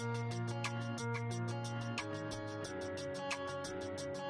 Thank you.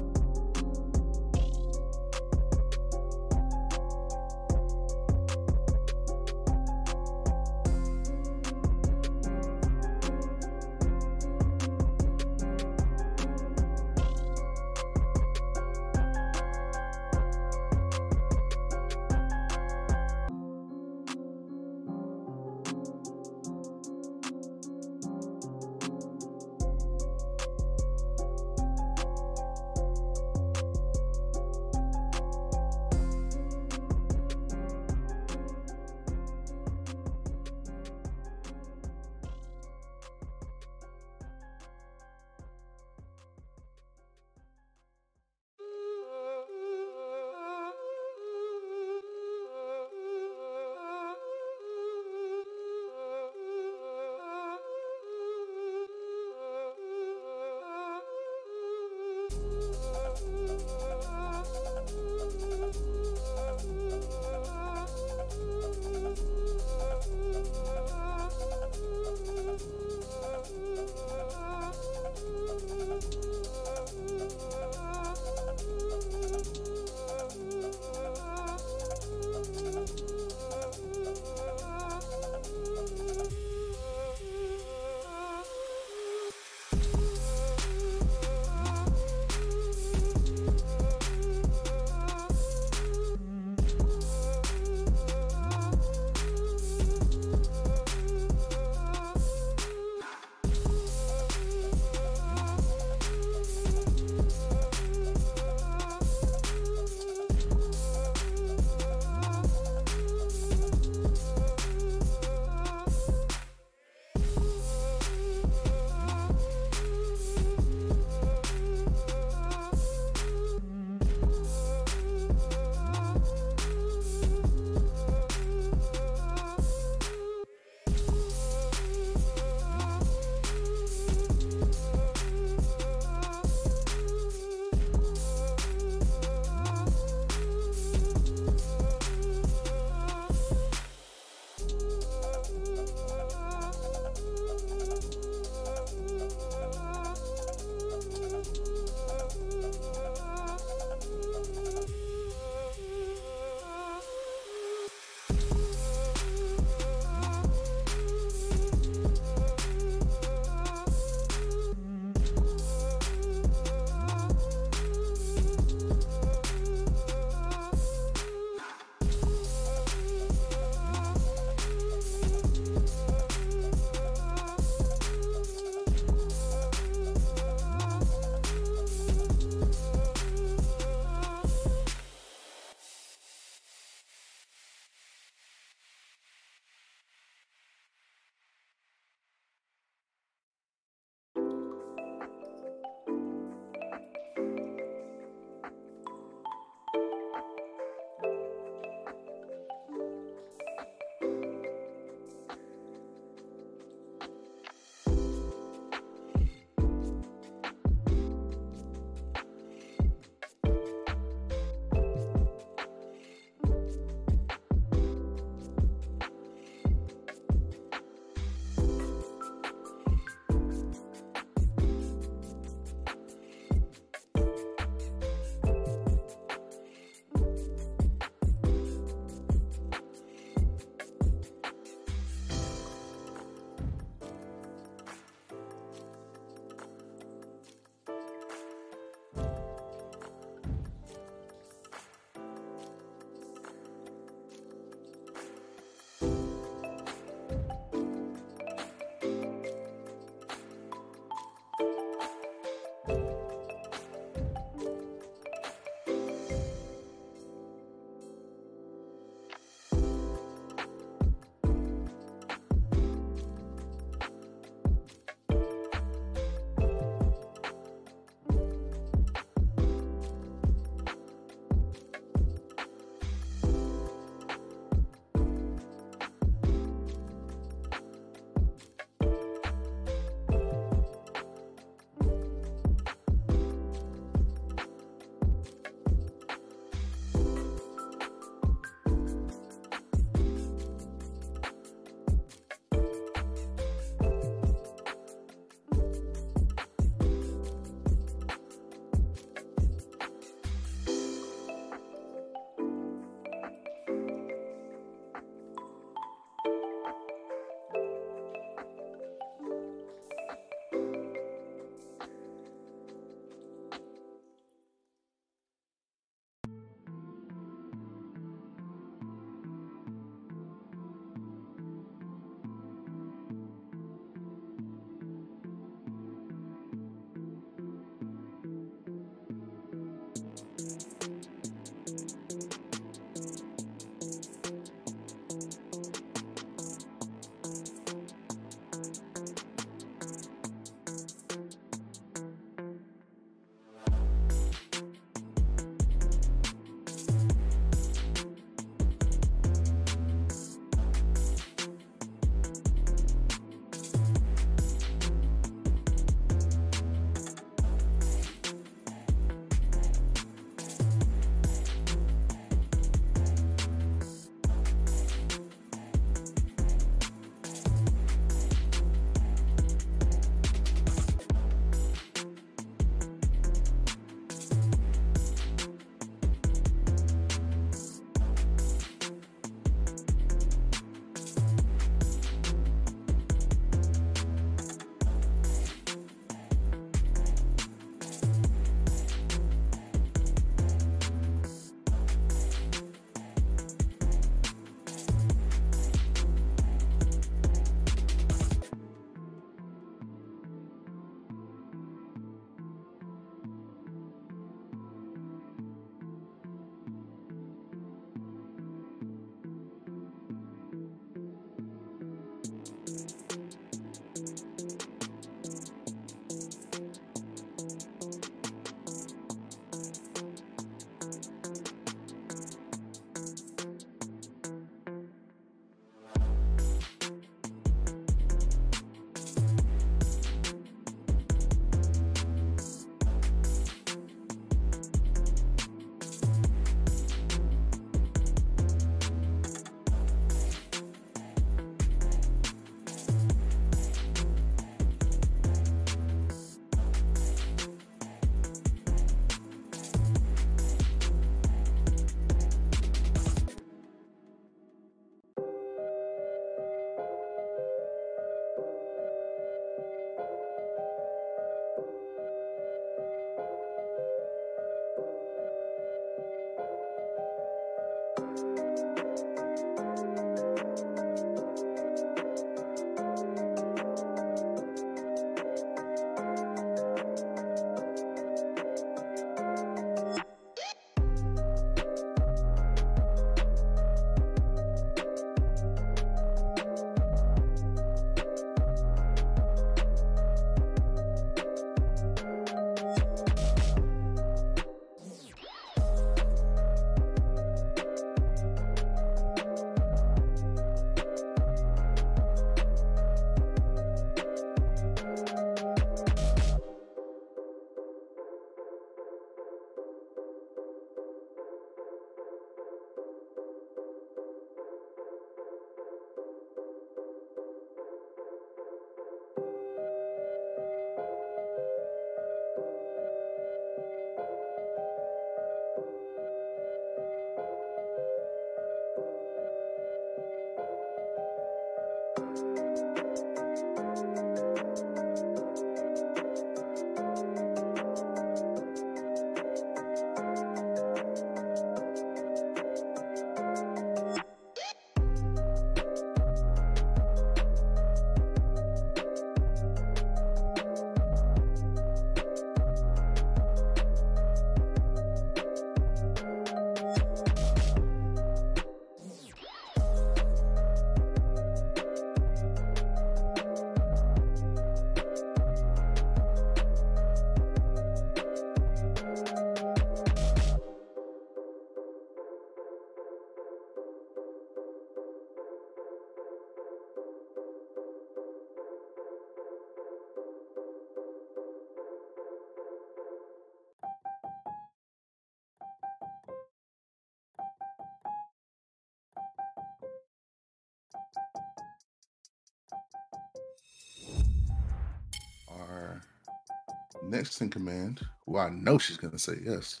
Next in command, well, I know she's gonna say yes,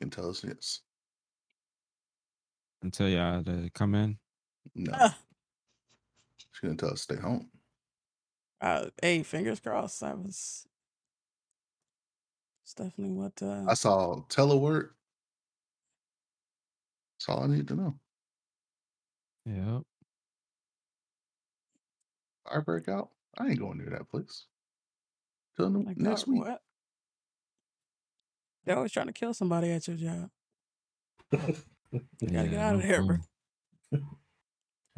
can tell us yes. and tell y'all to come in. No, Ah. she's gonna tell us to stay home. Uh, hey, fingers crossed. That was. It's definitely what. Uh, I saw telework. That's all I need to know. Yep. I break out. I ain't going near that place. Till ne- like, next uh, week. What? They're always trying to kill somebody at your job. You gotta get out of there, bro.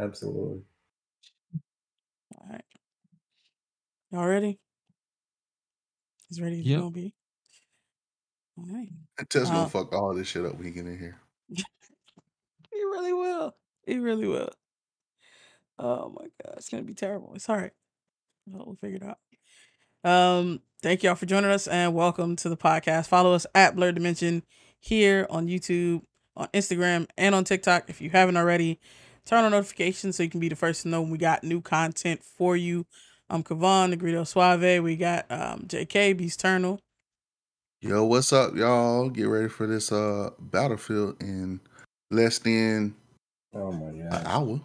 Absolutely. All right. Y'all ready? He's ready as Yep. gonna be. All right. Tess Uh, gonna fuck all this shit up when he get in here. He really will. He really will. Oh my god, it's gonna be terrible. It's all right. We'll figure it out. Um, thank y'all for joining us and welcome to the podcast. Follow us at Blurred Dimension here on YouTube, on Instagram, and on TikTok. If you haven't already, turn on notifications so you can be the first to know when we got new content for you. I'm Kavan, Negrito Suave. We got um JK, Beast Eternal. Yo, what's up, y'all? Get ready for this uh battlefield in less than Oh my an god. hour.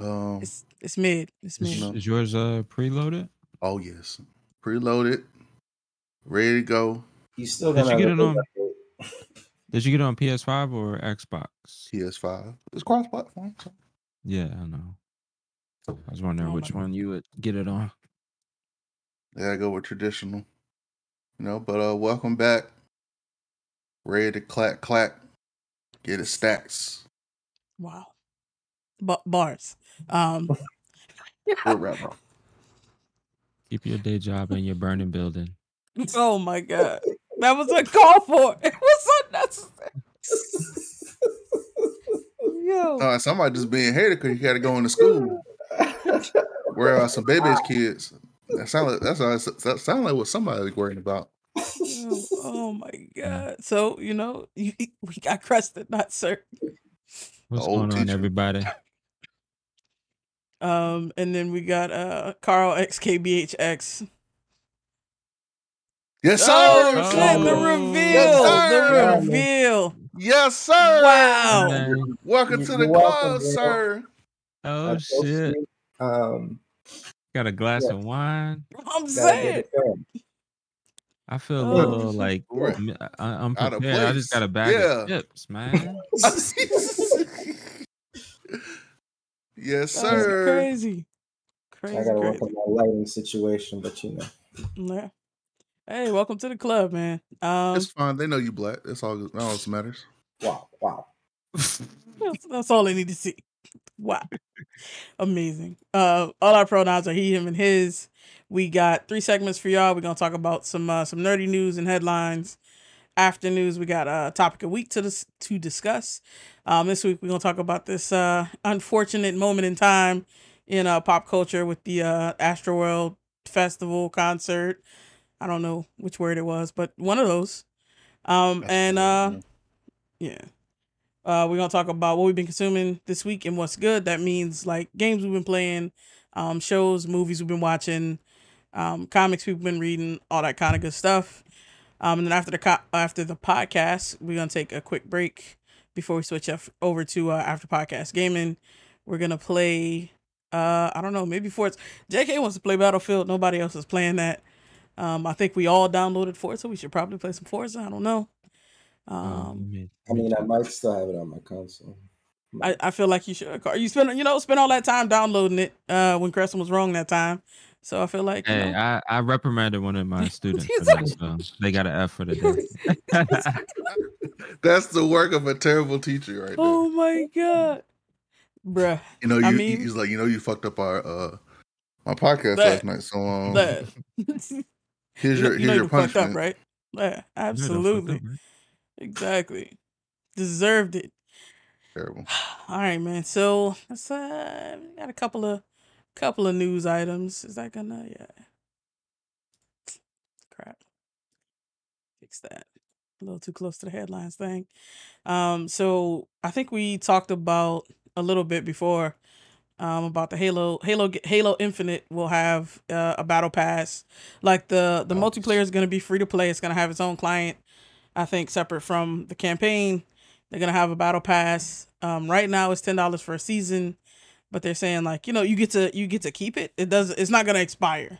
Um. It's it's mid. It's mid. No. is yours uh preloaded? Oh yes, preloaded, ready to go. You still Did gonna you get it on- Did you get it on PS5 or Xbox? PS5. It's cross-platform. so- Yeah, I know. I was wondering Oh which my- one you would get it on. Yeah, I go with traditional. You know, but uh, welcome back. Ready to clack clack. Get it stacks. Wow. Ba- bars. Um We're wrap up. Keep your day job and your burning building. Oh my god. That was a call for. It was unnecessary. Yo. Uh, somebody just being hated because you got to go into school. Where are some baby's kids? That sound like that's that sound like what somebody was worrying about. Yo, oh my god. So, you know, you, we got crusted, not sir. What's old going on, everybody? Um, and then we got uh Carl XKBHX. Yes, sir. Oh, shit, the Oh. reveal. Yes, sir. the reveal. Yes, sir. Wow. Man, Welcome to the welcome, club, sir. Oh I shit! Um, Got a glass Yeah. of wine. I'm saying. I feel a Oh, little like Right. I, I'm Out prepared. I just got a place. bag Yeah. of chips, man. yes, That's sir. crazy. Crazy. I gotta work on my lighting situation, but you know. Yeah. Hey, welcome to the club, man. Um, It's fine. They know you black. That's all. That all that matters. Wow, wow. that's, that's all they need to see. Wow, amazing. Uh, all our pronouns are he, him, and his. We got three segments for y'all. We're gonna talk about some uh, some nerdy news and headlines. After news, we got a topic of week to dis- to discuss. Um, this week we're gonna talk about this uh, unfortunate moment in time in uh, pop culture with the uh, Astroworld Festival concert. I don't know which word it was, but one of those. Um, and uh, yeah. Uh, we're gonna talk about what we've been consuming this week and what's good. That means like games we've been playing, um, shows, movies we've been watching, um, comics we've been reading, all that kind of good stuff. Um, and then after the co- after the podcast, we're gonna take a quick break before we switch up over to uh, after podcast gaming. We're gonna play. Uh, I don't know. Maybe Forza. JK wants to play Battlefield. Nobody else is playing that. Um, I think we all downloaded Forza. We should probably play some Forza. I don't know. Um, Um, I mean, I might still have it on my console. I, I feel like you should. Carl. You spend you know spend all that time downloading it uh, when Crescent was wrong that time. So I feel like you Hey, know, I, I reprimanded one of my students for that, so they got an F for the day. That's the work of a terrible teacher, right there. oh my god, bruh. You know, you I mean- he's like, you know, you fucked up our uh my podcast That- last night. So um, That- here's you know, your you know here's your you fucked punishment. up, right? Yeah, You know up, absolutely, right? exactly. Deserved it. Terrible. All right, man. So let's uh, got a couple of couple of news items. Is that gonna yeah? Crap. Fix that. A little too close to the headlines thing. Um, so I think we talked about a little bit before. um, about the Halo Halo Halo Infinite will have uh, a battle pass. Like the the Oh. multiplayer is going to be free to play. It's going to have its own client. I think separate from the campaign. They're going to have a battle pass. Um, right now it's ten dollars for a season, but they're saying like you know you get to you get to keep it. It does. It's not going to expire.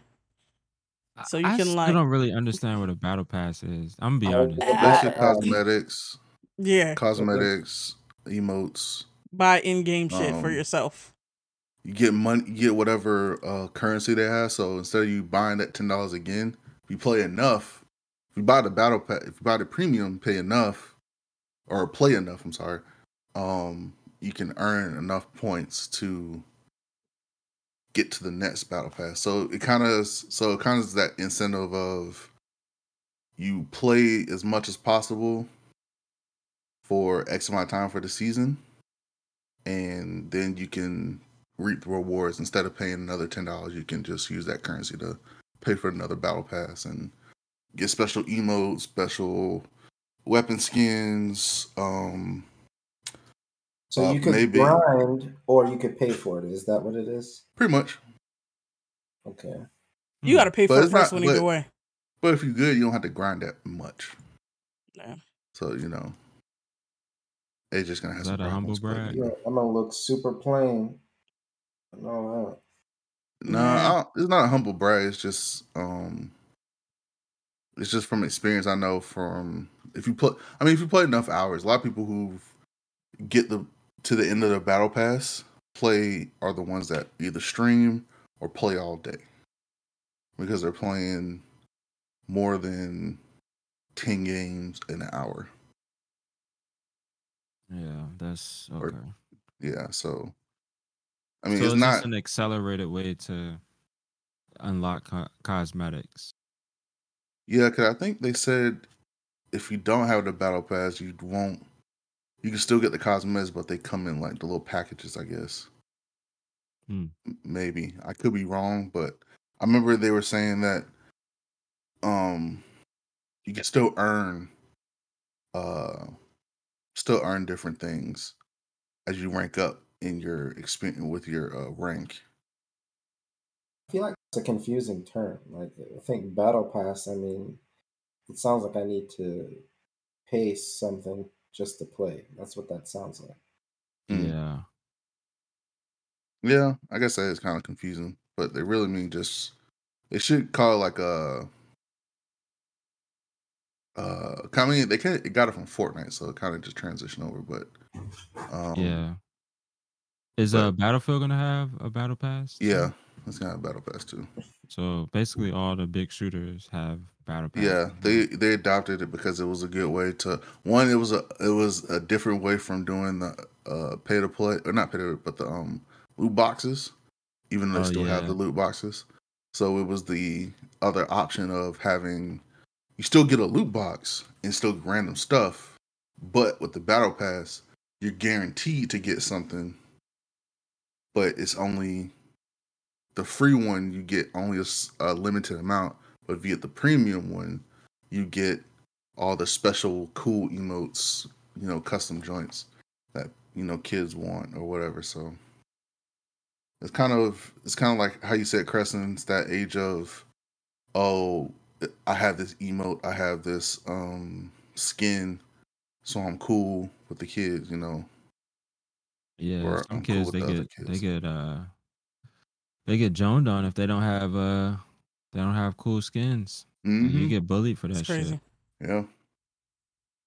So you I can, still like- don't really understand what a battle pass is. I'm gonna be Oh, honest. Ah. Basic Um, cosmetics, Yeah, cosmetics, emotes. buy in game shit for Um, yourself. You get money. You get whatever uh, currency they have. So instead of you buying that ten dollars again, if you play enough, if you buy the battle pass, if you buy the premium, pay enough, or play enough. I'm sorry. Um, you can earn enough points to get to the next battle pass. So it kind of so it kind of is that incentive of you play as much as possible for X amount of time for the season, and then you can reap the rewards instead of paying another ten dollars. You can just use that currency to pay for another battle pass and get special emotes, special weapon skins. Um, So Uh, you could maybe. grind or you could pay for it. Is that what it is? pretty much. Okay. You got to pay for the it's first one either way. But if you're good, you don't have to grind that much. Yeah. So you know, it's just gonna have Is some that a humble problems, brag? Yeah, I'm gonna look super plain. No, No, Yeah. I don't- it's not a humble brag. It's just um, it's just from experience. I know from if you put, I mean, if you play enough hours, a lot of people who get the to the end of the battle pass play are the ones that either stream or play all day because they're playing more than ten games in an hour. Yeah, that's Or- Yeah, so I mean, so it's it's not an accelerated way to unlock co- cosmetics. Yeah, because I think they said if you don't have the battle pass, you won't. You can still get the cosmetics, but they come in like the little packages, I guess. Hmm. Maybe I could be wrong, but I remember they were saying that um you can still earn uh still earn different things as you rank up in your experience with your uh, rank. I feel like it's a confusing term. Like I think battle pass. I mean, it sounds like I need to pay something just to play. That's what that sounds like. Mm. Yeah. Yeah, I guess that is kind of confusing, but they really mean just they should call it like a uh I mean they kind of got it from Fortnite, so it kind of just transitioned over, but um yeah. Is but- uh Battlefield gonna have a battle pass? too? yeah, it's got a battle pass too. So basically, all the big shooters have battle pass. Yeah, they they adopted it because it was a good way to one. It was a it was a different way from doing the uh pay to play or not pay to but the um loot boxes, even though they Oh, still have the loot boxes. So it was the other option of having you still get a loot box and still get random stuff, but with the battle pass, you're guaranteed to get something, but it's only the free one you get only a limited amount, but if you get the premium one, you get all the special cool emotes, you know, custom joints that you know kids want or whatever. So it's kind of it's kind of like how you said Crescent's that age of oh I have this emote, I have this um skin, so I'm cool with the kids, you know. Yeah, Or some cool kids with they the get they kids. get uh they get joned on if they don't have uh they don't have cool skins. Like, hmm you get bullied for that It's crazy. shit. Yeah.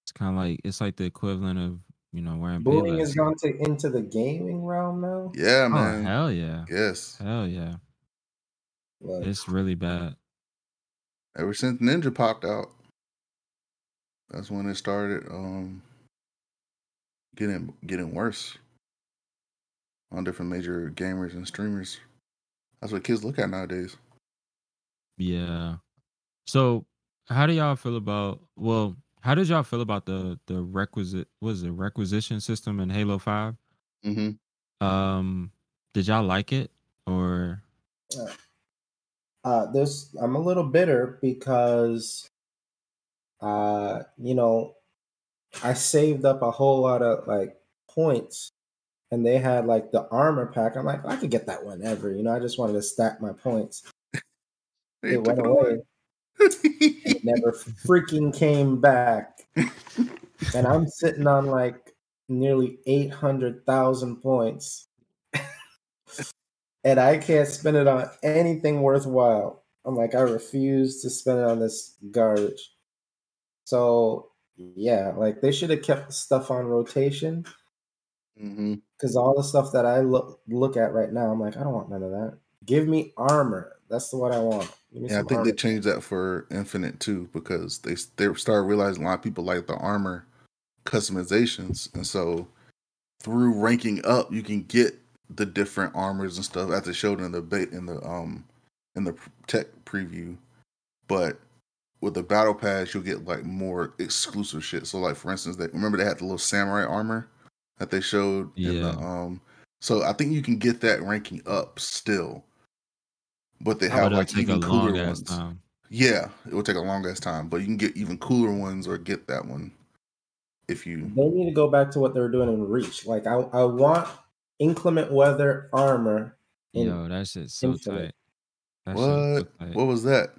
It's kind of like it's like the equivalent of you know wearing Bullying Payless. has gone to into the gaming realm now. Yeah, Oh man. hell yeah, Yes. hell yeah, Like, it's really bad. Ever since Ninja popped out, that's when it started um getting getting worse on different major gamers and streamers. That's what kids look at nowadays. Yeah. So how do y'all feel about well, how did y'all feel about the the requisite was it requisition system in Halo 5? Mm-hmm. Um did y'all like it or uh, this I'm a little bitter because, uh, you know, I saved up a whole lot of like points, and they had like the armor pack. I'm like, I could get that whenever, you know. I just wanted to stack my points. It went away. It never freaking came back. And I'm sitting on like nearly 800,000 points. and I can't spend it on anything worthwhile. I'm like, I refuse to spend it on this garbage. So, yeah, like they should have kept stuff on rotation because all the stuff that I look look at right now, I'm like, I don't want none of that. Give me armor. That's what I want. Yeah, I think they changed that for Infinite too because they they started realizing a lot of people like the armor customizations, and so through ranking up, you can get the different armors and stuff as they showed in the bait in the um in the tech preview. But with the battle pass, you'll get like more exclusive shit. So, like for instance, they remember they had the little samurai armor that they showed in the Yeah. um. So I think you can get that ranking up still, but they have it'll like take a even long cooler ass ones. time. Yeah, it will take a long ass time, but you can get even cooler ones or get that one if you. They need to go back to what they were doing in Reach. Like I, I want inclement weather armor. In, Yo, that shit's so Infinite. tight. That What? tight. What was that?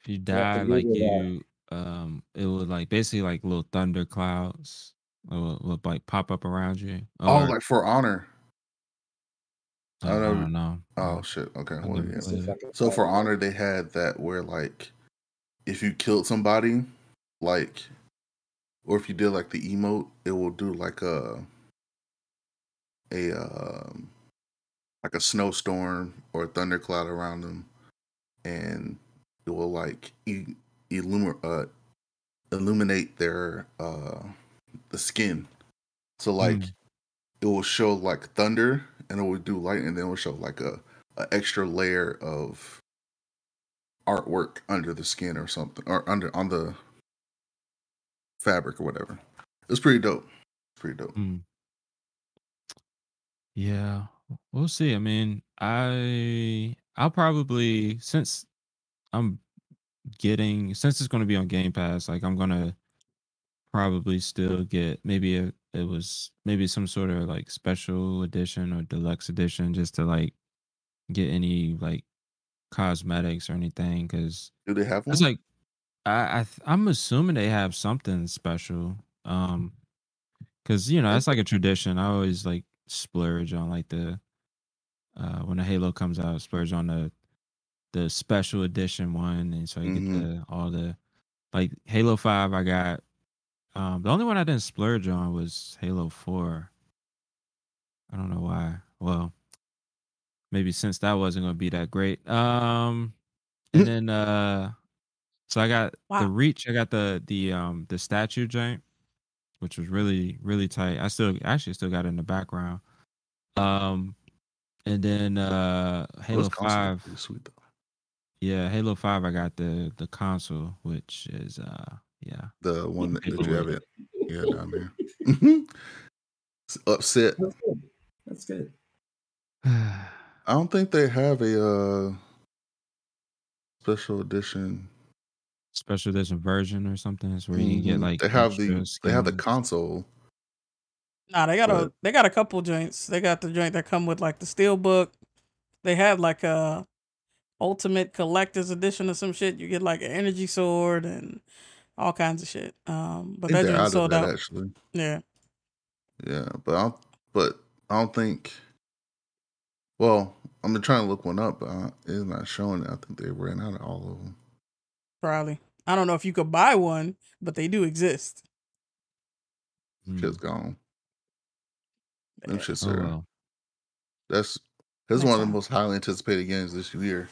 If you have die, to like Google that. you, um, it would like basically like little thunder clouds will, will like pop up around you. Oh, like for honor. I don't, I don't know. Oh shit. Okay. Well, yeah. Let's see if played I it. can So for honor, they had that where like, if you killed somebody, like, or if you did like the emote, it will do like a, a um, like a snowstorm or a thundercloud around them, and it will like e- uh, illuminate their uh the skin. So like Mm. it will show like thunder and it will do light and then it will show like a, a extra layer of artwork under the skin or something or under on the fabric or whatever. It's pretty dope. Pretty dope. Mm. Yeah, we'll see. I mean, I I'll probably since I'm getting since it's going to be on Game Pass, like I'm gonna probably still get maybe a, it was maybe some sort of like special edition or deluxe edition just to like get any like cosmetics or anything because Do they have one? it's like I, I th- I'm assuming they have something special. Um, because you know that's like a tradition. I always like splurge on like the uh when the Halo comes out, splurge on the the special edition one, and so you Mhm. get the all the like Halo Five. I got um the only one I didn't splurge on was Halo Four. I don't know why. Well, maybe since that wasn't gonna be that great. Um, and then uh, so I got Wow. the Reach. I got the the um the statue joint, which was really really tight. I still actually still got it in the background. Um, and then uh Halo Those consoles are Five. sweet though. Yeah, Halo Five. I got the the console, which is uh yeah. The one that, that you have it yeah down there. It's Upset. That's good. That's good. I don't think they have a uh special edition. Special edition version or something. It's where you get like they have the extra they have the console. Nah, they got a they got a couple joints. They got the joint that come with like the steel book. They have like a ultimate collector's edition or some shit. You get like an energy sword and all kinds of shit. Um, but I that think they're joint out of sold that out. actually. Yeah, Yeah, but I don't, but I don't think. Well, I'm trying to look one up, but uh, it's not showing it. I think they ran out of all of them. probably. I don't know if you could buy one, but they do exist. Mm. Shit's gone. Them Yeah. shits Oh are. well. That's that's Next one of the most highly anticipated games this year.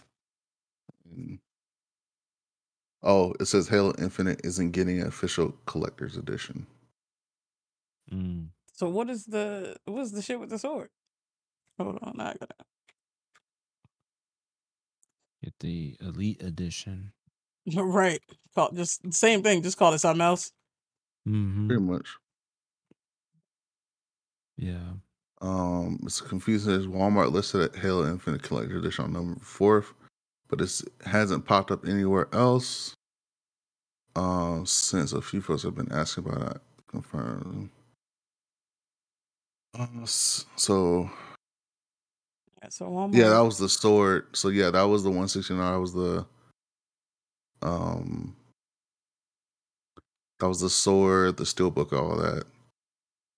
Oh, it says Halo Infinite isn't getting an official collector's edition. Mm. So what is the what's the shit with the sword? Hold on, I gotta. Get the Elite Edition. Right, call just same thing. Just call it something else. hmm Pretty much. Yeah. Um, it's confusing. As Walmart listed at Halo Infinite Collector Edition on number fourth, but it hasn't popped up anywhere else. Uh, since a few folks have been asking about it. Confirm. Uh, so Yeah, so one yeah, that was the sword. So yeah, that was the 169. That was the um that was the sword, the steelbook, all that.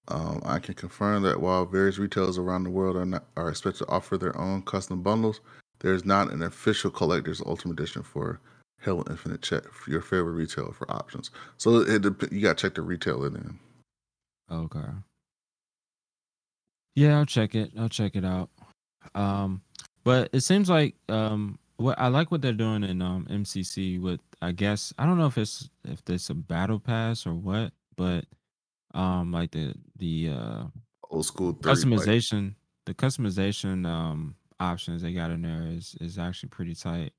Um, I can confirm that while various retailers around the world are not, are expected to offer their own custom bundles, there is not an official collector's ultimate edition for Halo Infinite. Check your favorite retailer for options. So it you got to check the retailer then. Okay. Yeah, I'll check it. I'll check it out. Um, but it seems like um, what I like what they're doing in um MCC with I guess I don't know if it's if it's a battle pass or what, but um, like the the uh Old school 30 like- customization, the customization um options they got in there is is actually pretty tight.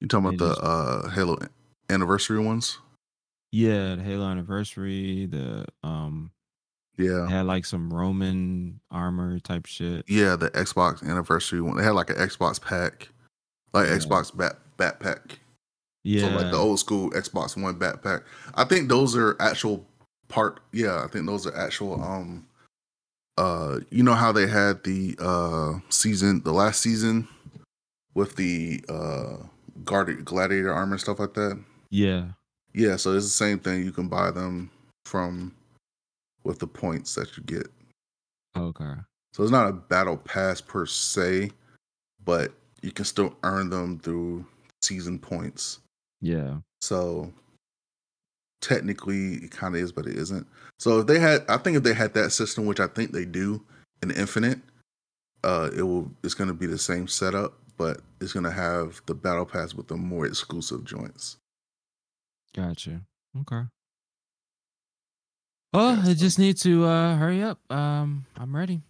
You talking about the uh Halo anniversary ones? Yeah, the Halo anniversary, the um Yeah. had like some Roman armor type shit. Yeah, the Xbox anniversary one. They had like an Xbox pack, like Yeah. Xbox bat backpack. Yeah, So like the old school Xbox One backpack. I think those are actual part. Yeah, I think those are actual. Um, uh, you know how they had the uh season, the last season, with the uh guard gladiator armor and stuff like that. yeah. Yeah, so it's the same thing. You can buy them from with the points that you get. Okay. So it's not a battle pass per se, but you can still earn them through season points. Yeah. So technically it kind of is, but it isn't. So if they had, I think if they had that system, which I think they do in Infinite, uh, it will. It's going to be the same setup, but it's going to have the battle pass with the more exclusive joints. Gotcha. Okay. Oh, Yeah, I so- just need to uh hurry up. Um, I'm ready.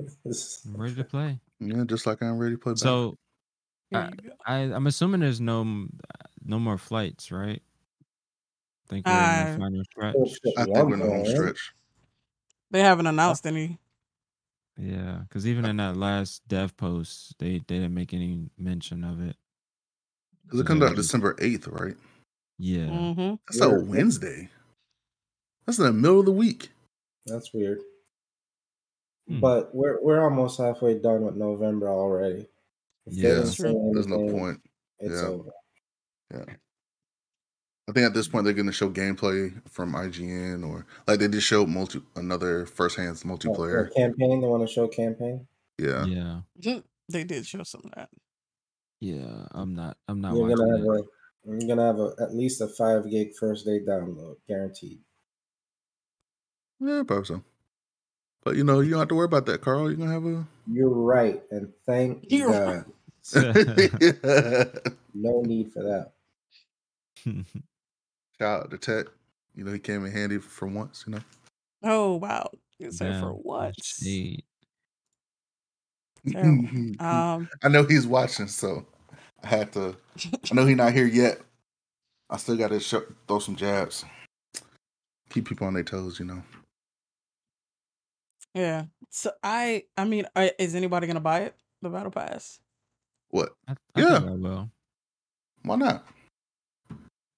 I'm ready to play. Yeah, just like I'm ready to play. Battle. So Here I, I I'm assuming there's no no more flights, right? think we're in Uh, the final stretch. I think one we're in the home stretch. They haven't announced any. Yeah, because even in that last dev post, they they didn't make any mention of it. Because it comes out December eighth, right? Yeah. Mm-hmm. That's a Wednesday. That's in the middle of the week. That's weird. Hmm. But we're we're almost halfway done with November already. If Yeah. didn't That's say true. There's no point. It's Yeah. over. Yeah. I think at this point they're going to show gameplay from IGN or like they just showed multi another first hand Oh, multiplayer. oh, campaign. They want to show campaign. Yeah. Yeah. They did show some of that. Yeah. I'm not. I'm not You're gonna have it. a you're gonna have a, at least a five gig first day download guaranteed. Yeah, probably so. But you know, you don't have to worry about that, Carl. You're gonna have a. You're right, and thank You're God. a No need for that. shout out to Tech. You know, he came in handy for once, you know. Oh wow. You said for Damn, what? shade. Terrible. Um I know he's watching, so I had to I know he's not here yet. I still gotta show, throw some jabs. Keep people on their toes, you know. yeah. So I I mean, uh, is anybody gonna buy it? The battle pass? What? I, I Yeah. think I will. Why not?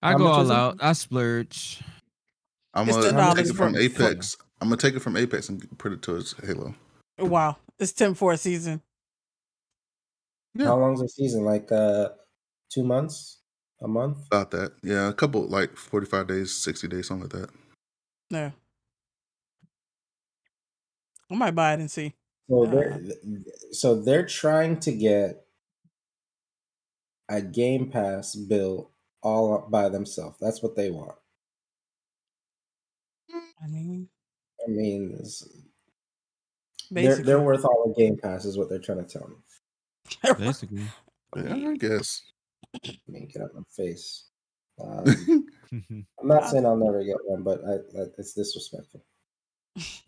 I go all out. I splurge. I'm gonna $10 take it from for- Apex. I'm gonna take it from Apex and put it towards Halo. Wow. It's ten for a season. Yeah. How long's the season? Like uh, two months, a month. About that. Yeah, a couple like 45 days, 60 days, something like that. Yeah. I might buy it and see. So Uh, they're so they're trying to get a Game Pass bill all up by themselves. That's what they want. I mean, I mean, they're they're worth all the Game Pass, is what they're trying to tell me. Basically. Yeah, I guess. I mean, get out my face. Um, I'm not saying I'll never get one, but I, I, it's disrespectful.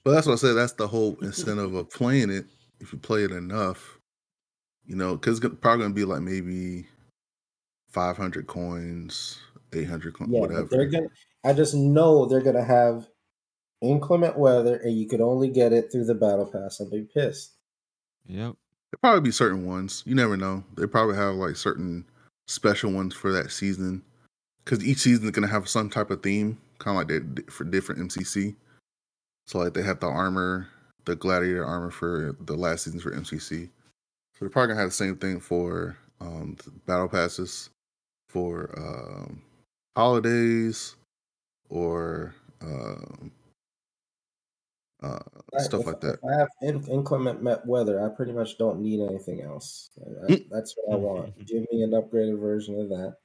But that's what I said. That's the whole incentive of playing it. If you play it enough, you know, because it's probably going to be like maybe 500 coins, 800 coins, Yeah, whatever. they're gonna. I just know they're gonna have inclement weather, and you could only get it through the battle pass. I'll be pissed. Yep. There'll probably be certain ones. You never know. They probably have like certain special ones for that season. Because each season is going to have some type of theme, kind of like they for different MCC. So like they have the armor the gladiator armor for the last seasons for MCC. So they're probably gonna have the same thing for um, battle passes for um, holidays or um, uh, stuff if, like that. If I have in, inclement weather, I pretty much don't need anything else. I, Mm. that's what I want. Give me an upgraded version of that,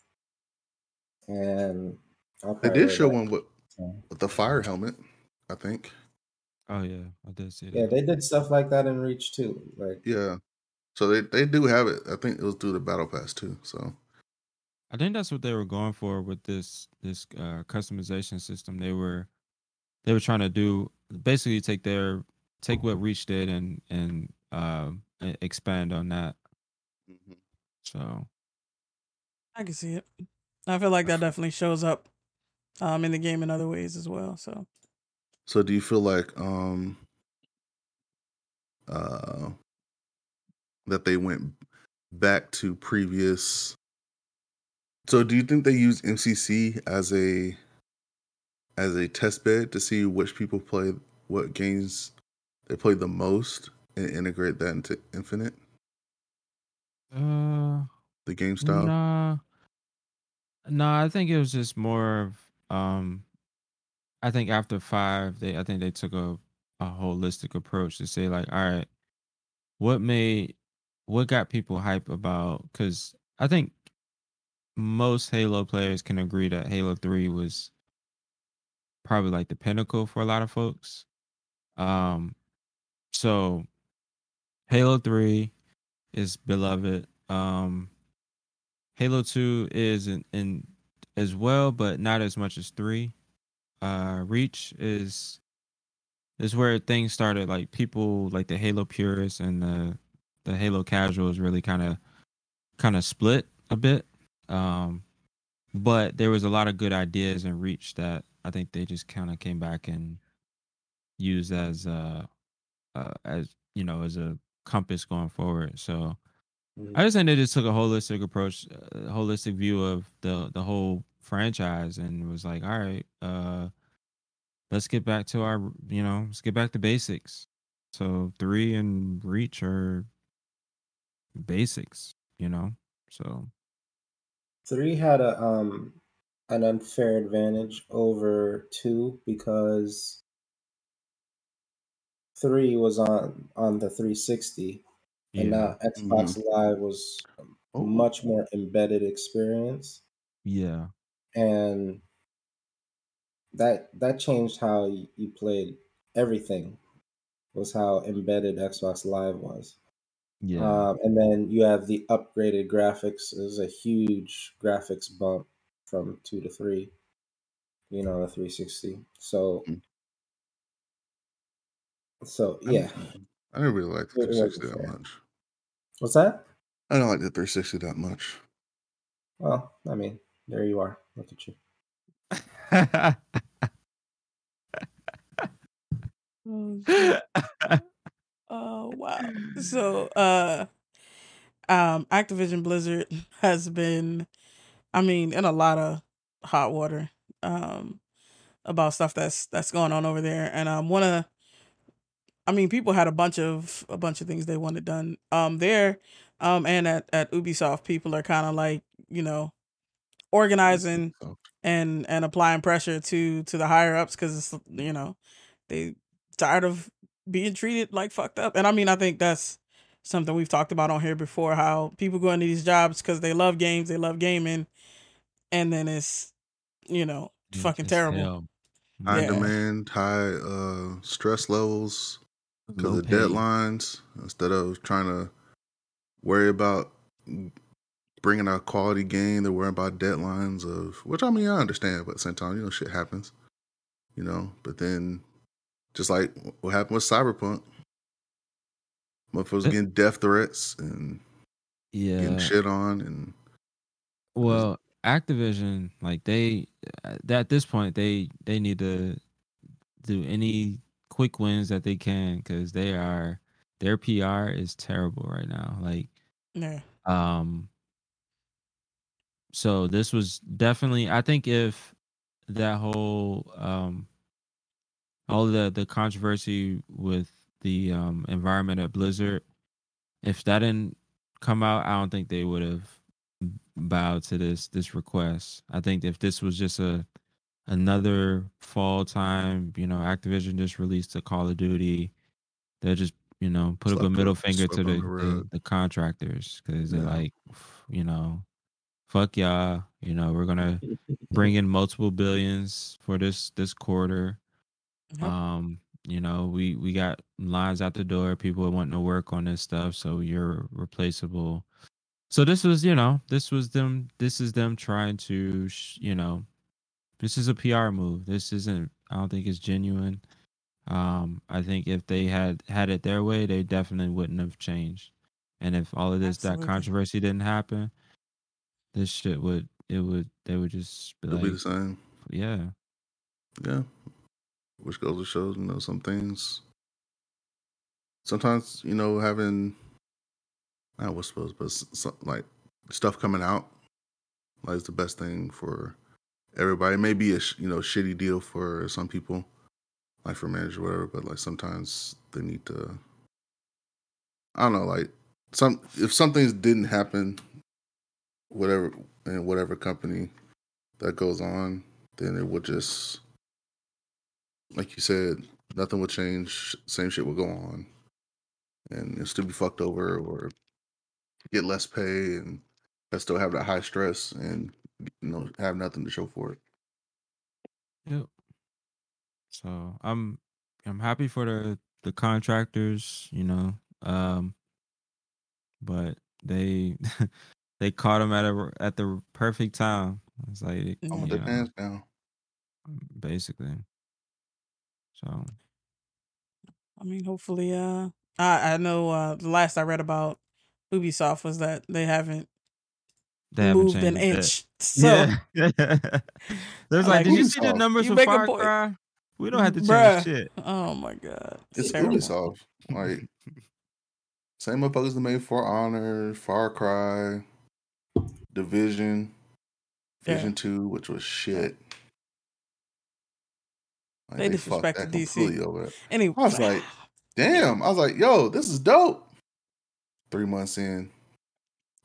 and I'll They did show wear one with, with the fire helmet, I think. Oh yeah, I did see that. Yeah, they did stuff like that in Reach too. Like Yeah. So they, they do have it. I think it was through the battle pass too. So I think that's what they were going for with this this uh, customization system. They were they were trying to do basically take their take what Reach did and and uh, expand on that. So I can see it. I feel like that definitely shows up um in the game in other ways as well. So so do you feel like um uh that they went back to previous so do you think they use MCC as a as a test bed to see which people play what games they play the most and integrate that into Infinite uh the game style? Nah, nah. I think it was just more of. Um, I think after five, they I think they took a a holistic approach to say like, all right, what made what got people hype about? Because I think most Halo players can agree that Halo Three was probably like the pinnacle for a lot of folks. Um, so Halo Three is beloved. Um, Halo Two is in, in as well, but not as much as three. Uh, Reach is is where things started. Like people, like the Halo purists and the the Halo casuals, really kind of kind of split a bit. Um, but there was a lot of good ideas in Reach that I think they just kind of came back and used as uh, uh as you know as a compass going forward. So Mhm. I just think they just took a holistic approach, a holistic view of the the whole franchise, and was like, all right, uh, let's get back to our, you know, let's get back to basics. So three and reach are basics, you know. So Three had a um an unfair advantage over two because three was on on the 360 and now Xbox Live was a Oh. much more embedded experience yeah, and that that changed how you played everything was how embedded Xbox Live was. Yeah, Um, and then you have the upgraded graphics. There's a huge graphics bump from two to three. You know, the 360. So, Mm. so yeah. I didn't really like the 360 that much. What's that? I don't like the 360 that much. Well, I mean, there you are. Look at you. Oh, shit. Oh wow. So uh um Activision Blizzard has been I mean in a lot of hot water um about stuff that's that's going on over there. And um one of I mean people had a bunch of a bunch of things they wanted done. Um there um and at at Ubisoft people are kind of like, you know, organizing and and applying pressure to to the higher ups because it's you know they tired of being treated like fucked up and i mean i think that's something we've talked about on here before how people go into these jobs because they love games they love gaming and then it's you know fucking It's terrible hell. high Yeah. demand, high uh, stress levels because Low of pay. deadlines. Instead of trying to worry about bringing out quality game, they're worrying about deadlines of which I mean I understand, but at the same time, you know, shit happens. You know, but then just like what happened with Cyberpunk, motherfuckers Eh. getting death threats and Yeah. getting shit on, and Well, Activision, like they, uh, at this point, they they need to do any quick wins that they can because they are their PR is terrible right now. Like, yeah um, so this was definitely. I think if that whole um, all the the controversy with the um, environment at Blizzard. If that didn't come out, I don't think they would have bowed to this this request. I think if this was just a another fall time, you know, Activision just released a Call of Duty, they'll just you know put up a middle finger to the the the, contractors because they're like, you know, fuck y'all. You know, we're gonna bring in multiple billions for this this quarter. Yep. Um, you know, we we got lines out the door. People wanting to work on this stuff, so you're replaceable. So this was, you know, this was them. This is them trying to, sh- you know, this is a PR move. This isn't. I don't think it's genuine. Um, I think if they had had it their way, they definitely wouldn't have changed. And if all of this Absolutely. that controversy didn't happen, this shit would it would they would just be It'll be the same. yeah, Yeah. Which goes to show, you know, some things. Sometimes, you know, having, I was supposed, but some, like stuff coming out, like is the best thing for everybody. It may be a you know shitty deal for some people, like for managers or whatever, but like sometimes they need to. I don't know, like some if some things didn't happen, whatever in whatever company that goes on, then it would just like you said, nothing will change. Same shit will go on, and it'll still be fucked over or get less pay, and I still have that high stress and you know have nothing to show for it. Yep. So I'm I'm happy for the the contractors, you know. Um but they they caught him at a at the perfect time. It's like I'm you with their know, pants down. basically. So I mean, hopefully, uh, I I know uh the last I read about Ubisoft was that they haven't they haven't moved an changed it. inch. So yeah. There's like, like, did you see the numbers you for make a Far point. Cry? We don't have to change Bruh. shit. oh my god, It's terrible. Ubisoft. Like same motherfuckers that made For Honor, Far Cry, Division, Yeah. Two, which was shit. Like, They fucked disrespected that DC. over it. Anyway, I was like, damn. I was like, yo, this is dope. Three months in,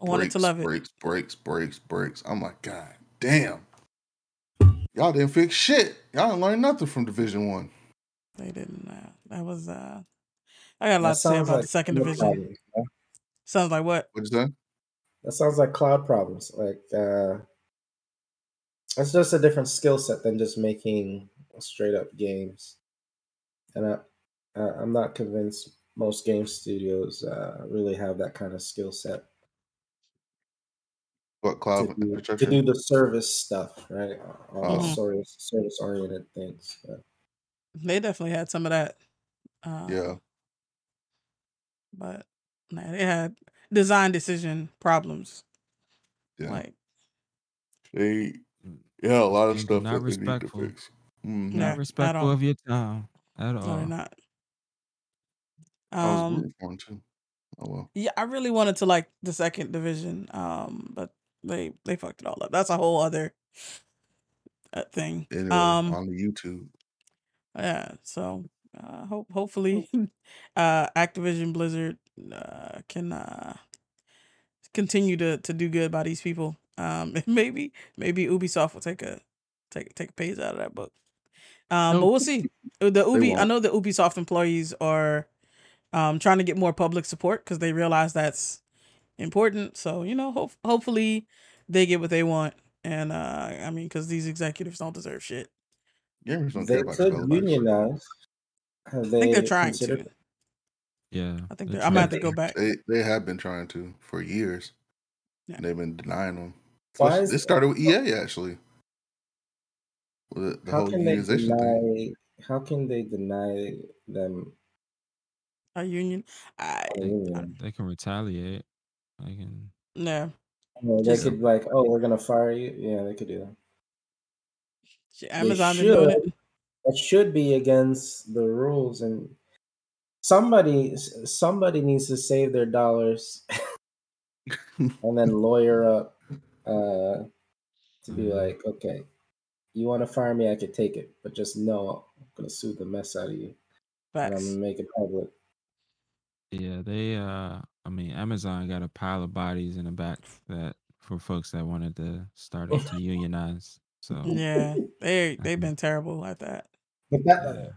I wanted to love it. Breaks, breaks, breaks, breaks. I'm like, God damn. Y'all didn't fix shit. Y'all didn't learn nothing from Division One. They didn't. Uh, that was. uh I got a lot That to say about like the second division. problems, huh? Sounds like what? What'd you say? That sounds like cloud problems. Like uh it's just a different skill set than just making straight up games. And I, I I'm not convinced most game studios uh, really have that kind of skill set What to cloud do, to do the service stuff, right? All Oh. the service service oriented things. But They definitely had some of that. Uh, yeah. but nah, they had design decision problems. Yeah. Like, They yeah, a lot of They're stuff not that they need to respectful. Mhm. Not at respectful all. of your time at no, all. not. I was Um, rooting for him too. Oh well. yeah, I really wanted to like the second division, um, but they they fucked it all up. That's a whole other uh, thing. Um, on the YouTube. yeah. So, uh, hope hopefully, uh, Activision Blizzard uh can uh continue to to do good by these people. Um, and maybe maybe Ubisoft will take a take take a page out of that book. Um, but we'll see. Uh, The Ubi, I know the Ubisoft employees are um trying to get more public support because they realize that's important. So you know, hope hopefully they get what they want. And uh, I mean, because these executives don't deserve shit. Gamers don't they care could your unionize. Have they I think they're trying considered to. Yeah. I think they're they're, I'm gonna have to trying. go back. They they have been trying to for years. Yeah. They've been denying them. Why Plus, is it started with EA actually. With the, the how whole can they unionization thing. deny how can they deny them A union. I a They, union? they can retaliate. They can. no. Well, they Just could like, oh, we're gonna fire you. Yeah, they could do that. shit, They Amazon should. it. That should be against the rules, and somebody somebody needs to save their dollars and then lawyer up uh, to be like, okay, you want to fire me, I could take it, but just know I'm gonna sue the mess out of you, and I'm gonna make it public. Yeah, they uh I mean Amazon got a pile of bodies in the back that for folks that wanted to start it to unionize. So Yeah, they they've been terrible at that. But that yeah.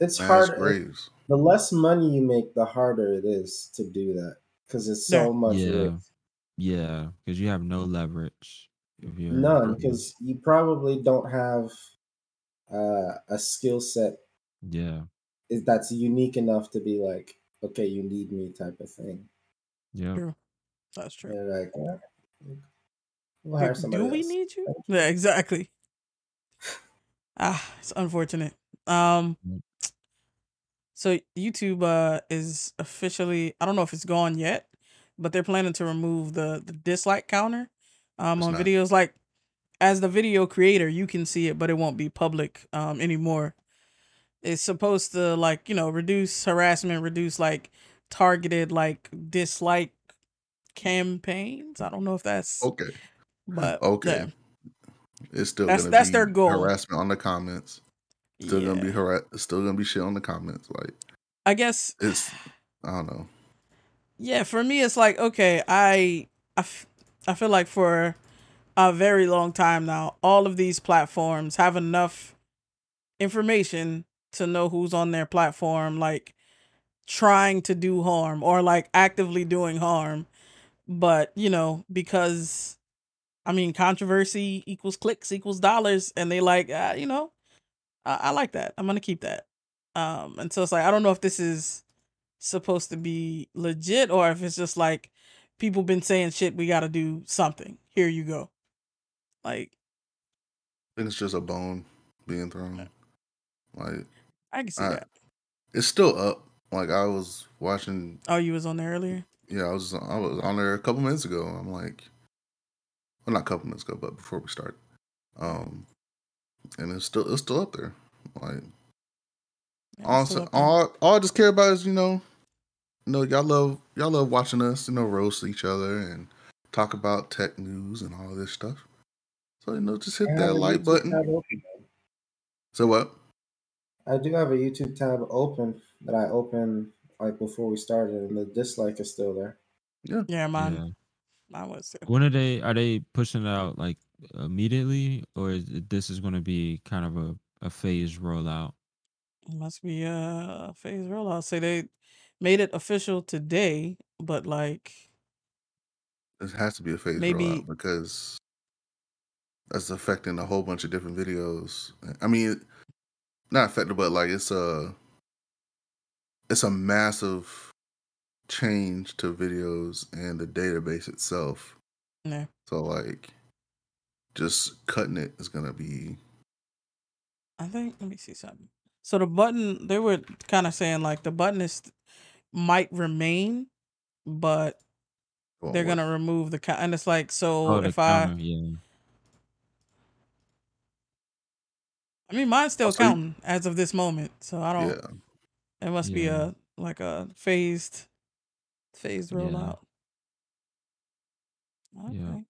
it's Mass hard. graves. The less money you make, the harder it is to do that because it's so Yeah. much Yeah. risk. Yeah, because you have no leverage if you're None, because you probably don't have uh, a skill set yeah, is- that's unique enough to be like, okay, you need me type of thing. yeah. True. That's true. They're like, eh, we'll Like, hire somebody Do we else. need you? Yeah, exactly. Ah, it's unfortunate. Um, so YouTube uh is officially I don't know if it's gone yet, but they're planning to remove the the dislike counter um It's on not. videos. Like as the video creator, you can see it, but it won't be public um anymore. It's supposed to like you know reduce harassment, reduce like targeted like dislike campaigns. I don't know if that's Okay. but Okay. yeah. It's still That's- that's be their goal. harassment on the comments. Still gonna be Yeah. harass. Still gonna be shit on the comments. Like I guess it's. I don't know. yeah for me it's like okay I I, I feel like for a very long time now all of these platforms have enough information to know who's on their platform like trying to do harm or like actively doing harm. But you know because i mean controversy equals clicks equals dollars and they like uh, you know I, I like that. I'm gonna keep that. Um and so it's like i don't know if this is supposed to be legit or if it's just like people been saying shit we gotta do something here you go like I think it's just a bone being thrown. Like i can see I- that it's still up. Like I was watching. oh you was on there earlier Yeah, I was. I was on there a couple minutes ago. I'm like, well, not a couple minutes ago, but before we start. Um, and it's still it's still up there. Like Yeah, all, it's still so- up there. all all I just care about is you know, you know y'all love y'all love watching us you know roast each other and talk about tech news and all this stuff. So you know, just hit I that like button. open. So what? I do have a YouTube tab open that I opened like before we started, and the dislike is still there. yeah mine yeah. mine was too. When are they are they pushing it out like immediately or is it, this is going to be kind of a a phased rollout? It must be a phase rollout say they made it official today but like It has to be a phase Maybe- rollout because that's affecting a whole bunch of different videos. I mean, not affected, but like it's a it's a massive change to videos and the database itself. yeah So like, just cutting it is gonna be I think let me see something. So the button they were kind of saying like the button is might remain, but well, they're what- gonna remove the count. And it's like so Oh, if I, counter, yeah. I mean mine's still so you- counting as of this moment. So I don't. yeah. It must be a like a phased, phased Yeah. rollout. Okay. Yeah.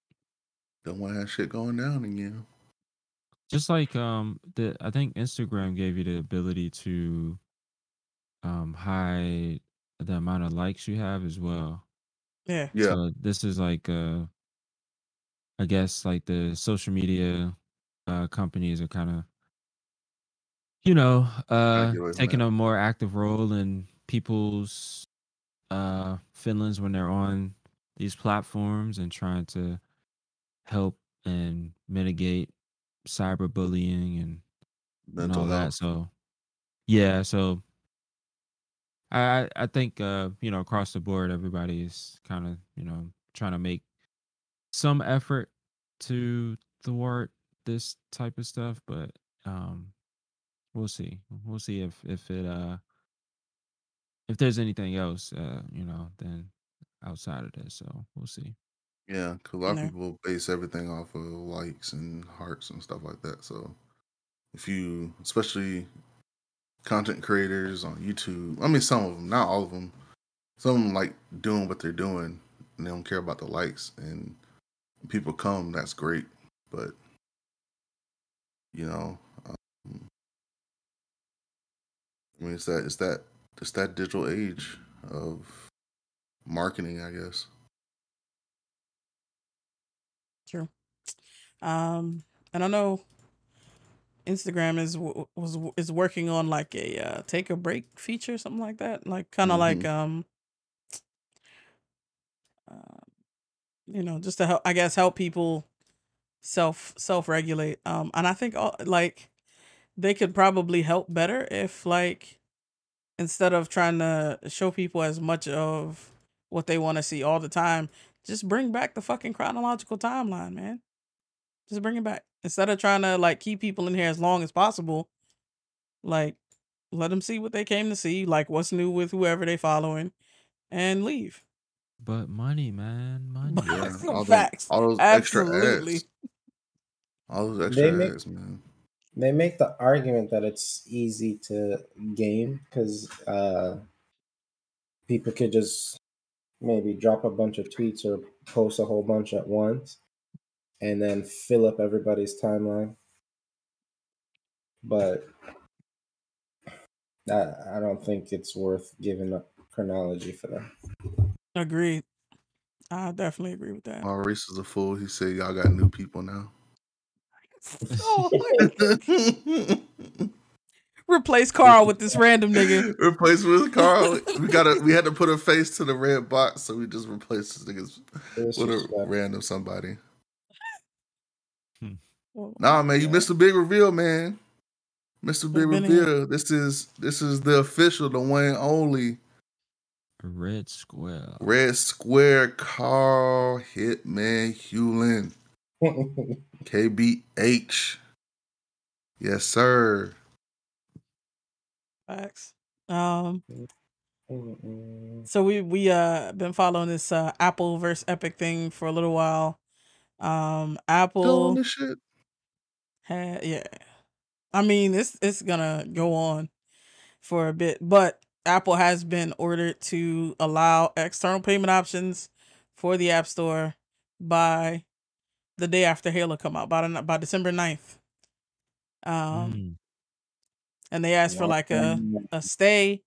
Don't want to have shit going down again. Just like um the I think Instagram gave you the ability to um hide the amount of likes you have as well. Yeah. Yeah, So this is like uh I guess like the social media uh companies are kind of you know uh get away from taking that. a more active role in people's uh feelings when they're on these platforms and trying to help and mitigate cyberbullying and and all health. that. So yeah, so I I I think uh, you know, across the board everybody is kind of, you know, trying to make some effort to thwart this type of stuff, but um we'll see. We'll see if if it uh if there's anything else uh, you know, then outside of this. So we'll see. Yeah, because a lot Yeah. of people base everything off of likes and hearts and stuff like that. So if you, especially content creators on YouTube, I mean, some of them, not all of them, some of them like doing what they're doing and they don't care about the likes and people come, that's great. But, you know, um, I mean, it's that, it's that, it's that digital age. of marketing, I guess. True. Um, and I know Instagram is was is working on like a uh, take a break feature, something like that, like kind of like Mhm. um, uh, you know, just to help, I guess, help people self self regulate. Um, and I think all, like they could probably help better if like instead of trying to show people as much of what they want to see all the time, just bring back the fucking chronological timeline, man. Just bring it back instead of trying to like keep people in here as long as possible. Like, let them see what they came to see, like what's new with whoever they following, and leave. But money, man, money. Yeah, all, the- facts. all those Absolutely. extra ads. All those They extra make- ads, man. They make the argument that it's easy to game because uh, people could just maybe drop a bunch of tweets or post a whole bunch at once and then fill up everybody's timeline. But I, I don't think it's worth giving up chronology for that. Agreed. I definitely agree with that. Maurice is a fool. He said y'all got new people now. Oh, replace Carl with this random nigga. Replace with Carl. We gotta. We had to put a face to the red box, so we just replaced this nigga with a just random somebody. Nah, man, you missed a big reveal, man. Missed a big been here. reveal. This is this is the official, the one and only Red Square. Red Square Carl Hitman Hewlin KBH. Yes, sir. Facts. Um. So we we uh been following this uh Apple versus Epic thing for a little while. Um, Still on Apple this shit. Had yeah. I mean, it's it's gonna go on for a bit, but Apple has been ordered to allow external payment options for the App Store by the day after Halo come out, by the, by December 9th. Um, Mm. and they asked for like a a stay,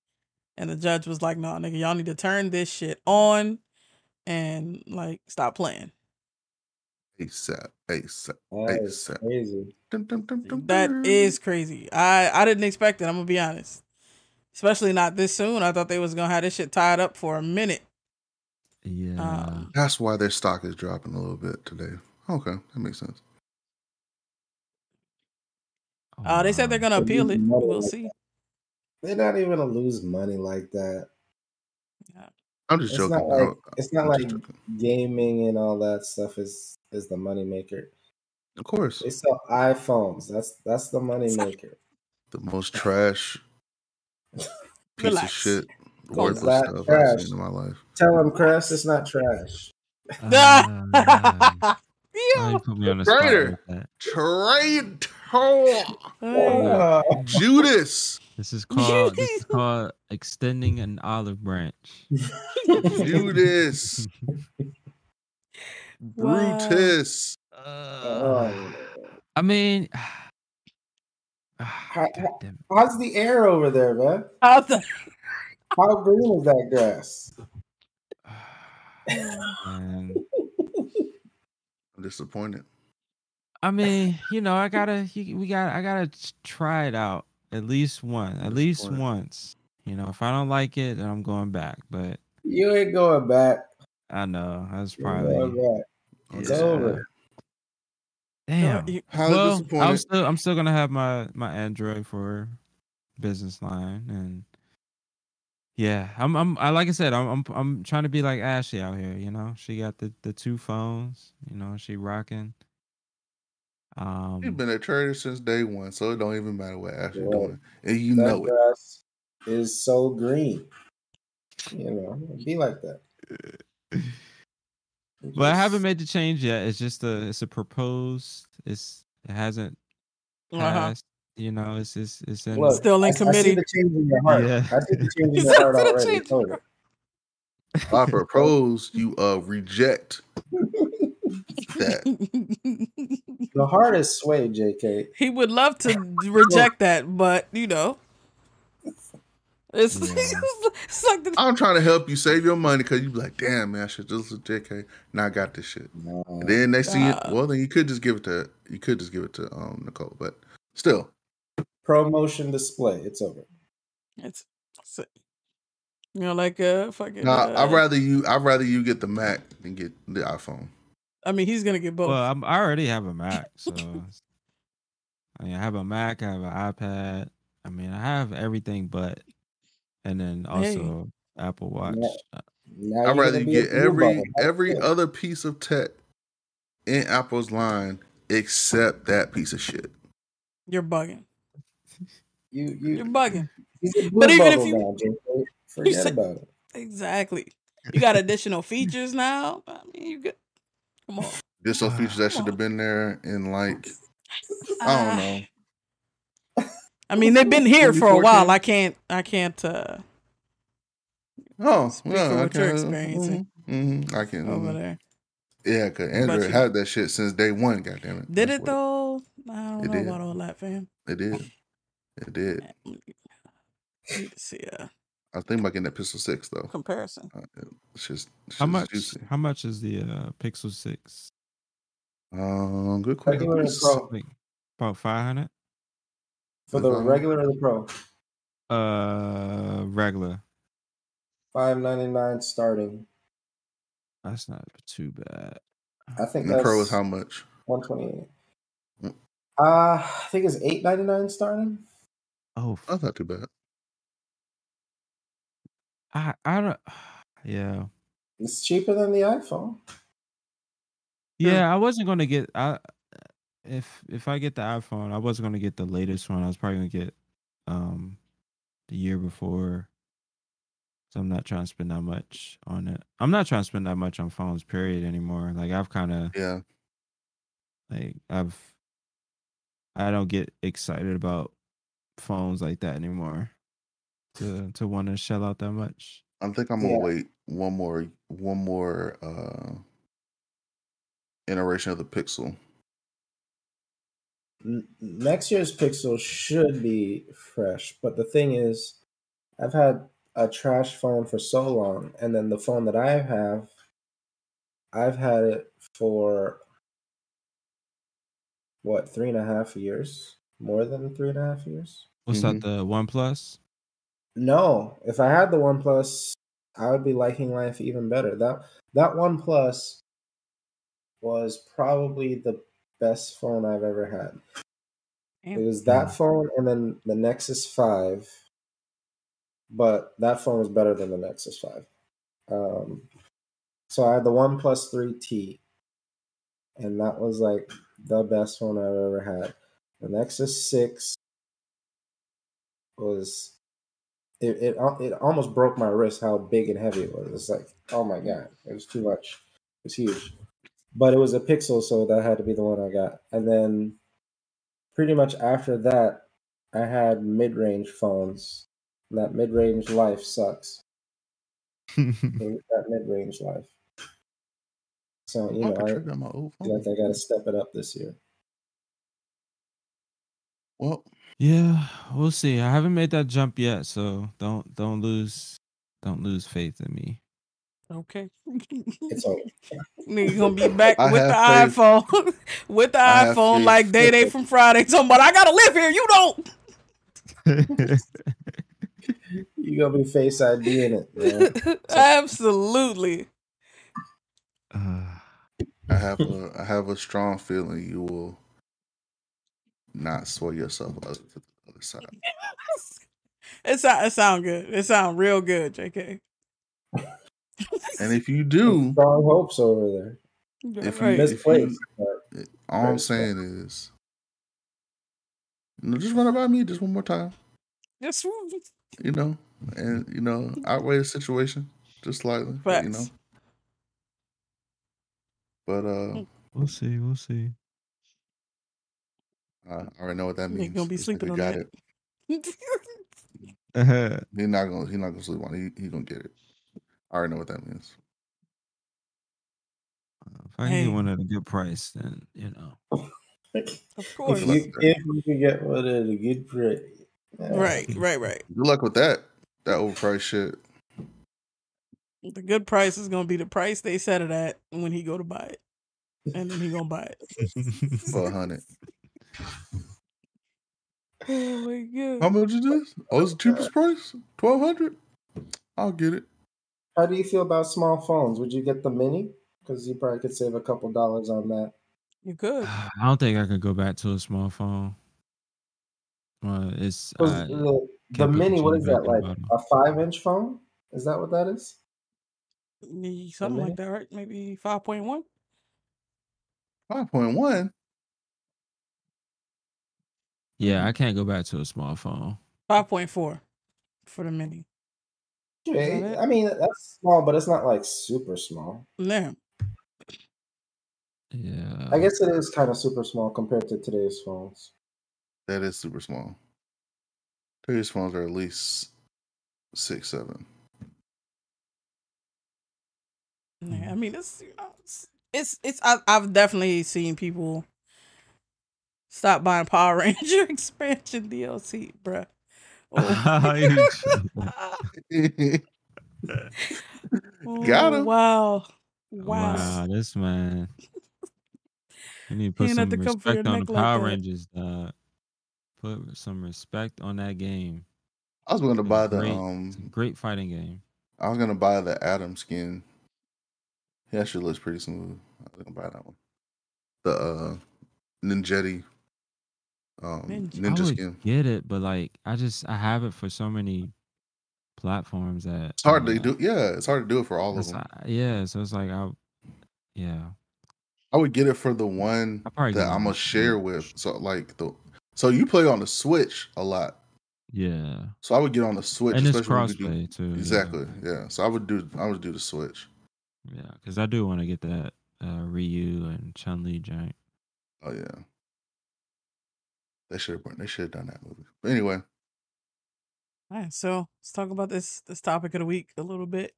and the judge was like, "No, nigga, y'all need to turn this shit on and like stop playing." ASAP. ASAP. That ASAP. is crazy. I I didn't expect it. I'm gonna be honest, especially not this soon. I thought they was gonna have this shit tied up for a minute. Yeah. Um, That's why their stock is dropping a little bit today. Okay, that makes sense. Oh, uh, they said they're gonna appeal it. We'll see. They're not even gonna lose money like that. Yeah. I'm just It's joking. not like it's not I'm like gaming and all that stuff is is the moneymaker. Of course, They sell iPhones. That's that's the moneymaker. the most trash piece Relax. of shit, worthless down. stuff I've seen in my life. Tell him, Chris, it's not trash. Why yeah. you put me on the spot Traitor. Traitor Uh, Oh, This Judas, is called this is called extending an olive branch. Judas, Wow. Brutus. oh. I mean, How- God damn it. How's the air over there, man? how's the- How green is that grass? Oh, man. I'm disappointed. I mean, you know, I gotta, we got, I gotta try it out at least one, at least once. You know, if I don't like it, then I'm going back. But You ain't going back. I know that's You going probably back. I'm It's Yeah. over. damn. you- How well, I'm still, I'm still gonna have my my Android for business line, and yeah, I'm, I'm, I like I said, I'm, I'm, I'm trying to be like Ashley out here. You know, she got the the two phones. You know, she rocking. Um, You've been a trader since day one, so it don't even matter what Ashley Yeah. doing, and you that know it. grass is so green. You know, be like that. But I haven't made the change yet. It's just a it's a proposed. It's it hasn't Uh-huh. passed. You know, it's it's it's in. Look, Still in I, I see the change in your heart. Yeah. I see the change in your heart already. changing. If I propose, you uh reject that. The heart is swayed, JK. he would love to reject that, but you know, It's, Yeah. it's like the, I'm trying to help you save your money because you be like, damn man, I should just listen to JK. Now I got this shit. No. And then they see it. Well, then you could just give it to you could just give it to um Nicole, but still, ProMotion display. It's over. it's, it's you know like uh fucking. nah, uh, I'd rather you I'd rather you get the Mac than get the iPhone. I mean, he's gonna get both. Well, I'm, I already have a Mac, so I mean, I have a Mac, I have an iPad. I mean, I have everything, but and then Hey. also Apple Watch. Yeah. Uh, Now I'd rather you get every every it. other piece of tech in Apple's line except that piece of shit. You're bugging. You you. You're bugging. He's a blue But even if you- now, JK. Forget said- about it. Exactly. You got additional features now. I mean, you good. Come on. There's some features that should have been there in like I don't know. I mean, they've been here for a while. I can't. I can't. uh Oh, Speak yeah, for what you're experiencing. mhm, mhm, I can. over mhm. there. Yeah, cause Android you- had that shit since day one. Goddamn it! Did That's it though? I don't It know did. about all that, fam. It did. It did. Need to see a I was thinking about getting that Pixel Six though. comparison. Uh, It's just it's how just much? Juicy. How much is the uh, Pixel Six? Um, good question. Regular and pro. Like about five hundred. For the Um, regular or the pro, Uh, regular. five ninety nine starting. That's not too bad. I think the Pro is how much? one twenty eight. Mm. Uh, I think it's eight ninety nine starting. Oh, That's not too bad. I I don't. Yeah, It's cheaper than the iPhone. yeah. I wasn't gonna get. I if if I get the iPhone, I wasn't gonna get the latest one. I was probably gonna get um the year before. So I'm not trying to spend that much on it. I'm not trying to spend that much on phones, period, anymore. Like I've kind of Yeah. like I've I don't get excited about phones like that anymore. To to want to shell out that much. I think I'm gonna Yeah. wait one more one more uh iteration of the Pixel. N- next year's Pixel should be fresh, but the thing is, I've had a trash phone for so long, and then the phone that I have, I've had it for what three and a half years, more than three and a half years. What's Mhm. that? The OnePlus? No, if I had the OnePlus, I would be liking life even better. That that OnePlus was probably the best phone I've ever had. It was that phone and then the Nexus 5. But that phone was better than the Nexus 5. Um, so I had the OnePlus 3T. And that was like the best phone I've ever had. The Nexus 6 was it, it it almost broke my wrist how big and heavy it was. It's like, oh my god, it was too much. It was huge. But it was a Pixel, so that had to be the one I got. And then pretty much after that, I had mid range phones. That mid range life sucks. that mid range life. So you know, I trigger on my old feel phone. like I got to step it up this year. Well, yeah, we'll see. I haven't made that jump yet, so don't don't lose don't lose faith in me. Okay. It's over. Nigga gonna be back I with the faith. iPhone, with the I iPhone like Day Day from Friday. Talking about I gotta live here. You don't. You gonna be face ID in it, man. Absolutely. Uh, I have a I have a strong feeling you will not sway yourself other to the other side. It sound it sound good. It sound real good, JK. And if you do, Strong hopes over there. If you Right. miss- Misplaced. all I'm saying is, you know, just run it by me just one more time. Just You know, and you know, outweigh the situation just slightly. But, you know, but uh, we'll see. We'll see. I already know what that means. means. gonna be sleeping nigga on got that. it. if He's not gonna. He's not gonna sleep on it. He, he gonna get it. I already know what that means. Uh, if I Hey. get one at a good price, then you know. Of course. if you if you can get one at a good price, Right, right, right. Good luck with that. That overpriced shit. The good price is gonna be the price they set it at when he go to buy it, and then he gonna buy it. For a hundred. oh my god! How much is this? Oh, it's the cheapest price? Twelve hundred? I'll get it. How do you feel about small phones? Would you get the mini? Because you probably could save a couple dollars on that. You could. I don't think I could go back to a small phone. Well, it's 'Cause uh, the, the mini, the what chin is back that like? bottom. A five inch phone? Is that what that is? Yeah, Something like that, right? Maybe five point one. Five point one. yeah, I can't go back to a small phone. Five point four for the mini. Okay. I mean, that's small, but it's not like super small. Yeah. Yeah, I guess it is kind of super small compared to today's phones. That is super small. Today's phones are at least six, seven. Yeah, I mm. mean, it's you know, it's it's, it's I, I've definitely seen people stop buying Power Ranger expansion DLC, bruh. Oh, Got him. Wow. Wow. Wow, this man. You need to put ain't some have to come for your respect on the neck like Power that. Rangers, dog. Put some respect on that game. I was going to It's buy the great. um. It's a great fighting game. I was gonna buy the Adam skin. He actually looks pretty smooth. I was gonna buy that one. The uh Ninjetti um Ninja. ninja I would skin. get it, but like I just I have it for so many platforms that It's hard uh, to do. Yeah, it's hard to do it for all of them. I- yeah, so it's like I, yeah, I would get it for the one that get it on I'm gonna share with. So like the so you play on the Switch a lot. yeah, So I would get on the Switch, and it's especially when you do- crossplay too. yeah. Exactly. Yeah. So I would do I would do the Switch. Yeah, because I do want to get that uh, Ryu and Chun Li joint. Oh yeah. They should have they should have done that movie. But anyway, All right, so let's talk about this this topic of the week a little bit.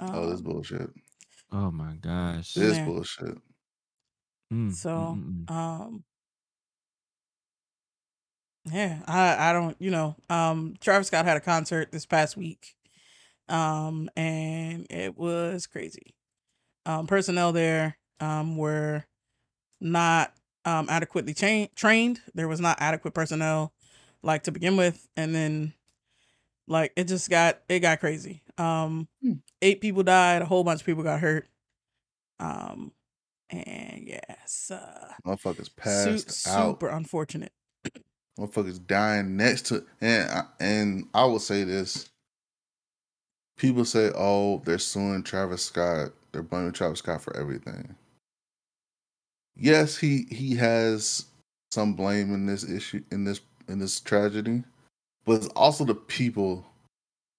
oh this Um, bullshit. Oh my gosh. This Yeah. bullshit. Mm, So, mm, mm, mm. um, yeah, I I don't, you know, um, Travis Scott had a concert this past week, um, and it was crazy. Um, personnel there, um, were not um adequately cha- trained. There was not adequate personnel, like to begin with, and then, like, it just got it got crazy. Um, Hmm. eight people died. A whole bunch of people got hurt. Um, and yes, uh, Motherfuckers Su- passed out. super unfortunate. Motherfuckers dying next to and I- and I will say this. People say, "Oh, they're suing Travis Scott. They're blaming Travis Scott for everything." Yes, he he has some blame in this issue in this in this tragedy, but it's also the people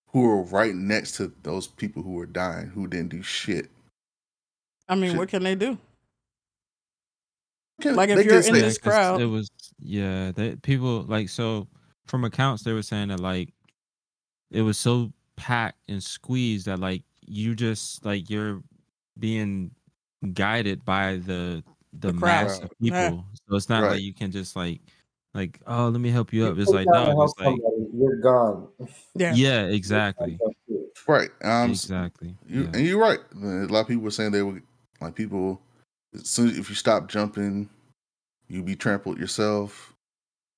who are right next to those people who were dying who didn't do shit. I mean, Shit. what can they do? Can- Like, if you're in this this 'cause crowd- It was yeah. They people like so from accounts they were saying that like it was so packed and squeezed that like you just like you're being guided by the the, The mass of people. Yeah. So it's not Right. like you can just like like oh let me help you up. It's like down to dog. help It's like you're gone. Yeah. yeah, exactly, right. Um, exactly. You, yeah. And you're right. A lot of people were saying they were like people. As soon as, if you stop jumping, you be trampled yourself.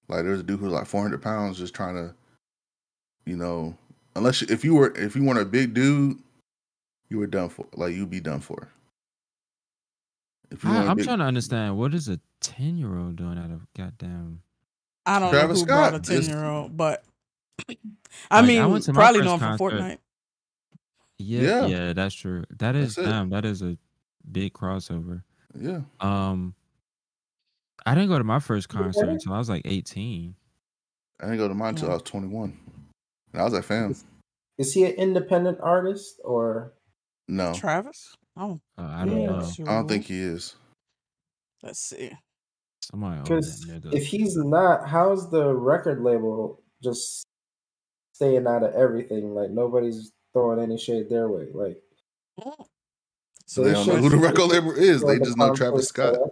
Like there's a dude who's like 400 pounds just trying to, you know, unless you, if you were if you weren't a big dude, you were done for. Like you'd be done for. If I, weren't a I'm trying to understand what is a ten year old doing out of goddamn. I don't Travis know who brought a Scott, ten this- year old, but I Like, I mean, went to my probably first known from concert. Fortnite. Yeah, Yeah. yeah, that's true. That is That's damn. That is a big crossover. yeah. Um, I didn't go to my first concert Okay. until I was like 18. I didn't go to mine until I was 21. And I was at fam. Is he an independent artist or No, Travis? Oh, Uh, I don't Yeah. know. I don't think he is. Let's see. Somebody because if he's not, how's the record label just staying out of everything? Like nobody's throwing any shade their way. Like Mm. So they don't know who the record label is. They just know Travis Scott. Scott.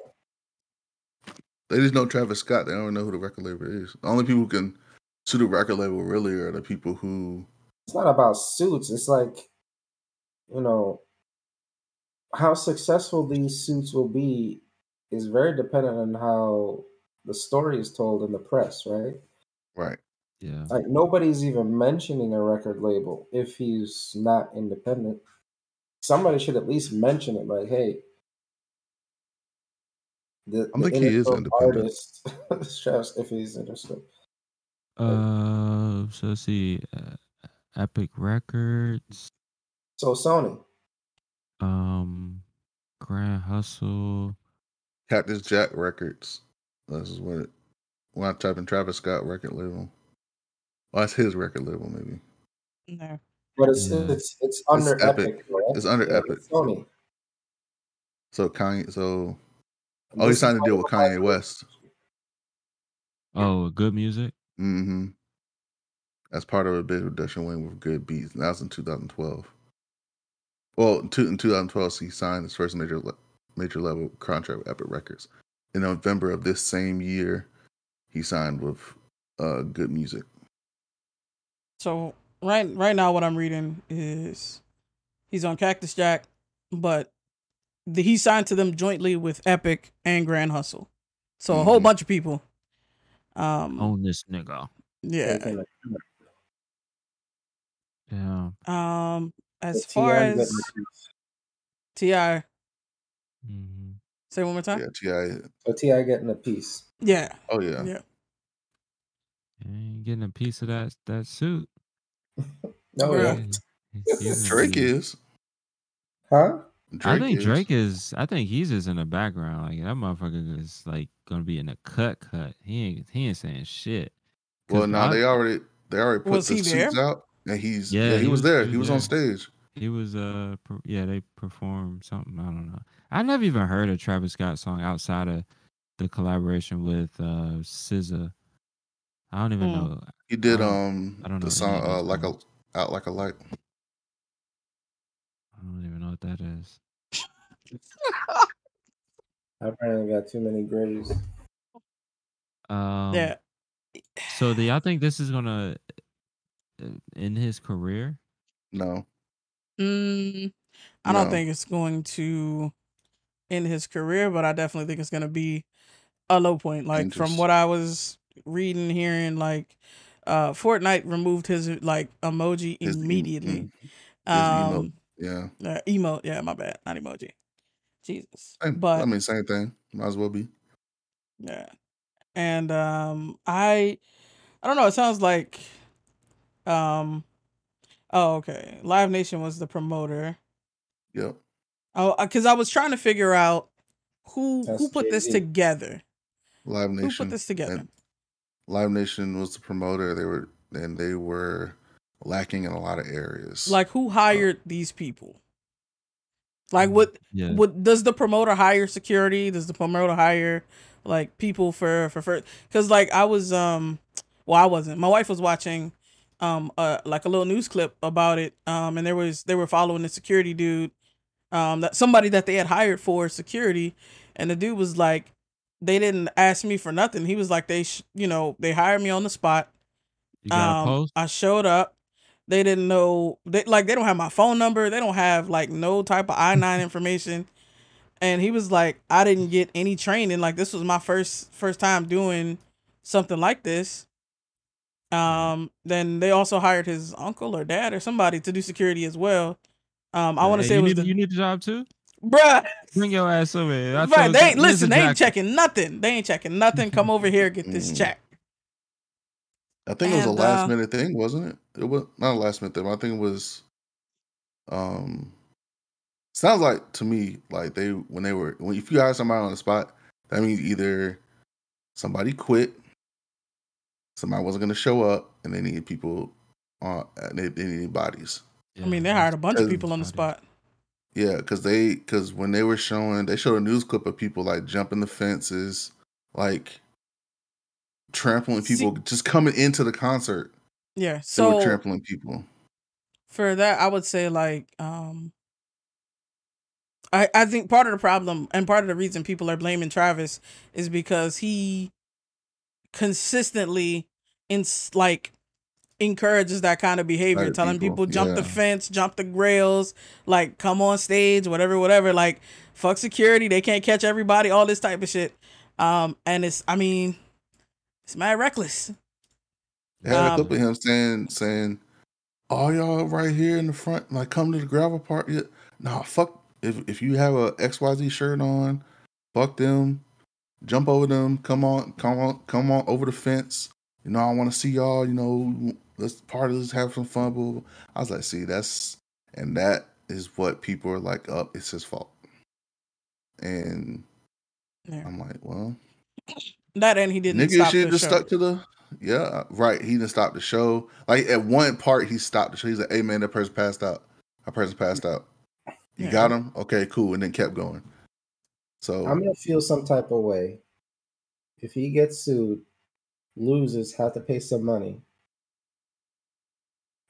They just know Travis Scott. They don't know who the record label is. The only people who can sue the record label really are the people who it's not about suits. It's like, you know, how successful these suits will be is very dependent on how the story is told in the press, right? Right. Yeah. Like nobody's even mentioning a record label if he's not independent. Somebody should at least mention it, like, hey, the, I the think he is independent. artist, Travis, if he's Interscope. Uh, so let's see. Uh, Epic Records, So Sony, um, Grand Hustle. Cactus Jack Records. This is what it. When I type in Travis Scott record label, well, that's his record label, maybe. No. but it's Yeah. it's it's under Epic. Epic. right? It's under Yeah, Epic. Sony. So Kanye. So oh, he this signed a deal with Kanye West. Oh, good music. Mm-hmm. As part of a big production win with good beats. And that was in 2012. Well, in, two, in 2012, he signed his first major major level contract with Epic Records. In November of this same year, he signed with uh, Good Music. So right right now, what I'm reading is he's on Cactus Jack, but the, he signed to them jointly with Epic and Grand Hustle. So a whole Mhm. bunch of people. Um. Own this nigga. yeah. Yeah. Um. As the far TI as getting- Ti, hmm say one more time. Yeah, Ti. so Ti getting a piece. Yeah. Oh yeah. Yeah. Ain't getting a piece of that that suit. No, Bruh. yeah. He- he's gonna Drake be- is. huh? I think is. Drake is. I think he's just in the background. Like that motherfucker is like gonna be in a cut. Cut. He ain't. He ain't saying shit. Well, now I- they already they already put the suits there? out, and he's Yeah, yeah, he, he was, was- there. he He was was on stage. He was uh per- yeah they performed something I don't know. I never even heard a Travis Scott song outside of the collaboration with uh SZA. I don't even Hmm. know. He did I um I don't know the any song uh, like a out like a light. I don't even know what that is. I apparently got too many graves. Um, yeah. So do y'all think this is gonna end his career? No, Mm, I don't think it's going to end his career, but I definitely think it's going to be a low point. Like from what I was reading, hearing, like uh Fortnite removed his like emoji His em- immediately. mm, his emote. Um, yeah. uh, emote. Yeah, my bad, not emoji. Jesus, Same, but I mean, same thing. Might as well be. yeah, and um, I, I don't know. It sounds like, um, oh okay, Live Nation was the promoter. Yep. Oh, because I was trying to figure out who who That's put this together. Live Who Nation. put this together? and Live Nation was the promoter. They were and they were lacking in a lot of areas. Like who hired these people? Like Mm, what Yeah. what does the promoter hire security? Does the promoter hire like people for for first? Because like I was um, well I wasn't. My wife was watching um uh like a little news clip about it um and there was they were following the security dude um that somebody that they had hired for security and the dude was like they didn't ask me for nothing he was like they sh- you know they hired me on the spot You got a um? I showed up. They didn't know they like they don't have my phone number. They don't have like no type of I nine information. And he was like, I didn't get any training. Like this was my first first time doing something like this. Um, then they also hired his uncle or dad or somebody to do security as well. Um, I want to Hey, say you it was need, the you need the job too. bruh. Bring your ass over here. I Right, they ain't listen. They ain't checking nothing. They ain't checking nothing. Come over here, get this Mm. check. I think it was a last uh, minute thing, wasn't it? It was not a last minute thing. I think it was. Um, sounds like to me like they when they were when if you hire somebody on the spot, that means either somebody quit, somebody wasn't going to show up, and they needed people on. They, they needed bodies. I mean, they hired a bunch of people on the spot. Yeah, because they because when they were showing, they showed a news clip of people like jumping the fences, like trampling See- people, just coming into the concert. Yeah. They were So trampling people. for that i would say like um i i think part of the problem and part of the reason people are blaming travis is because he consistently in like encourages that kind of behavior, telling people, people jump the fence, jump the rails, like come on stage, whatever, whatever. Like fuck security, they can't catch everybody, all this type of shit. Um, and it's, I mean, it's mad reckless. They had a Um, clip of him saying saying, "All y'all right here in the front, like come to the gravel park." Yeah. Nah, fuck. If if you have a XYZ shirt on, fuck them. Jump over them. Come on, come on, come on over the fence. You know, I want to see y'all. You know, let's party, let's have some fun. blah, blah, blah. I was like, see, that's and that is what people are like. Up, it's his fault. And Yeah. I'm like, well, That and he didn't Nigga stop should the just show. stuck to the yeah, right. He didn't stop the show. Like at one part, he stopped the show. He's like, "Hey man, that person passed out. That person passed out. You Yeah. got him? Okay, cool." And then kept going. So I'm gonna feel some type of way if he gets sued, loses, have to pay some money.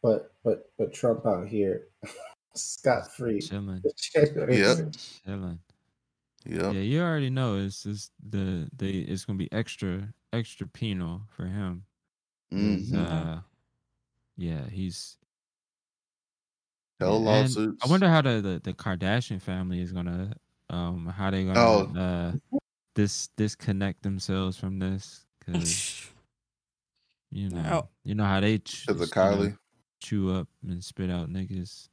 But but but Trump out here scot free. Chilling, Yep. chilling. yeah, Yeah, you already know it's just the they it's gonna be extra extra penal for him. 'cause, Mhm. Uh, yeah, he's hell lawsuits. I wonder how the, the the Kardashian family is gonna um how they gonna Oh. uh dis disconnect themselves from this because you know Oh. you know how they ch- Because of know, Kylie. chew up and spit out niggas.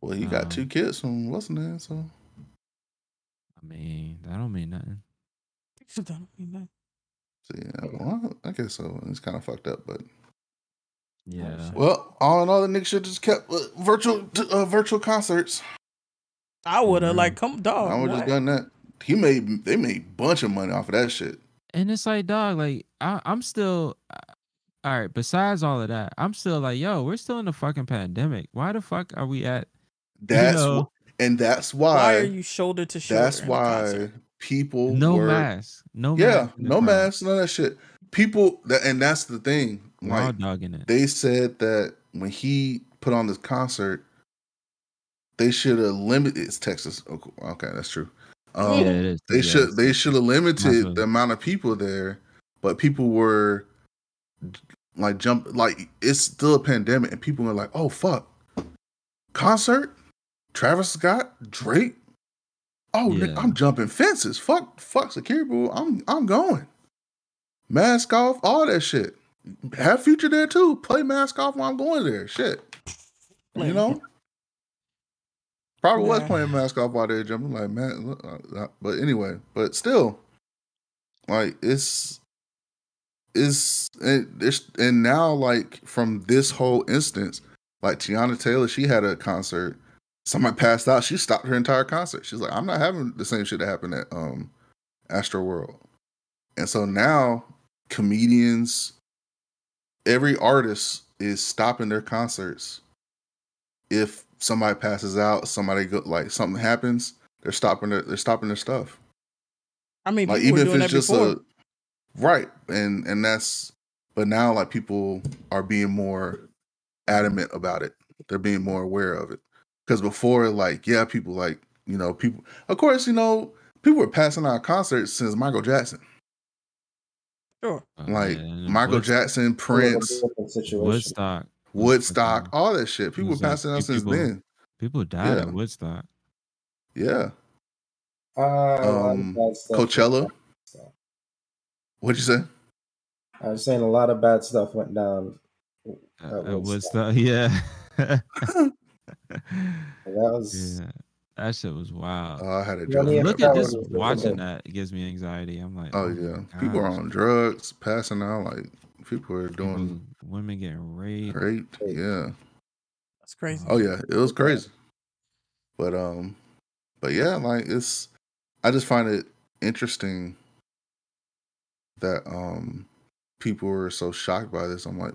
Well, he got um, two kids from what's the name? So I mean that don't mean nothing. so, yeah, well, I guess so. It's kind of fucked up, but Yeah, well, all in all, the nigga should just kept uh, virtual uh, virtual concerts. I would have Yeah. like come dog. I would what? just done that. He made they made a bunch of money off of that shit. And it's like dog, like I, I'm still. All right. Besides all of that, I'm still like, yo, we're still in the fucking pandemic. Why the fuck are we at? That's know, wh- and that's Why why, are you shoulder to shoulder? that's why people no were mask, no yeah mask in no crowd. mask none of that shit. People that and that's the thing. We're Like dogging it. they said that when he put on this concert, they should have limited. It's Texas. Okay, okay, that's true. Um, yeah, it is. they yeah, should they should have limited the amount of people there, but people were like jump like it's still a pandemic and people were like, oh fuck, concert, Travis Scott, Drake. Oh, ni- Yeah. I'm jumping fences. Fuck, fuck security. Bro. I'm I'm going. Mask off, all that shit. Have future there too. Play mask off while I'm going there. Shit. You know? Probably was playing mask off while they were jumping. Like, man, uh, but anyway, but still, like, it's it's and it's and now like from this whole instance, like Teyana Taylor, she had a concert. Somebody passed out. She stopped her entire concert. She's like, I'm not having the same shit that happened at um Astroworld. And so now comedians, every artist is stopping their concerts if somebody passes out, somebody go like something happens, they're stopping their they're stopping their stuff. I mean, Like even if it's just before. a right, and and that's but now like people are being more adamant about it. They're being more aware of it because before like yeah, people like you know people of course you know people were passing out concerts since Michael Jackson, Sure. uh, like yeah, and Michael Jackson, Prince. Woodstock, Woodstock, all that shit. People were passing out since people- then. People died Yeah. at Woodstock. Yeah, Uh, a Um, Coachella? what'd you say? I was saying a lot of bad stuff went down. At, At at Woodstock. Woodstock, yeah. That was yeah, that shit was wild. Oh, I had a Yeah, joke. yeah, Look at this. Watching that it gives me anxiety. I'm like, Oh my yeah, people are on drugs, passing out. Like people are doing People- women getting raped. great. Great. Yeah. That's crazy. Oh yeah, it was crazy. But um, but yeah, like it's. I just find it interesting that um people were so shocked by this. I'm like,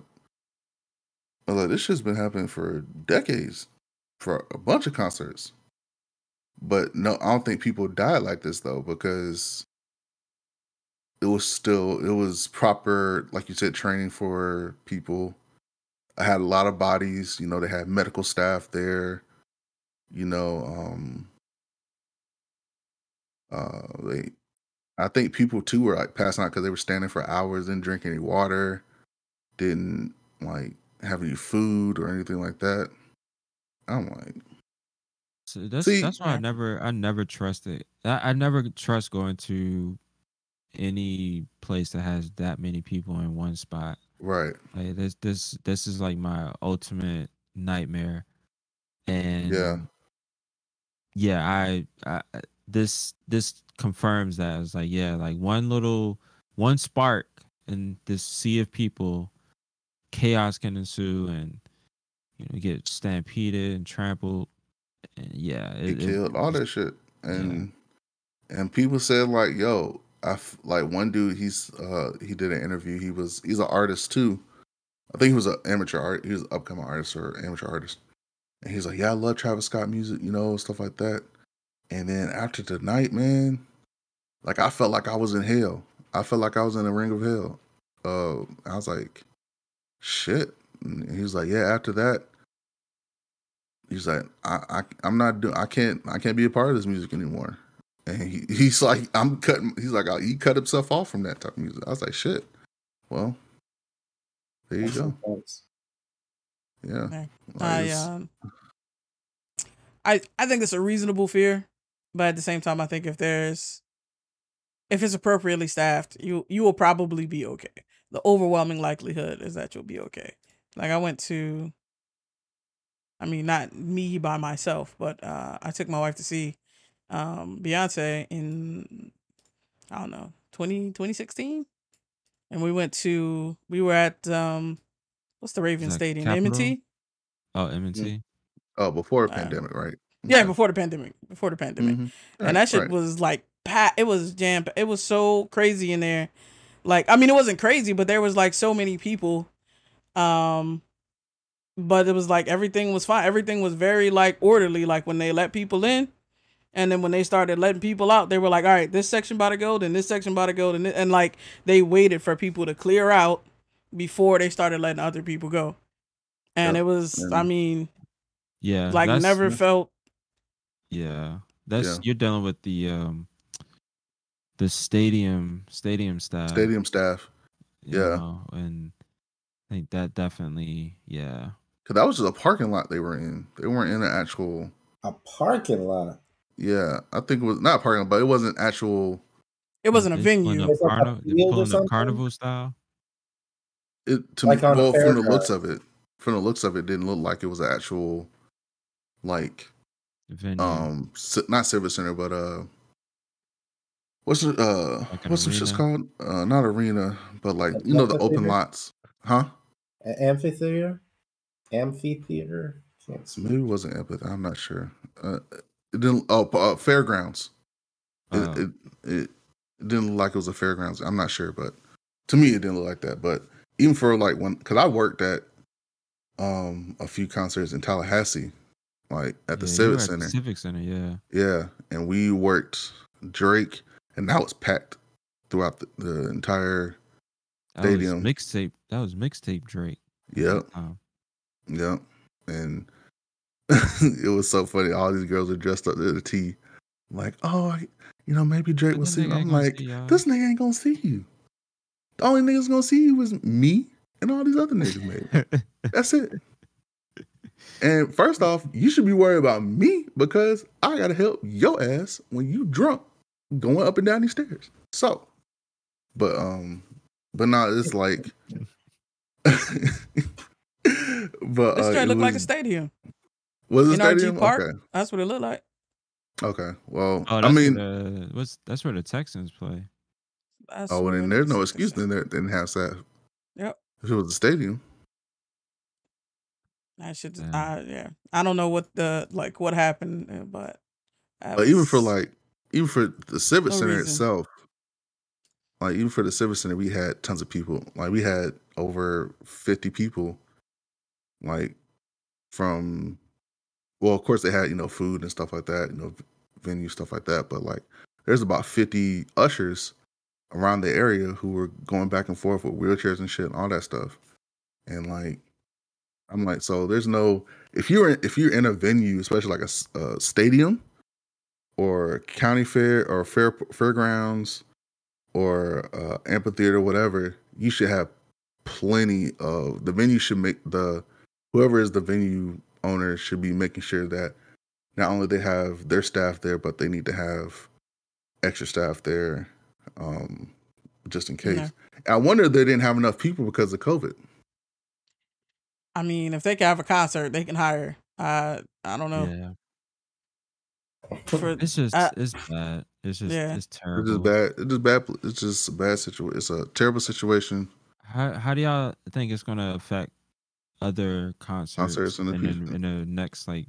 I was like, this shit's been happening for decades, for a bunch of concerts. But no, I don't think people died like this though, because still it was proper, like you said, training for people. I had a lot of bodies, you know, they had medical staff there, you know, um uh they I think people too were like passing out because they were standing for hours, didn't drink any water, didn't like have any food or anything like that. I'm like, So that's See- that's why I never I never trusted. I, I never trust going to any place that has that many people in one spot. right, Like this this this is like my ultimate nightmare. And yeah, yeah, I, I this this confirms that it's like yeah, like one little one spark in this sea of people, chaos can ensue and you know get stampeded and trampled. And yeah, it, it- killed all that shit, and and people said like, yo, I f- like one dude. He's uh he did an interview. He was he's an artist too. I think he was an amateur art. He was an upcoming artist or amateur artist. And he's like, yeah, I love Travis Scott music, you know, stuff like that. And then after tonight, man, like I felt like I was in hell. I felt like I was in the ring of hell. Uh, I was like, shit. And he was like, yeah. After that, he's like, I, I I'm not doing. I can't. I can't be a part of this music anymore. And he, he's like, I'm cutting. He's like, he cut himself off from that type of music. I was like, shit. Well, there you That's go. intense. Yeah. Yeah. Like, I um, I I think it's a reasonable fear, but at the same time, I think if there's if it's appropriately staffed, you you will probably be okay. The overwhelming likelihood is that you'll be okay. Like I went to, I mean, not me by myself, but uh, I took my wife to see um, Beyonce in I don't know 20, 2016. and we went to we were at um, what's the Raven Stadium, Capitol? M&T. Oh, M&T. oh, before the Uh, pandemic, right? Yeah, before the pandemic. Before the pandemic. Mhm. and that shit right. was like pat it was jam it was so crazy in there like i mean it wasn't crazy but there was like so many people um but it was like everything was fine everything was very like orderly like when they let people in and then when they started letting people out they were like all right this section about to go then this section about to go then and like they waited for people to clear out before they started letting other people go and Yep. it was And- i mean Yeah. like never felt Yeah. That's Yeah. you're dealing with the um the stadium stadium staff. Stadium staff. yeah. know, and I think that definitely yeah. Cause that was just a parking lot they were in. They weren't in an actual. A parking lot. Yeah, I think it was not a parking lot, but it wasn't actual. it wasn't a venue pulling up It's like a carnival, they field pulling up carnival style. It to Like me, well, from the looks of it, from the looks of it, didn't look like it was an actual, like, venue. um, not Civic Center, but uh, what's it? Uh, Like an what's the shit's called? Uh, not arena, but like An you know the open lots, huh? An amphitheater? Amphitheater? Maybe it wasn't amphitheater. I'm not sure. Uh, it didn't. Oh, uh, fairgrounds. It, Oh. it it it didn't look like it was a fairgrounds. I'm not sure, but to me it didn't look like that. But even for like when, because I worked at um a few concerts in Tallahassee, like at the Yeah, Civic at Center. The Civic Center, yeah. Yeah, and we worked Drake, and that was packed throughout the, the entire. That Stadium. mixtape. That was mixtape Drake. Yep, time. yep, and it was so funny. All these girls were dressed up to the T, like, oh, I, you know, maybe Drake will see. I'm like, this nigga ain't gonna see you. The only niggas gonna see you is me and all these other niggas, maybe. That's it. And first off, you should be worried about me because I gotta help your ass when you drunk going up and down these stairs. So, but um, but now it's like, but This uh, it looked like a stadium. Was it NRG stadium? Park? Okay, That's what it looked like. okay. Well, Oh, I mean, the, what's that's where the Texans play. That's oh, well, what then there's no excuse. Then there didn't have that. Yep. If it was a stadium, I should. Damn. I yeah. I don't know what the like what happened, uh, but. that but even for like, even for the Civic No Center reason. itself, like even for the Civic Center, we had tons of people. Like we had over fifty people. Like from, well, of course they had you know food and stuff like that, you know, venue stuff like that. But like, there's about fifty ushers around the area who were going back and forth with wheelchairs and shit and all that stuff. And like, I'm like, so there's no if you're in, if you're in a venue, especially like a stadium or county fair or fair fairgrounds or uh, amphitheater, whatever, you should have plenty of the venue should make the whoever is the venue owner should be making sure that not only they have their staff there, but they need to have extra staff there, um, just in case. Yeah. I wonder if they didn't have enough people because of COVID. I mean, if they can have a concert, they can hire. Uh, I don't know. Yeah, For, it's just Uh, it's bad. It's just yeah. it's It's terrible. just bad. It's just bad. It's just a bad situation. It's a terrible situation. How how do y'all think it's gonna affect other concerts, Concerts in the in, the, future. in the next like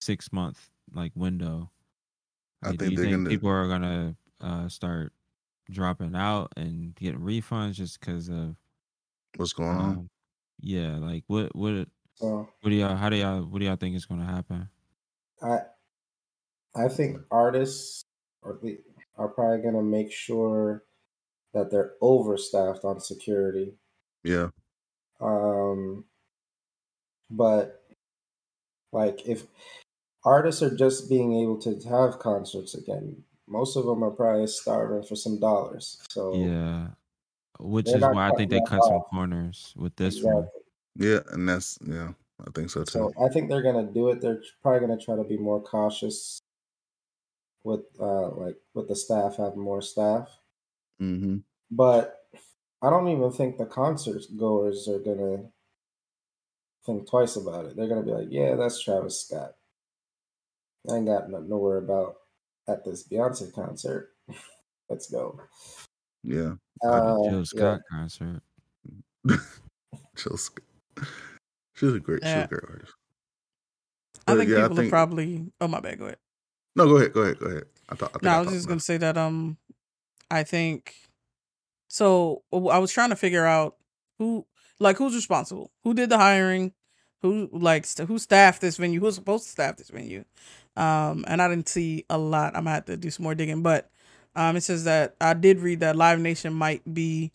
six month like window? I Like, do think you think gonna- people are gonna uh, start dropping out and getting refunds just because of What's going on? um, yeah like what what So what do y'all how do y'all what do y'all think is gonna happen? I I think artists are are probably gonna make sure that they're overstaffed on security. Yeah. Um, but like if artists are just being able to have concerts again, most of them are probably starving for some dollars. So Yeah, which is why I think they cut that some corners with this one. Yeah, and that's yeah. I think so too. So I think they're gonna do it. They're probably gonna try to be more cautious with uh like with the staff having more staff. hmm But I don't even think the concert goers are gonna think twice about it. They're gonna be like, "Yeah, that's Travis Scott. I ain't got nothing to worry about at this Beyonce concert. Let's go." Yeah. Uh, Jill yeah. Scott concert. Jill Scott. She's a great. She's Yeah. a great artist. I But think yeah, I people are probably. Oh my bad. Go ahead. No, go ahead. Go ahead. Go ahead. I thought. I think No, I was just enough. gonna say that. Um, I think. So I was trying to figure out who, like, who's responsible, who did the hiring, who like st- who staffed this venue, who's supposed to staff this venue, um, and I didn't see a lot. I'm gonna have to do some more digging, but um, it says that I did read that Live Nation might be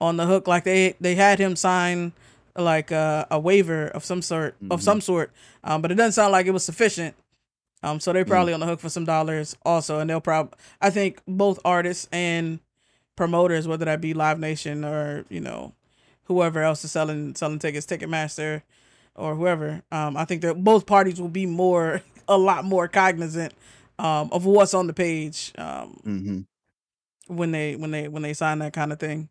on the hook, like they they had him sign like uh, a waiver of some sort of Mhm. some sort, um, but it doesn't sound like it was sufficient. Um, so they're probably on the hook for some dollars also, and they'll probably I think both artists and promoters, whether that be Live Nation or you know whoever else is selling selling tickets, Ticketmaster or whoever. Um, I think that both parties will be more a lot more cognizant um, of what's on the page um, Mhm. when they when they when they sign that kind of thing.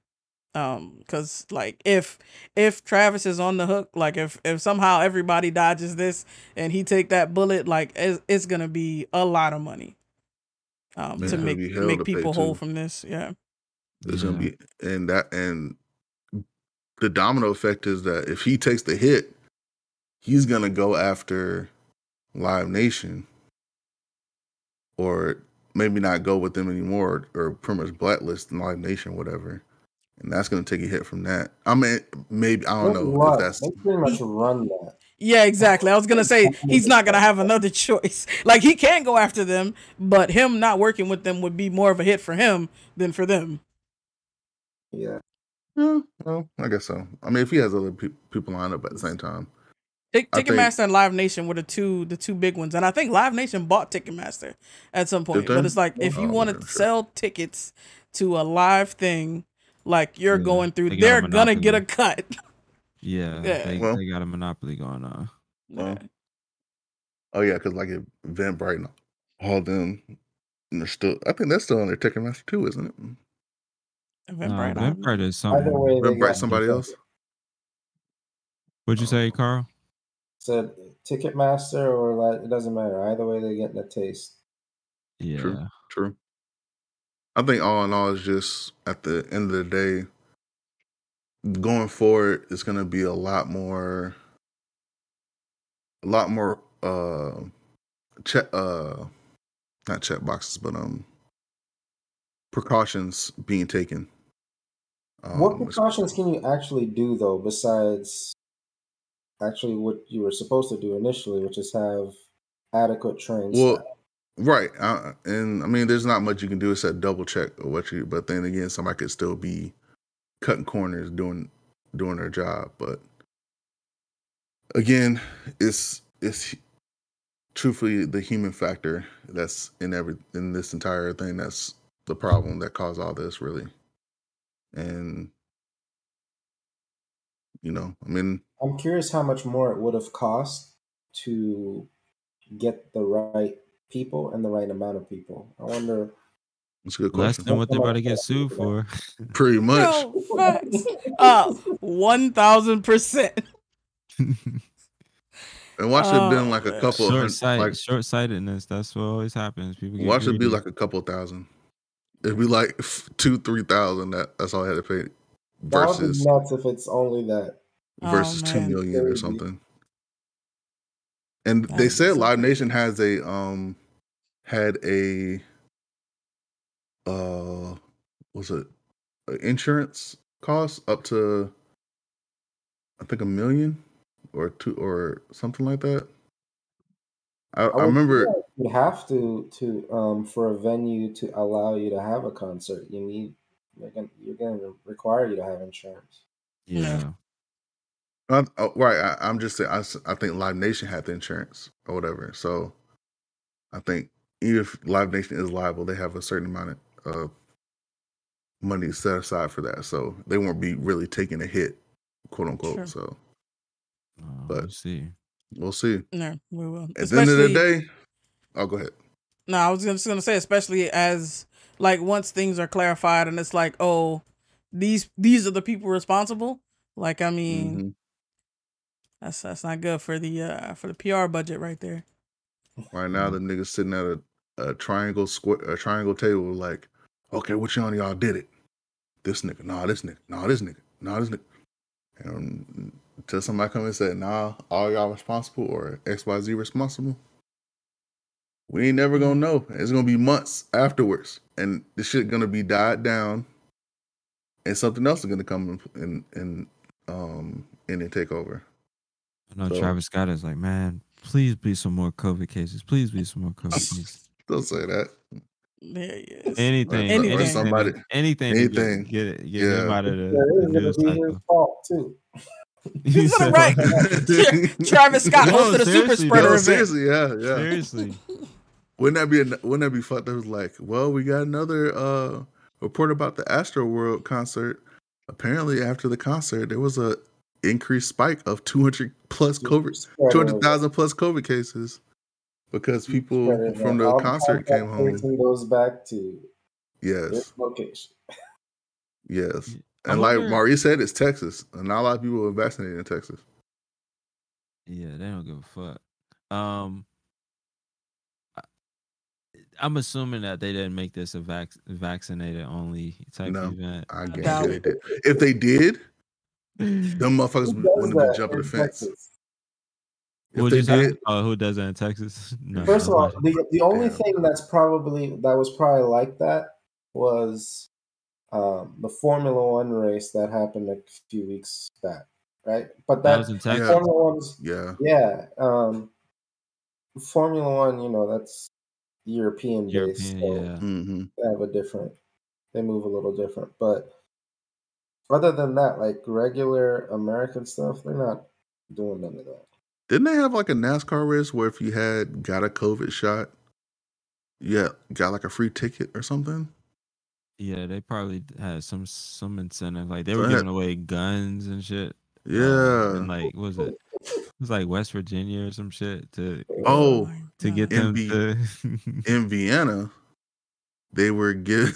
Um, because like if if Travis is on the hook, like if if somehow everybody dodges this and he take that bullet, like it's, it's gonna be a lot of money. Um, Yeah, to make make to people whole too. from this, yeah. It's Yeah. gonna be and that and the domino effect is that if he takes the hit, he's gonna go after Live Nation, or maybe not go with them anymore, or pretty much blacklist Live Nation, whatever. And that's gonna take a hit from that. I mean, maybe I don't They know run- if that's they pretty much run that. Yeah, exactly. I was gonna say he's not gonna have another choice. Like he can go after them, but him not working with them would be more of a hit for him than for them. Yeah. Yeah, well, I guess so. I mean, if he has other pe- people lined up at the same time, Tick- I think- Ticketmaster and Live Nation were the two the two big ones, and I think Live Nation bought Ticketmaster at some point. But it's like if oh, you Oh, want okay, to sure. sell tickets to a live thing, like you're Yeah, going through, they they're gonna get a cut. Yeah, Yeah. They, Well- they got a monopoly going on. Well, oh yeah, because like if Van Brighton, all them, and they're still. I think that's still on their Ticketmaster too, isn't it? Eventbrite, No, I don't know. Eventbrite is something. way, Eventbrite, somebody the- else. What'd you say, Carl? Said Ticketmaster or like it doesn't matter. Either way, they're getting a taste. Yeah. True. True. I think all in all, it's just at the end of the day, going forward, it's going to be a lot more, a lot more, uh, check, uh, not check boxes, but um, precautions being taken. What Um, precautions can you actually do though, besides actually what you were supposed to do initially, which is have adequate trained Well? Right, uh, and I mean, there's not much you can do except double check or what you. But then again, somebody could still be cutting corners doing doing their job. But again, it's it's truthfully the human factor that's in every in this entire thing. That's the problem that caused all this, really. And You know, I mean, I'm curious how much more it would have cost to get the right people and the right amount of people. I wonder. it's a good question. Less than what they're about to get sued for. Pretty much. No, facts. Uh, one thousand percent. And watch it been Oh, like a couple of Short hun- sight, like short sightedness. That's what always happens. People get watch it be like a couple thousand. It'd be like two, three thousand. That that's all I had to pay That would be versus nuts if it's only that. Oh, versus oh, two million or something. And That they would be said Live. Nation has a um had a uh was it a insurance cost up to I think a million or two or something like that. I, I would remember like You have to to um for a venue to allow you to have a concert. You need you're gonna you're gonna require you to have insurance. yeah. I, oh, right. I, I'm just saying. I, I think Live Nation had the insurance or whatever. So I think even if Live Nation is liable, they have a certain amount of uh, money set aside for that. So they won't be really taking a hit, quote unquote. Sure. So Uh, But- we'll see. we'll see. No, we will. At the end of the day, oh, go ahead. No, I was just gonna say, especially as like once things are clarified and it's like, oh, these these are the people responsible. Like, I mean, Mhm. that's that's not good for the uh for the PR budget right there. Right now, the niggas sitting at a, a triangle square, a triangle table, like, okay, which one of y'all did it? This nigga, nah, this nigga, nah, this nigga, nah, this nigga. And until somebody come and say, nah, all y'all responsible or X Y Z responsible, we ain't never gonna know. It's gonna be months afterwards, and the shit gonna be died down, and something else is gonna come in and and um in and take over. I know So- Travis Scott is like, man, please be some more COVID cases. Please be some more COVID cases. Don't say that. There he is. Anything, Anything. anything, somebody- anything, to get- anything. Get, it, get Yeah. him out of the, Yeah, the it is news gonna be his cycle. fault too. He He's said- right. Travis Scott No, hosted a super spreader No, event. seriously, yeah, yeah. Seriously. Wouldn't that be an- wouldn't that be fucked? It was like, well, we got another uh report about the Astroworld concert. Apparently, after the concert, there was a increased spike of 200 plus COVID, Spreader 200,000 plus COVID cases because people spreader from the concert came home. tracing goes back to Yes, location. yes. And like wonder- Maurice said, it's Texas, and not a lot of people are vaccinated in Texas. Yeah, they don't give a fuck. Um, I- I'm assuming that they didn't make this a vac- vaccinated only type No. event. I doubt guarantee they did. If they did, them motherfuckers Who does wouldn't have been that jumping in the fence. Texas? If What they you say? did, Oh, who does that in Texas? No, First of all, the the only Damn. thing that's probably that was probably like that was um, the Formula One race that happened a few weeks back, right? But that that, was in Texas. Yeah. Formula One's yeah, yeah, um, Formula One, you know, that's European based, European, so yeah. hmm they have a different, they move a little different. But other than that, like regular American stuff, they're not doing none of that. Didn't they have like a NASCAR race where if you had got a COVID shot, yeah, got like a free ticket or something? Yeah, they probably had some some incentive. Like they were giving away guns and shit. um, Yeah. and like what was it? It was like West Virginia or some shit to Oh, my to get God. them NB to. in Vienna, they were giving.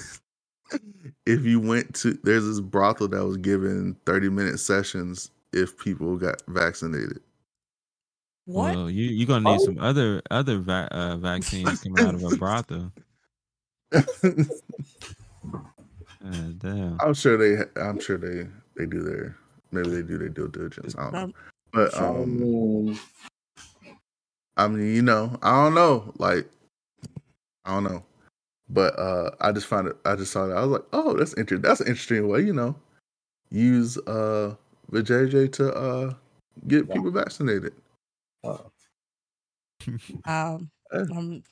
if you went to, there's this brothel that was giving 30 minute sessions if people got vaccinated. What? Well, you you're gonna need Oh. some other other va- uh, vaccines coming out of a brothel. Uh, damn. I'm sure they. I'm sure they. They do their. Maybe they do their due diligence. I don't know. Um, But um, mean, I mean, you know, I don't know. Like, I don't know. But uh I just found it. I just saw that. I was like, oh, that's interesting. That's an interesting way, you know, use uh the JJ to uh get Yeah. people vaccinated. uh, Um, Hey. um,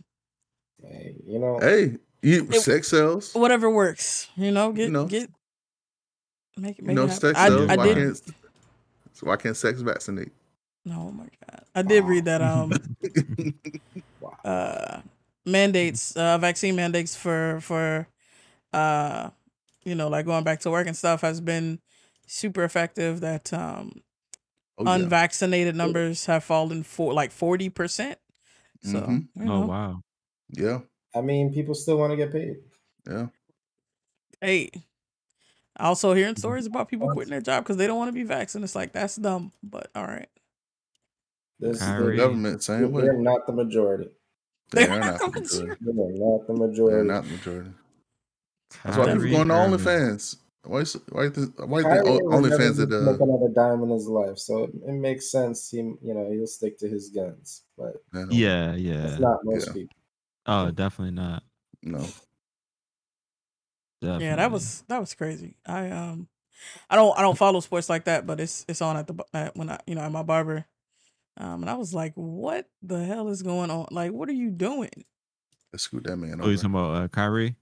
hey, you know, Hey, you It- sex sells. whatever works. You know, get you know. get make it. You Make know, it happen. sex I, sells. I why did. can't so why can't sex vaccinate? Oh my god, I did read that. Um, uh, mandates, uh, vaccine mandates for for, uh, you know, like going back to work and stuff has been super effective. That um, Oh, yeah. unvaccinated numbers have fallen for like forty percent. So Mhm. you Oh wow. yeah, I mean, people still want to get paid. yeah. hey. Also hearing Mm-hmm. stories about people quitting their job because they don't want to be vaccinated. It's like that's dumb, but all right. This, Kyrie. they're, Government same way. they're not the majority. They They're not not the the majority. They're not the They're majority. not the majority. That's why people going to Irving. OnlyFans. Why? is- Why? you think- Why? you Kyrie think will never OnlyFans did? make Uh, another dime in his life, so it, it makes sense. He, you know, he'll stick to his guns, but Yeah, yeah. it's not most Yeah. people. Oh, definitely not. no. Definitely. Yeah, that was that was crazy. I um, I don't I don't follow sports like that, but it's it's on at the at, when I you know at my barber, um, and I was like, what the hell is going on? Like, what are you doing? Let's scoot that man Oh, you talking about uh, Kyrie?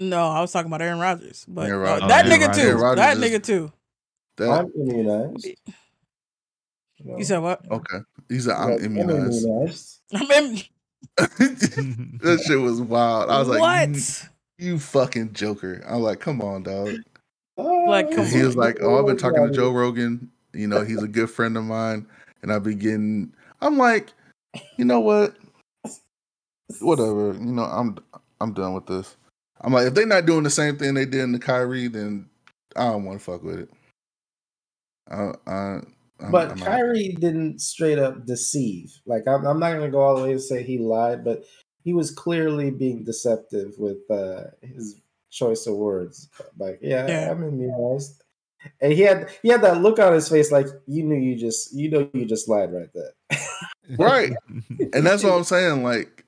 No, I was talking about Aaron Rodgers, but Aaron Rodgers. that Oh, Aaron nigga Rodgers. too. Aaron Rodgers that is- nigga too. That I'm immunized. You, know. You said what? okay? He said I'm Like, immunized. immunized. I'm in, that shit was wild. I was like, what? You, you fucking joker. I'm like, come on, dog. Like, Oh, come And he was like, "Oh, I've been talking to Joe Rogan. You know, he's a good friend of mine, and I've been getting." I'm like, you know what? Whatever. You know, I'm I'm done with this. I'm like, if they're not doing the same thing they did in the Kyrie, then I don't want to fuck with it. I, I, I'm, But I'm out. Kyrie didn't straight up deceive. Like I'm, I'm not gonna go all the way to say he lied, but he was clearly being deceptive with uh, his choice of words. Like, yeah, Yeah. I'm immunized, and he had he had that look on his face, like you knew you just you know you just lied right there. Right. and that's what I'm saying. Like,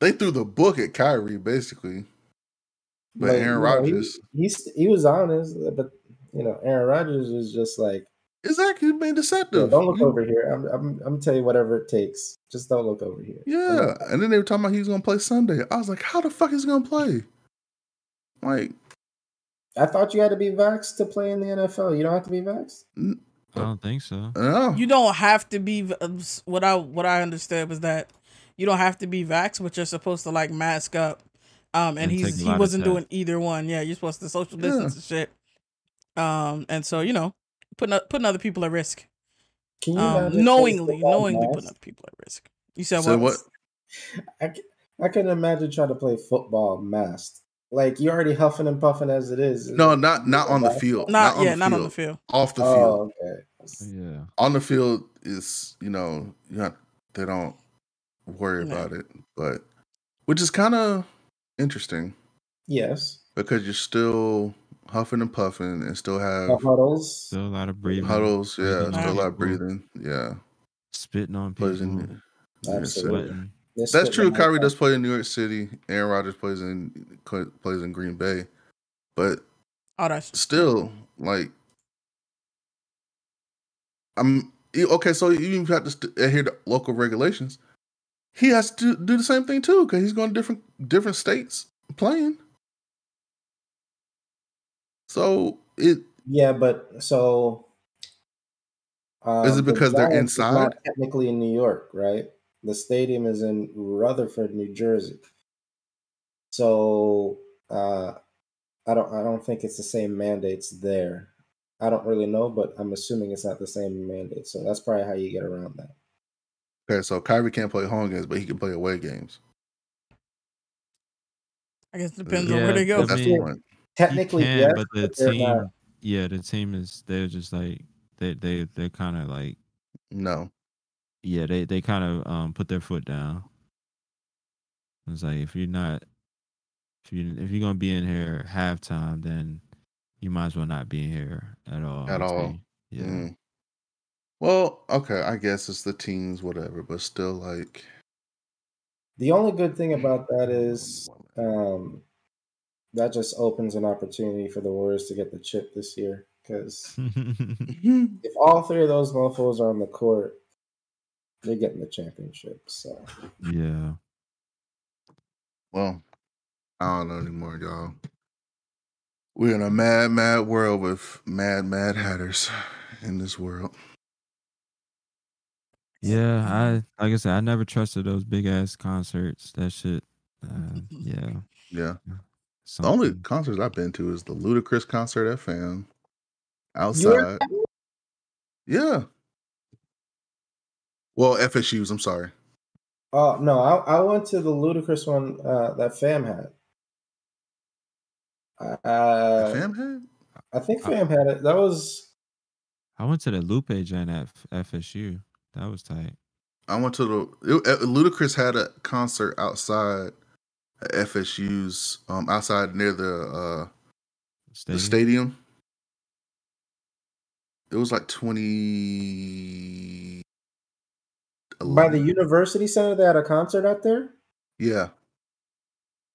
they threw the book at Kyrie, basically. But Like, Aaron you know, Rodgers, he, he was honest, but you know Aaron Rodgers is just like, exactly, being "Yo, deceptive. don't look You- over here. I'm I'm I'm gonna tell you whatever it takes. Just don't look over here. Yeah, and then they were talking about he was gonna play Sunday. I was like, how the fuck is he gonna play? Like, I thought you had to be vaxxed to play in the NFL. You don't have to be vaxxed. I don't think so. no, You don't have to be. v- um, s- What I what I understood was that you don't have to be vaxxed, but you're supposed to like mask up. Um, and, And he's he wasn't doing either one. Yeah, you're supposed to social Yeah. distance and shit. Um, and so you know, putting putting other people at risk. Can you Um, knowingly, knowingly masked? putting other people at risk. You said So what? what? I, c- I can imagine trying to play football masked. Like you're already huffing and puffing as it is. No, not not on the field. Not, on yeah, the not field. on the field. Off the oh, field. Oh, okay. Yeah. On the field is you know you not, they don't worry No. about it, but which is kind of interesting Yes. because you're still huffing and puffing and still have The huddles. Still a lot of breathing. huddles. Yeah, breathing still a lot of breathing. Yeah, Spitting on plays people. yeah, Absolutely. So- That's true. on Kyrie my- does play in New York City. Aaron Rodgers plays in plays in Green Bay, but Oh, that's still like I'm okay. So you even have to st- adhere to local regulations. He has to do the same thing too because he's going to different different states playing. So it Yeah, but so. Um, Is it the because they're inside? Not technically in New York, right? The stadium is in Rutherford, New Jersey. So uh, I don't. I don't think it's the same mandates there. I don't really know, but I'm assuming it's not the same mandate. So that's probably how you get around that. okay. So Kyrie can't play home games, but he can play away games. I guess it depends on where they go. I That's mean, the. Technically, he can, yes, but the but team, not. yeah, the team is they're just like they they they're kind of like No, yeah they they kind of um put their foot down. It's like if you're not if you if you're gonna be in here halftime, then you might as well not be in here at all. At I'd all. Yeah. Mm. Well, okay. I guess it's the teams, whatever, but still, like. The only good thing about that is um, that just opens an opportunity for the Warriors to get the chip this year. Because if all three of those mofos are on the court, they're getting the championship. So yeah. Well, I don't know anymore, y'all. We're in a mad, mad world with mad, mad hatters in this world. Yeah, I like I said, I never trusted those big ass concerts. That shit, uh, yeah. Yeah. The only concerts I've been to is the Ludacris concert at FAM outside. Yeah. Well, FSU's. I'm sorry. Oh no, I, I went to the Ludacris one uh, that Fam had. Uh, Fam had. I think Fam had it. That was I went to the Lupe Gen at FSU. That was tight. I went to the it, uh, Ludacris had a concert outside FSU's um outside near the uh the Stadium. stadium. It was like twenty. By the university center. They had a concert out there. yeah,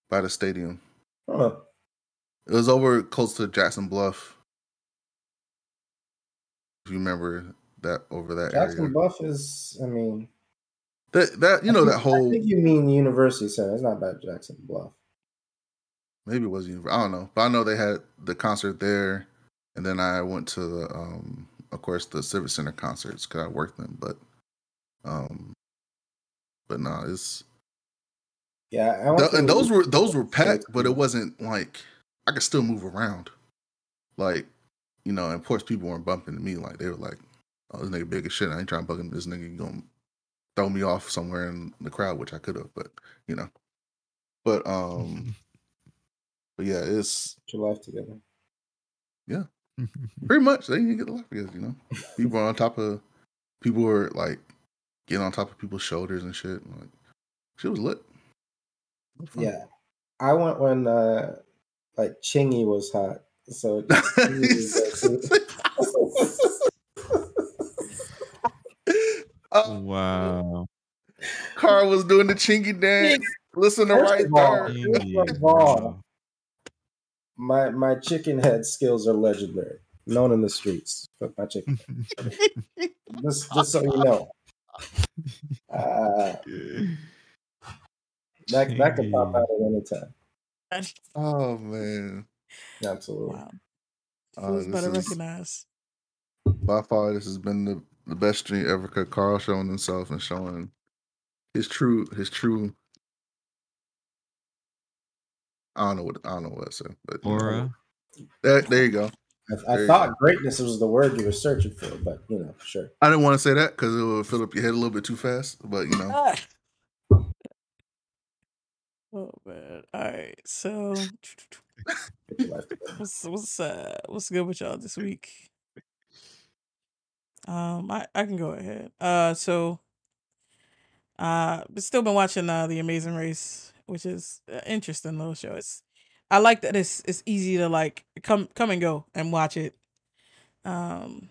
by the stadium. Huh. It was over close to Jackson Bluff. If you remember that over that Jackson area. Bluff is. I mean, That that you know I that whole I think you mean University Center. It's not bad, Jackson Bluff. maybe it was univer- I don't know, but I know they had the concert there, and then I went to the um of course the Civic Center concerts because I worked them, but um, but no, it's Yeah, I went Th- and those were those were packed, but it wasn't like I could still move around. Like, you know, and of course people weren't bumping to me like they were like, Oh, this nigga big as shit. I ain't trying to bug him. This nigga gonna throw me off somewhere in the crowd, which I could have, but you know. But um but yeah, it's Put your life together. Yeah, pretty much they didn't get the life together, you know. People are on top of people were like getting on top of people's shoulders and shit. Like shit was lit. Was. Yeah, I went when uh like Chingy was hot. So Oh, wow. Carl was doing the chingy dance. Listen to First right of all, there. First of all, my my chicken head skills are legendary, known in the streets. But my chicken. just just so you know, uh, that that could pop out at any time. Oh man. Absolutely. wow. Uh, Who's better is- recognize? By far, this has been the, the best stream ever. Cause Carl showing himself and showing his true his true. I don't know what I don't know what I said, but Aura. there, there you go. I, I you thought greatness was the word you were searching for, but you know, sure. I didn't want to say that because it would fill up your head a little bit too fast, but you know. Oh man. All right. So Put your life together. what's what's uh what's good with y'all this week? Um, I I can go ahead. Uh, so uh, but still been watching uh the Amazing Race, which is an interesting little show. It's I like that it's it's easy to like come come and go and watch it. Um,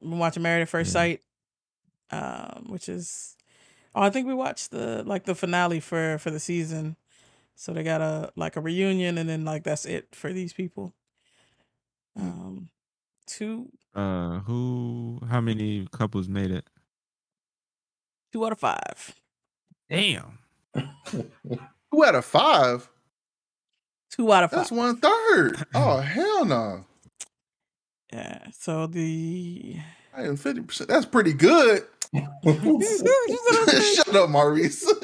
been watching Married at First Yeah. Sight, um, which is oh I think we watched the like the finale for for the season. So they got a like a reunion and then like that's it for these people. Um, two Uh, who? How many couples made it? two out of five. Damn. two out of five? Two out of five. That's one third. Oh hell no! Yeah. So the I am fifty percent. That's pretty good. Shut up, Maurice.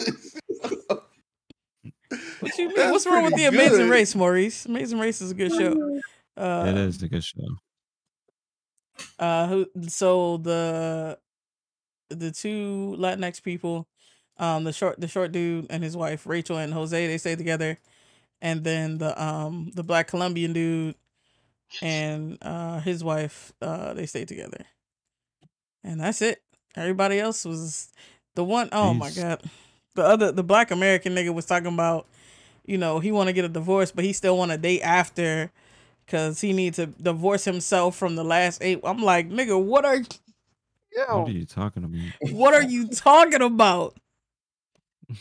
What you mean? That's What's wrong with the pretty Amazing good. Race, Maurice? Amazing Race is a good show. Uh, it is a good show. Uh, who? So the the two Latinx people, um, the short the short dude and his wife Rachel and Jose, they stay together, and then the um the black Colombian dude and uh his wife uh they stay together, and that's it. Everybody else was the one oh my god, the other the black American nigga was talking about, you know, he want to get a divorce, but he still want to date after because he needs to divorce himself from the last eight. I'm like, nigga, what are What yo, are you talking about? what are you talking about?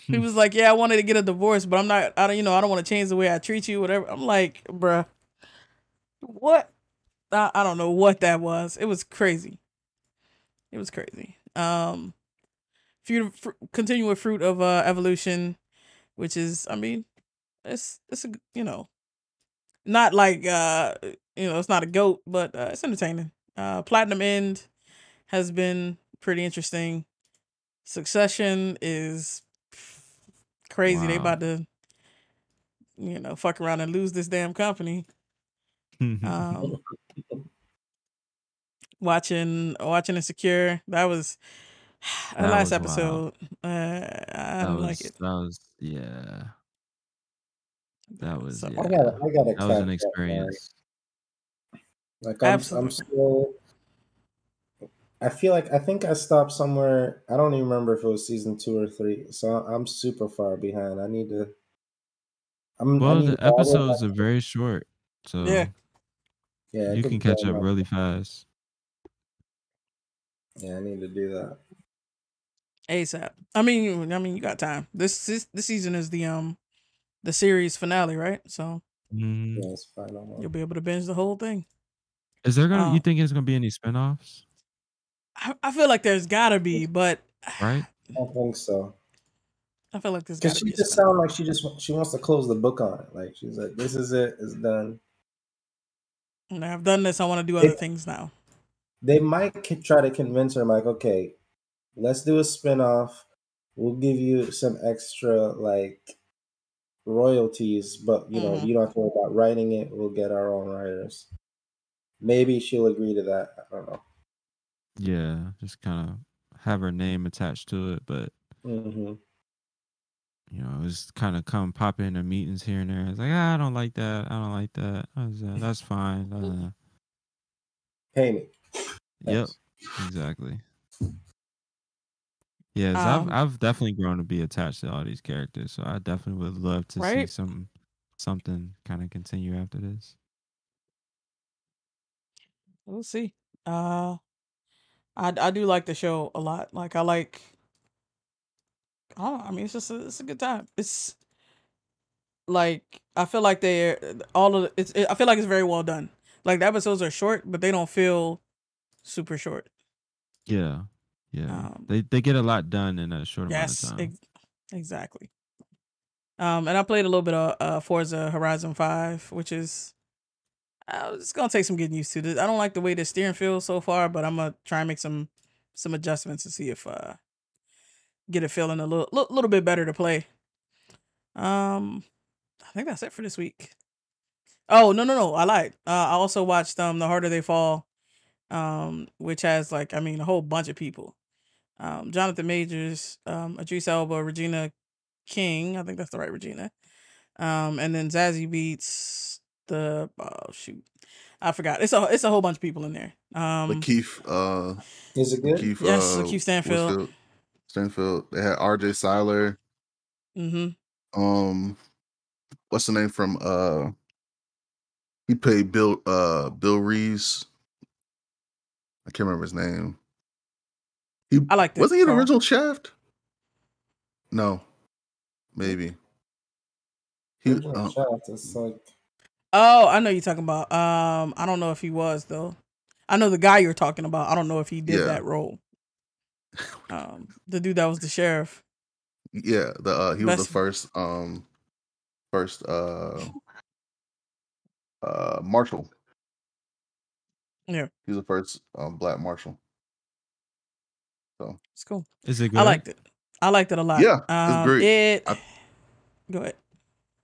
He was like, yeah, I wanted to get a divorce, but I'm not. I don't, you know, I don't want to change the way I treat you, whatever. I'm like, bruh, what? I, I don't know what that was. It was crazy. It was crazy. Um, fruit, fr- continue with fruit of uh evolution, which is, I mean, it's it's a you know, not like uh you know it's not a goat, but uh, it's entertaining. Uh, Platinum End has been pretty interesting. Succession is crazy. They Wow. about to you know fuck around and lose this damn company. Um, watching watching Insecure. That was the That last was episode. Uh, I That don't was like it. that was yeah. That was So- I gotta, I gotta That was an catch up, man. experience. Like I'm, Absolutely. I'm still. I feel like I think I stopped somewhere. I don't even remember if it was season two or three. So I'm super far behind. I need to. I'm, I Well, need the to episodes are very short, so Yeah. Yeah, you can catch up back. really fast. Yeah, I need to do that. ASAP. I mean, I mean, you got time. This this this season is the um the series finale, right? So Mhm. Yeah, it's fine. I'm you'll be able to binge the whole thing. Is there gonna? Um, you think there's gonna be any spinoffs? I, I feel like there's gotta be, but Right? I don't think so. I feel like there's Because she be. just sounds like she just she wants to close the book on it. Like she's like, this is it. It's done. And I've done this. I want to do other It- things now. They might try to convince her, like, okay, let's do a spin-off. We'll give you some extra like royalties, but you know, Mhm. you don't have to worry about writing it. We'll get our own writers. Maybe she'll agree to that. I don't know. Yeah, just kind of have her name attached to it, but hmm you know, it's kind of come pop into meetings here and there. It's like, ah, I don't like that. I don't like that. I was, uh, that's fine. Uh, Pay me. yep, Thanks. exactly. Yes, Um, I've I've definitely grown to be attached to all these characters, so I definitely would love to see some something kind of continue after this. We'll see. Uh, I I do like the show a lot. Like I like. I don't know. I mean, it's just a, it's a good time. It's like I feel like they all of it's. It, I feel like it's very well done. Like the episodes are short, but they don't feel super short. Yeah, yeah. Um, they they get a lot done in a short Yes, amount of time. ex- exactly. Um, and I played a little bit of uh, Forza Horizon Five, which is it's gonna take some getting used to. This. I don't like the way the steering feels so far, but I'm gonna try and make some some adjustments to see if uh get it feeling a little little, little bit better to play. Um, I think that's it for this week. Oh no no no! I lied. Uh, I also watched um The Harder They Fall, um, which has like I mean a whole bunch of people um, Jonathan Majors, um, Idris Elba, Regina King. I think that's the right Regina. Um, and then Zazie Beetz. The oh shoot, I forgot. It's a it's a whole bunch of people in there. Um, Lakeith, uh, Is it good? Lakeith, Yes, uh, Lakeith Stanfield. Woodfield- Stanfield. They had R.J. Cyler. mm-hmm. Um, what's the name from? Uh, he played Bill. Uh, Bill Reeves. I can't remember his name. He I like that. wasn't he the original Shaft? No, maybe. He, Original uh, Shaft, It's like Oh, I know you're talking about. Um, I don't know if he was though. I know the guy you're talking about. I don't know if he did Yeah. that role. Um, the dude that was the sheriff. yeah, the uh, he was the first um, first uh, uh, marshal. Yeah. he was the first um black marshal. So It's cool. Is it good? I liked it. I liked it a lot. Yeah, it's um, great. It. I- Go ahead.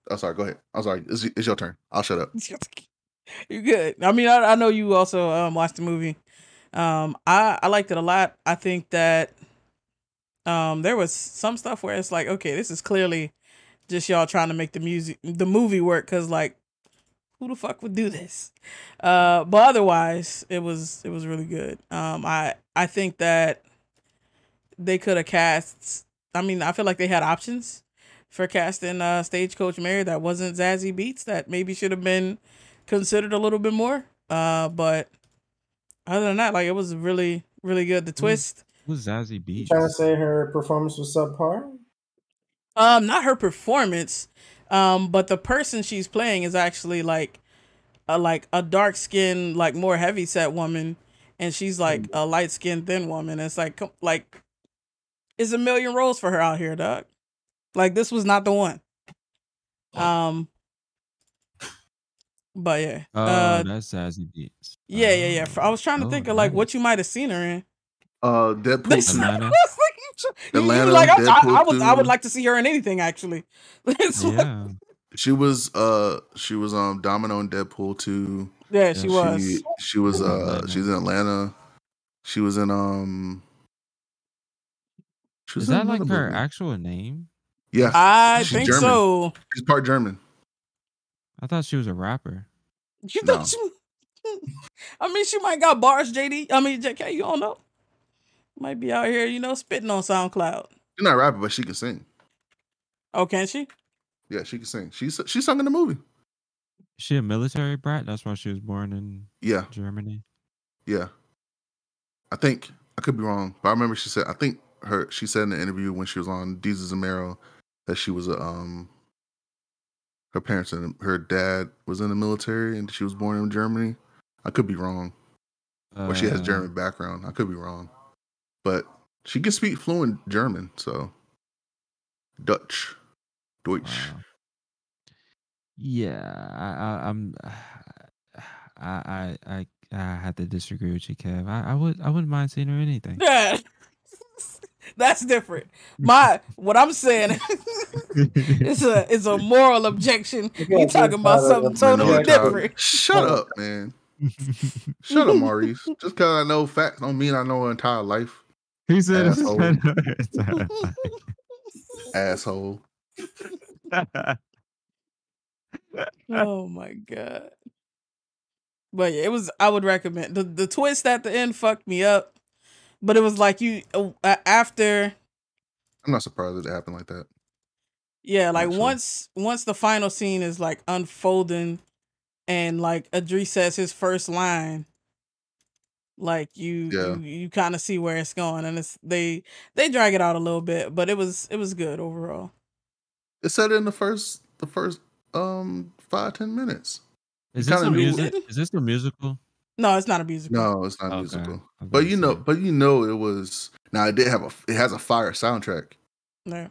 Oh, sorry. Go ahead. I'm sorry. It's, it's your turn. I'll shut up. You're good. I mean, I, I know you also um, watched the movie. Um, I I liked it a lot. I think that um there was some stuff where it's like, okay, this is clearly just y'all trying to make the music the movie work because like who the fuck would do this? Uh, but otherwise, it was it was really good. Um, I I think that they could have cast. I mean, I feel like they had options for casting uh Stagecoach Mary that wasn't Zazie Beetz that maybe should have been considered a little bit more. Uh, but other than that, like it was really really good. The twist. Who's Zazie you Beetz? trying to say her performance was subpar? Um, not her performance, um, but the person she's playing is actually like a like a dark skinned, like more heavy set woman, and she's like a light skinned thin woman. It's like like it's a million roles for her out here, dog. Like this was not the one. Um, but yeah, Oh, uh, that's Zazie Beetz. yeah, yeah, yeah. Oh. I was trying to Oh, think of like what you might have seen her in. Uh, Deadpool. This- Atlanta. Atlanta, like, I, I, I Deadpool would, I would like to see her in anything. Actually, It's like- Yeah. She was uh she was um Domino in Deadpool too. yeah, she Yeah, was. She she was uh she's in Atlanta. She was in um. She was Is in that like her movie. actual name? Yeah, I she's think German. so. she's part German. I thought she was a rapper. You No. thought she, I mean, she might got bars, JD. I mean, JK, you don't know. Might be out here, you know, spitting on SoundCloud. She's not a rapper, but she can sing. Oh, can she? Yeah, she can sing. She's she sung in the movie. Is she a military brat? That's why she was born in Yeah, Germany. yeah. I think I could be wrong, but I remember she said I think her she said in the interview when she was on Desus and Mero that she was a um her parents and her dad was in the military and she was born in Germany. I could be wrong. Or she has Uh, German background. I could be wrong. But she can speak fluent German, so Dutch. Deutsch. Wow. Yeah, I, I, I'm. I, I, I, I have to disagree with you, Kev. I, I would, I wouldn't mind seeing her in anything. Yeah. That's different. My what I'm saying is a is a moral objection. You You talking about something totally different. Shut up, man. Shut up, Maurice. Just because I know facts don't mean I know her entire life. he said, Asshole. Asshole. Oh my god. But yeah, it was. I would recommend the the twist at the end fucked me up, but it was like you uh, after I'm not surprised that it happened like that. Yeah, like Actually. once once the final scene is like unfolding and like Adri says his first line, like you Yeah. you, you kind of see where it's going and it's they they drag it out a little bit, but it was it was good overall. It said it in the first the first um five, ten minutes. Is this a knew- music? Is this a musical? No, it's not a musical. No, it's not Okay. musical. But you know, say. but you know, it was. Now it did have a. It has a fire soundtrack. No.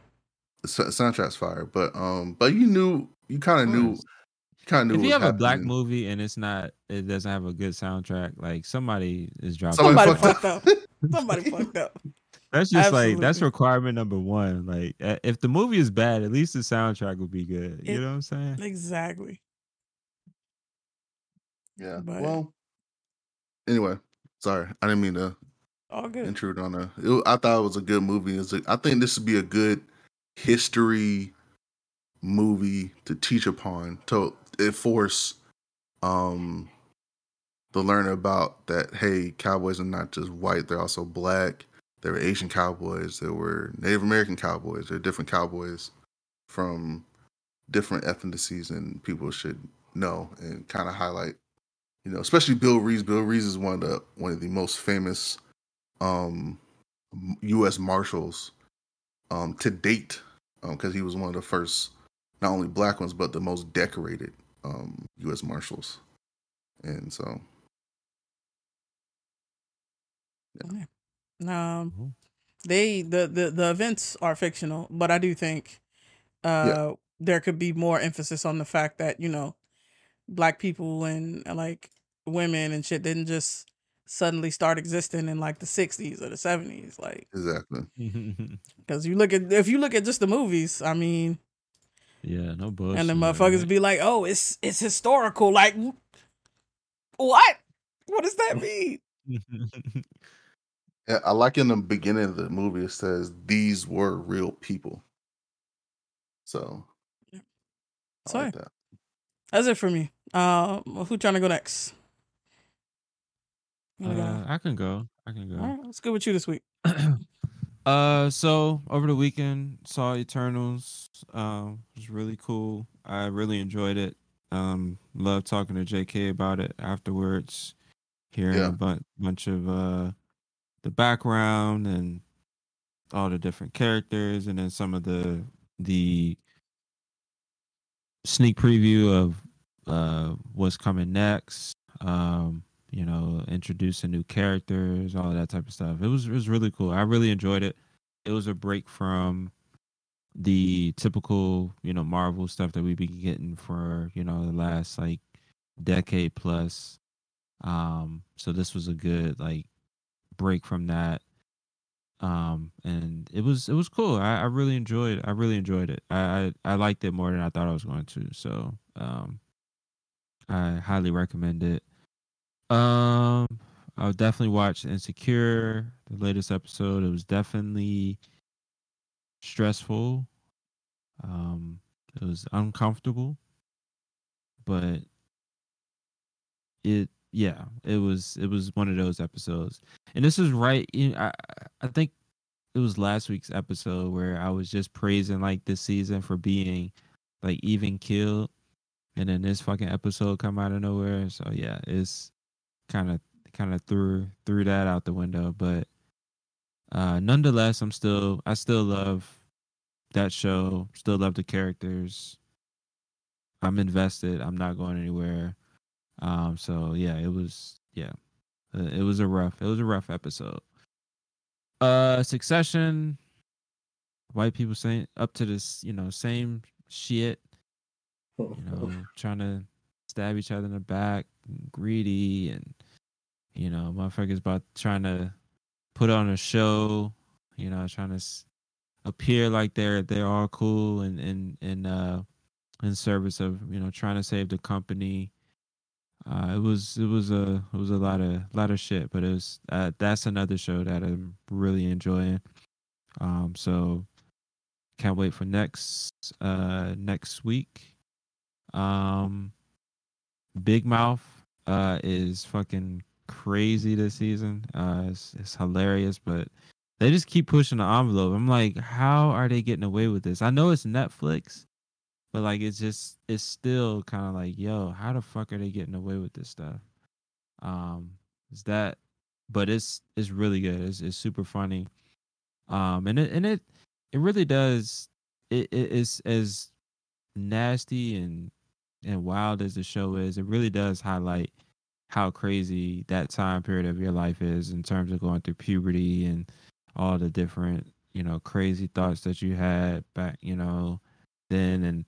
The sa- soundtrack's fire, but um, but you knew, you kind of knew, you kind of knew. if you have was a black movie and it's not, it doesn't have a good soundtrack. Like somebody is dropping. Somebody Somebody fucked fucked up. up. Somebody fucked up. That's just like that's requirement number one. Like uh, if the movie is bad, at least the soundtrack will be good. It- you know what I'm saying? Exactly. Yeah. But- Well. Anyway, sorry, I didn't mean to All good. intrude on a. It, I thought it was a good movie. It's a, I think this would be a good history movie to teach upon to enforce um to learn about that hey cowboys are not just white they're also black there were asian cowboys there were native american cowboys there are different cowboys from different ethnicities and people should know and kind of highlight you know especially bill reeves bill reeves is one of the one of the most famous um u.s marshals um to date because he was one of the first not only black ones but the most decorated um u.s marshals. And so. Um, Mhm. they the, the the events are fictional, but I do think uh there could be more emphasis on the fact that you know black people and like women and shit didn't just suddenly start existing in like the 60s or the 70s like exactly because you look at if you look at just the movies i mean yeah, no bullshit. and the motherfuckers be like oh it's it's historical like what what does that mean yeah, i like in the beginning of the movie it says these were real people so I Sorry. like that. that's it for me um who trying to go next You wanna? Uh, I can go. I can go. all right let's go with you this week uh so over the weekend saw Eternals. Um it was really cool. I really enjoyed it. Um loved talking to JK about it afterwards. Hearing Yeah. a bu- bunch of uh the background and all the different characters and then some of the the sneak preview of uh what's coming next. Um you know, introducing new characters, all that type of stuff. It was it was really cool. I really enjoyed it. It was a break from the typical, you know, Marvel stuff that we've been getting for, you know, the last like decade plus. Um, so this was a good like break from that. Um, and it was it was cool. I, I really enjoyed I really enjoyed it. I, I I liked it more than I thought I was going to. So um I highly recommend it. Um I'll definitely watch Insecure, the latest episode. It was definitely stressful. Um, it was uncomfortable, but it yeah, it was it was one of those episodes. And this is right. You know, I I think it was last week's episode where I was just praising like this season for being like even killed, and then this fucking episode come out of nowhere. So yeah, it's kind of kind of threw threw that out the window. But uh nonetheless, I'm still I still love that show. Still love the characters. I'm invested. I'm not going anywhere. Um, so yeah, it was yeah, uh, it was a rough it was a rough episode. Uh, Succession. White people saying up to this, you know, same shit. You know, trying to stab each other in the back, greedy, and you know, motherfuckers about trying to put on a show. You know, trying to appear like they're they're all cool and and and uh in service of you know trying to save the company. Uh, it was it was a it was a lot of lot of shit, but it was uh, that's another show that I'm really enjoying. Um, so can't wait for next uh next week. Um, Big Mouth uh is fucking crazy this season. Uh, it's, it's hilarious, but they just keep pushing the envelope. I'm like, how are they getting away with this? I know it's Netflix, but like it's just it's still kind of like, yo, how the fuck are they getting away with this stuff? Um, is that? But it's it's really good. It's it's super funny. Um, and it and it it really does. It it is as nasty and and wild as the show is. It really does highlight how crazy that time period of your life is in terms of going through puberty and all the different you know crazy thoughts that you had back you know then and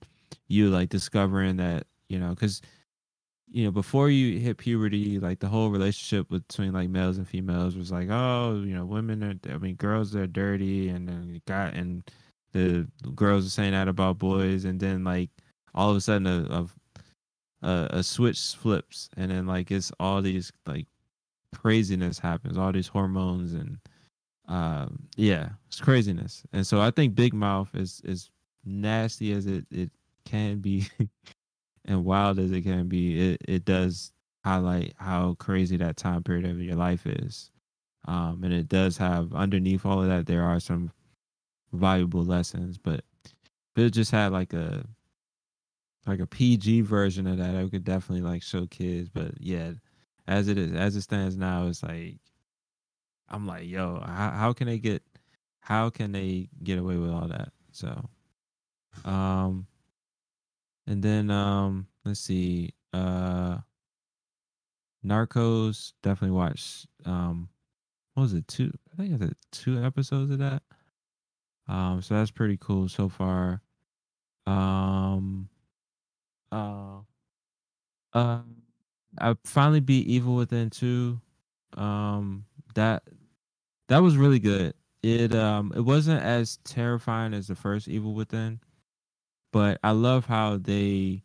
you like discovering that you know because you know before you hit puberty like the whole relationship between like males and females was like oh you know women are i mean girls are dirty and then you got and the girls are saying that about boys and then like all of a sudden uh, a, a, a, a switch flips and then like it's all these like craziness happens all these hormones and um yeah it's craziness. And so i think big mouth is is nasty as it it can be and wild as it can be it it does highlight how crazy that time period of your life is. Um and it does have underneath all of that there are some valuable lessons but it just had like a like a pg version of that i could definitely like show kids but yeah as it is as it stands now it's like I'm like, yo, how, how can they get how can they get away with all that? So um and then um let's see. Uh Narcos, definitely watch um what was it, two I think it's two episodes of that. Um so that's pretty cool so far. Um uh uh I finally beat Evil Within 2. Um that that was really good. It um it wasn't as terrifying as the first Evil Within, but I love how they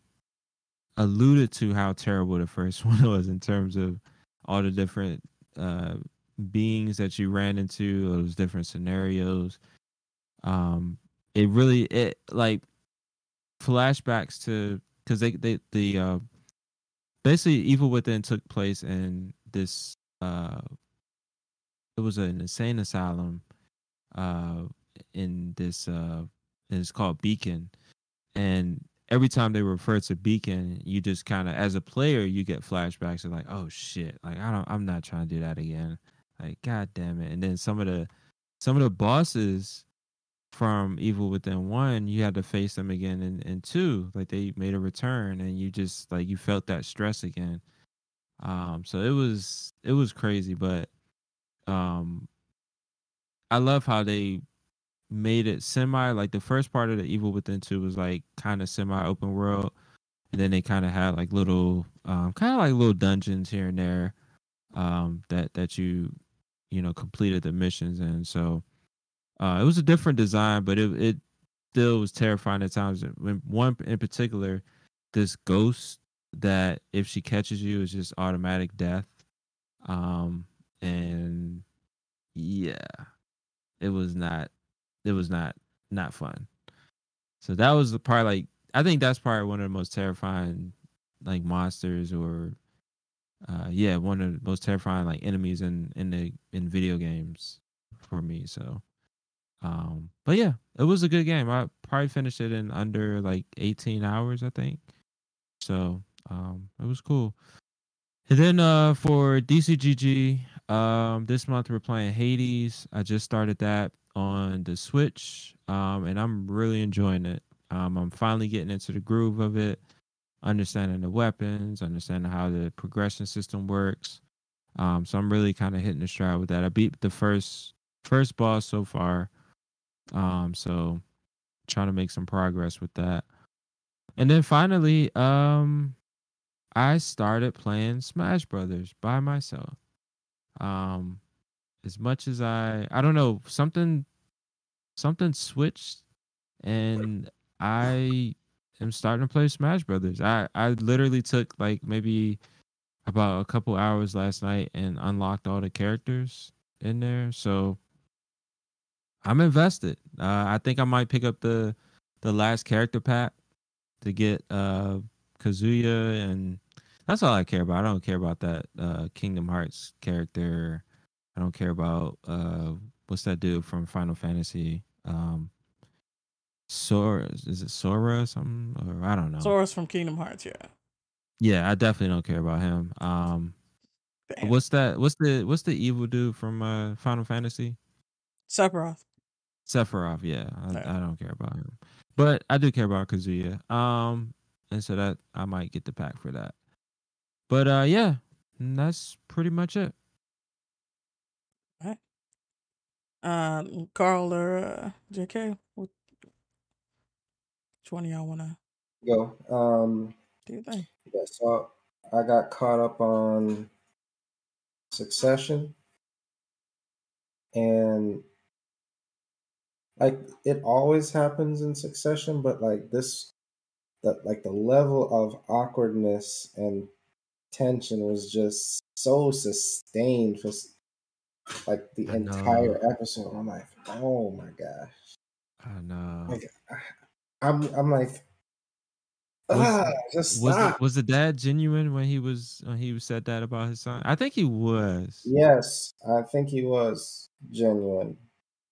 alluded to how terrible the first one was in terms of all the different uh beings that you ran into, those different scenarios. Um it really it like flashbacks to because they they the uh basically Evil Within took place in this uh it was an insane asylum uh in this uh it's called Beacon. And every time they refer to Beacon you just kind of as a player you get flashbacks of like oh shit like I don't I'm not trying to do that again. Like god damn it. And then some of the some of the bosses from Evil Within 1 you had to face them again in, in 2 like they made a return and you just like you felt that stress again. Um so it was it was crazy but um I love how they made it semi like the first part of the Evil Within 2 was like kind of semi open world. And then they kind of had like little um kind of like little dungeons here and there um that that you you know completed the missions and so uh it was a different design but it it still was terrifying at times when one in particular this ghost that if she catches you is just automatic death um and yeah, it was not. It was not not fun. So that was the part. Like I think that's probably one of the most terrifying like monsters or uh yeah one of the most terrifying like enemies in in the in video games for me so um but yeah it was a good game i probably finished it in under like 18 hours i think so um it was cool and then uh for dcgg um this month we're playing hades i just started that on the switch um and i'm really enjoying it um i'm finally getting into the groove of it understanding the weapons, understanding how the progression system works. Um, so I'm really kind of hitting the stride with that. I beat the first first boss so far. Um, so trying to make some progress with that. And then finally, um, I started playing Smash Brothers by myself. Um, as much as I, I don't know, something, something switched, and I am starting to play Smash Brothers. I I literally took like maybe about a couple hours last night and unlocked all the characters in there. So I'm invested. Uh, I think I might pick up the the last character pack to get uh Kazuya and that's all I care about. I don't care about that uh Kingdom Hearts character. I don't care about uh what's that dude from Final Fantasy? Um Sora is it Sora or something? Or I don't know. Sora's from Kingdom Hearts, yeah. Yeah, I definitely don't care about him. Um Damn. what's that what's the what's the evil dude from uh Final Fantasy? Sephiroth. Sephiroth, yeah. I, Yeah. I don't care about him. But I do care about Kazuya. Um and so that I might get the pack for that. But uh yeah, that's pretty much it. All right. Um, Carl or uh, JK, what, which one of y'all want to Go. Um, do your thing? yeah, so I got caught up on Succession, and like it always happens in Succession, but like this, that like the level of awkwardness and tension was just so sustained for s- like the I know. entire episode. I'm like, oh my gosh. I know. Like, I'm I'm like, Was- ah, just Was stop. was the dad genuine when he was when he said that about his son? I think he was. Yes, I think he was genuine.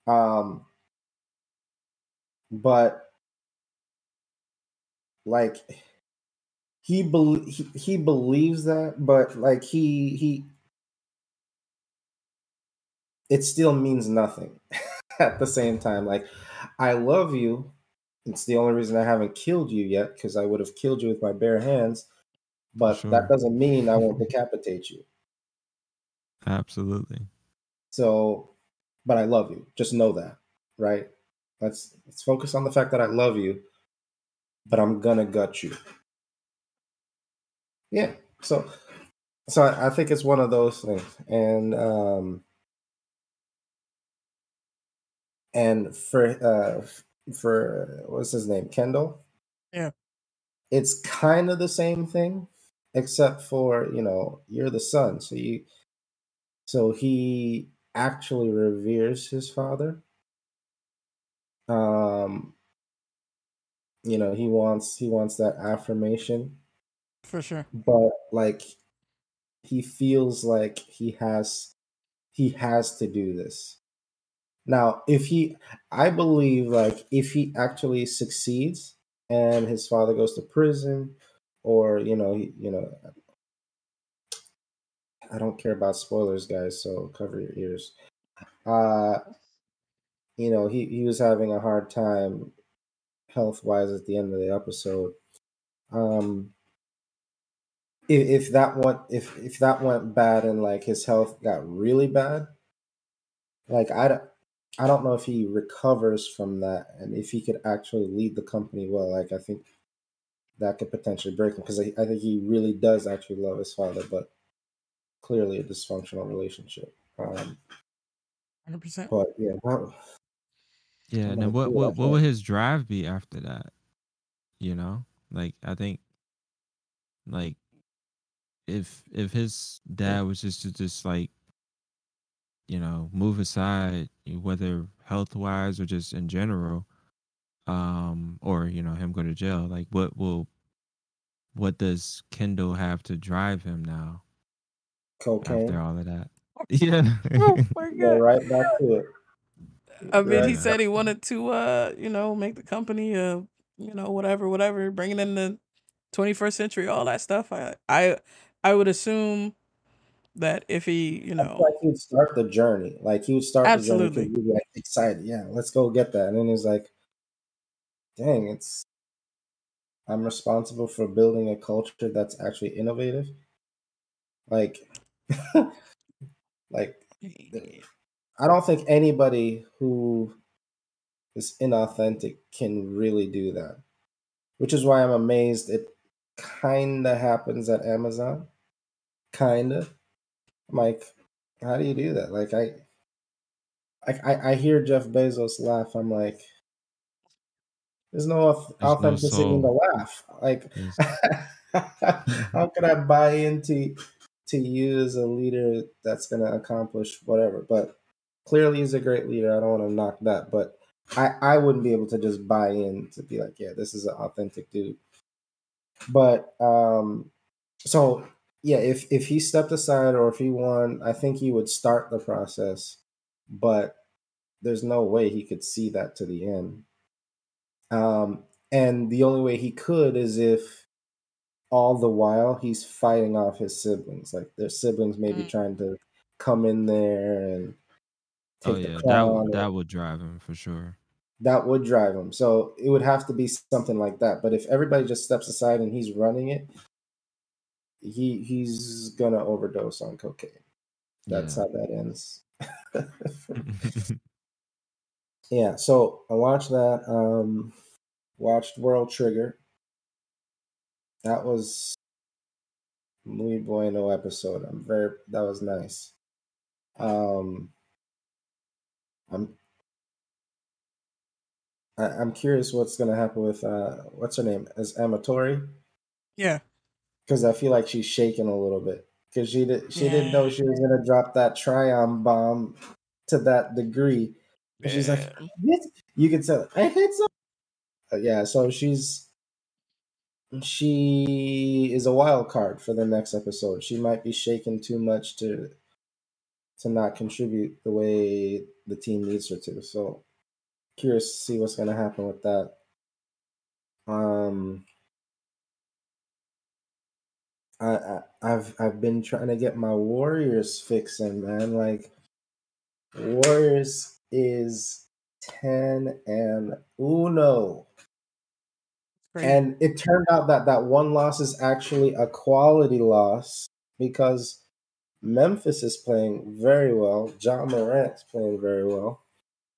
Um, but like he bel he, he believes that, but like he he it still means nothing at the same time. Like I love you. It's the only reason I haven't killed you yet because I would have killed you with my bare hands. But Sure. that doesn't mean I won't decapitate you. Absolutely. So, but I love you. Just know that, right? Let's let's focus on the fact that I love you, but I'm gonna gut you. Yeah. So, so I, I think it's one of those things, and um, and for uh for what's his name, Kendall. Yeah. It's kind of the same thing, except for you know you're the son, so you so he actually reveres his father. Um, you know, he wants he wants that affirmation, For sure. but like he feels like he has he has to do this. Now, if he I believe like if he actually succeeds and his father goes to prison or you know, he, you know I don't care about spoilers, guys, so cover your ears. Uh you know, he, he was having a hard time health wise at the end of the episode. Um if, if that went if if that went bad and like his health got really bad, like I don't I don't know if he recovers from that and if he could actually lead the company well. Like I think that could potentially break him because I, I think he really does actually love his father, but clearly a dysfunctional relationship. Um, 100%. but yeah, that, Yeah, I'm and then what what what would his drive be after that? You know? Like I think like if if his dad was just to just like you know, move aside, whether health wise or just in general, um, or you know, him go to jail. Like, what will, what does Kendall have to drive him now Cocaine. after all of that? Yeah. Oh my god! Go right back to it. I mean, he said he wanted to, uh, you know, make the company, uh, you know, whatever, whatever, bringing in the 21st century, all that stuff. I, I, I would assume that if he, you know, like he'd start the journey. Like he would start the journey. Be like excited. Yeah, let's go get that. And then he's like, dang, it's I'm responsible for building a culture that's actually innovative. Like like I don't think anybody who is inauthentic can really do that. Which is why I'm amazed it kinda happens at Amazon. Kinda. I'm like, how do you do that? Like I I I, hear Jeff Bezos laugh. I'm like, there's no au- There's no authenticity in the laugh. Like how could I buy into to you as a leader that's gonna accomplish whatever? But clearly he's a great leader. I don't want to knock that, but I, I wouldn't be able to just buy in to be like, yeah, this is an authentic dude. But um so yeah, if if he stepped aside or if he won, I think he would start the process, but there's no way he could see that to the end. Um and the only way he could is if all the while he's fighting off his siblings. Like their siblings may be Mm. trying to come in there and take oh yeah, that crown. would that would drive him for sure. that would drive him. So it would have to be something like that. But if everybody just steps aside and he's running it, he he's gonna overdose on cocaine. That's Yeah. how that ends. yeah. So I watched that. Um, watched World Trigger. That was muy bueno episode. I'm very. That was nice. Um, I'm I, I'm curious what's gonna happen with uh what's her name as Amatori yeah, because I feel like she's shaking a little bit because she did she didn't know she was gonna drop that Trion bomb to that degree. And she's like, Yeah. You can tell I hit some. Uh, yeah, so she's she is a wild card for the next episode. She might be shaking too much to to not contribute the way the team needs her to. So curious to see what's gonna happen with that. Um I, I I've I've been trying to get my Warriors fixing, man. Like Warriors is ten and uno. Crazy. And it turned out that that one loss is actually a quality loss because Memphis is playing very well. Ja Morant's playing very well.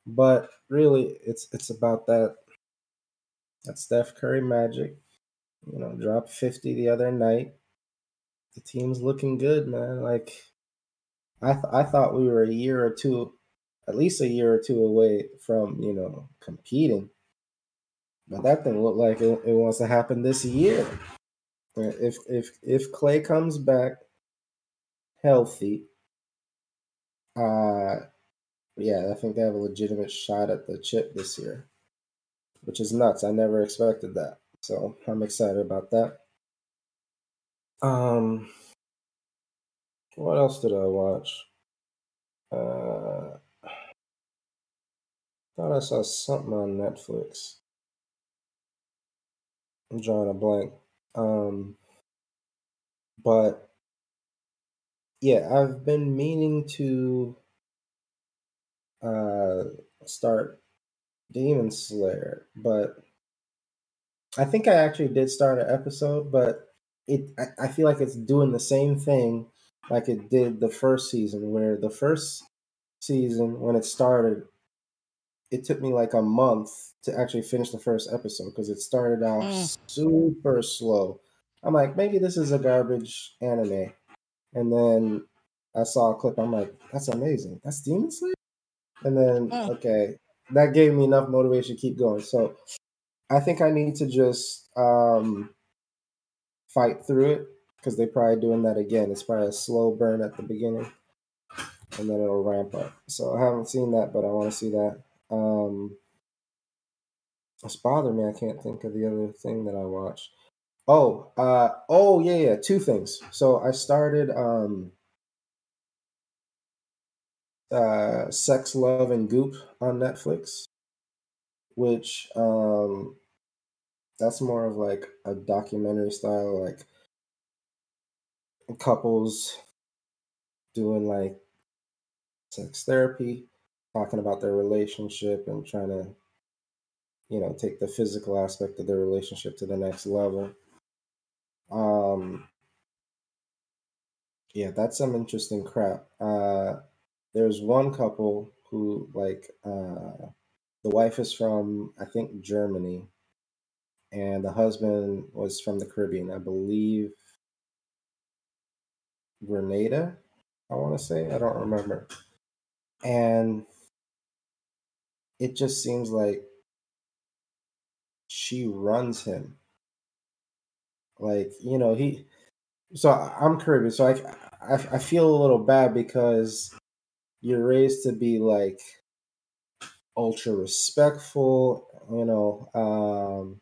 But really it's it's about that that Steph Curry magic. You know, dropped 50 the other night. The team's looking good, man. Like I th- I thought we were a year or two at least a year or two away from, you know, competing. But that thing looked like it, it wants to happen this year. If if if Clay comes back healthy, uh yeah, I think they have a legitimate shot at the chip this year. Which is nuts. I never expected that. So I'm excited about that. Um what else did I watch? Uh thought I saw something on Netflix. I'm drawing a blank. Um, but yeah, I've been meaning to uh start Demon Slayer, but I think I actually did start an episode, but it I, I feel like it's doing the same thing like it did the first season, where the first season when it started, it took me like a month to actually finish the first episode because it started out Mm. super slow. I'm like, maybe this is a garbage anime. And then I saw a clip, I'm like, that's amazing. That's Demon Slayer? And then, Mm. okay, that gave me enough motivation to keep going. So I think I need to just um, fight through it because they're probably doing that again. It's probably a slow burn at the beginning. and then it'll ramp up. So I haven't seen that, but I want to see that. Um, it's bothering me. I can't think of the other thing that I watched. Oh, uh, oh yeah, yeah. Two things. So I started um, uh, Sex, Love, and Goop on Netflix, which um, that's more of like a documentary style, like couples doing like sex therapy, talking about their relationship and trying to, you know, take the physical aspect of their relationship to the next level. Um, yeah, that's some interesting crap. Uh, there's one couple who like uh, the wife is from I think Germany, and the husband was from the Caribbean, I believe. Grenada, I want to say. I don't remember. And it just seems like she runs him. Like, you know, he. So I'm Caribbean, so I, I, I feel a little bad because you're raised to be like ultra respectful, you know, um,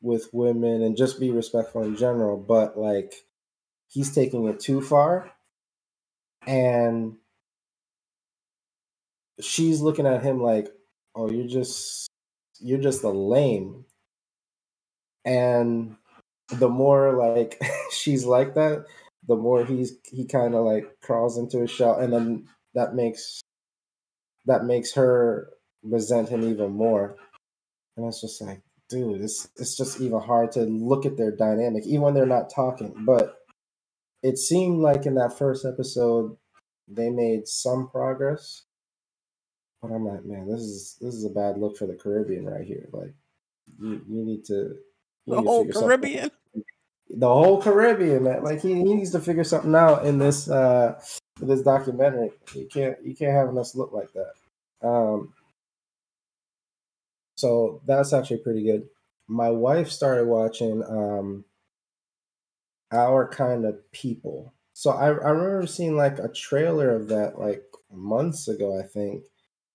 with women and just be respectful in general. But like, he's taking it too far. And she's looking at him like, "Oh, you're just you're just a lame." And the more like she's like that, the more he's he kind of like crawls into his shell, and then that makes that makes her resent him even more. And it's just like, dude, it's it's just even hard to look at their dynamic, even when they're not talking. But it seemed like in that first episode they made some progress but I'm like, man, this is this is a bad look for the Caribbean right here. Like, you, you need to you The need whole Caribbean. The whole Caribbean, man. Like he, he needs to figure something out in this uh this documentary. You can't you can't have us look like that. Um so that's actually pretty good. My wife started watching um Our Kind of People. So I, I remember seeing like a trailer of that like months ago, I think.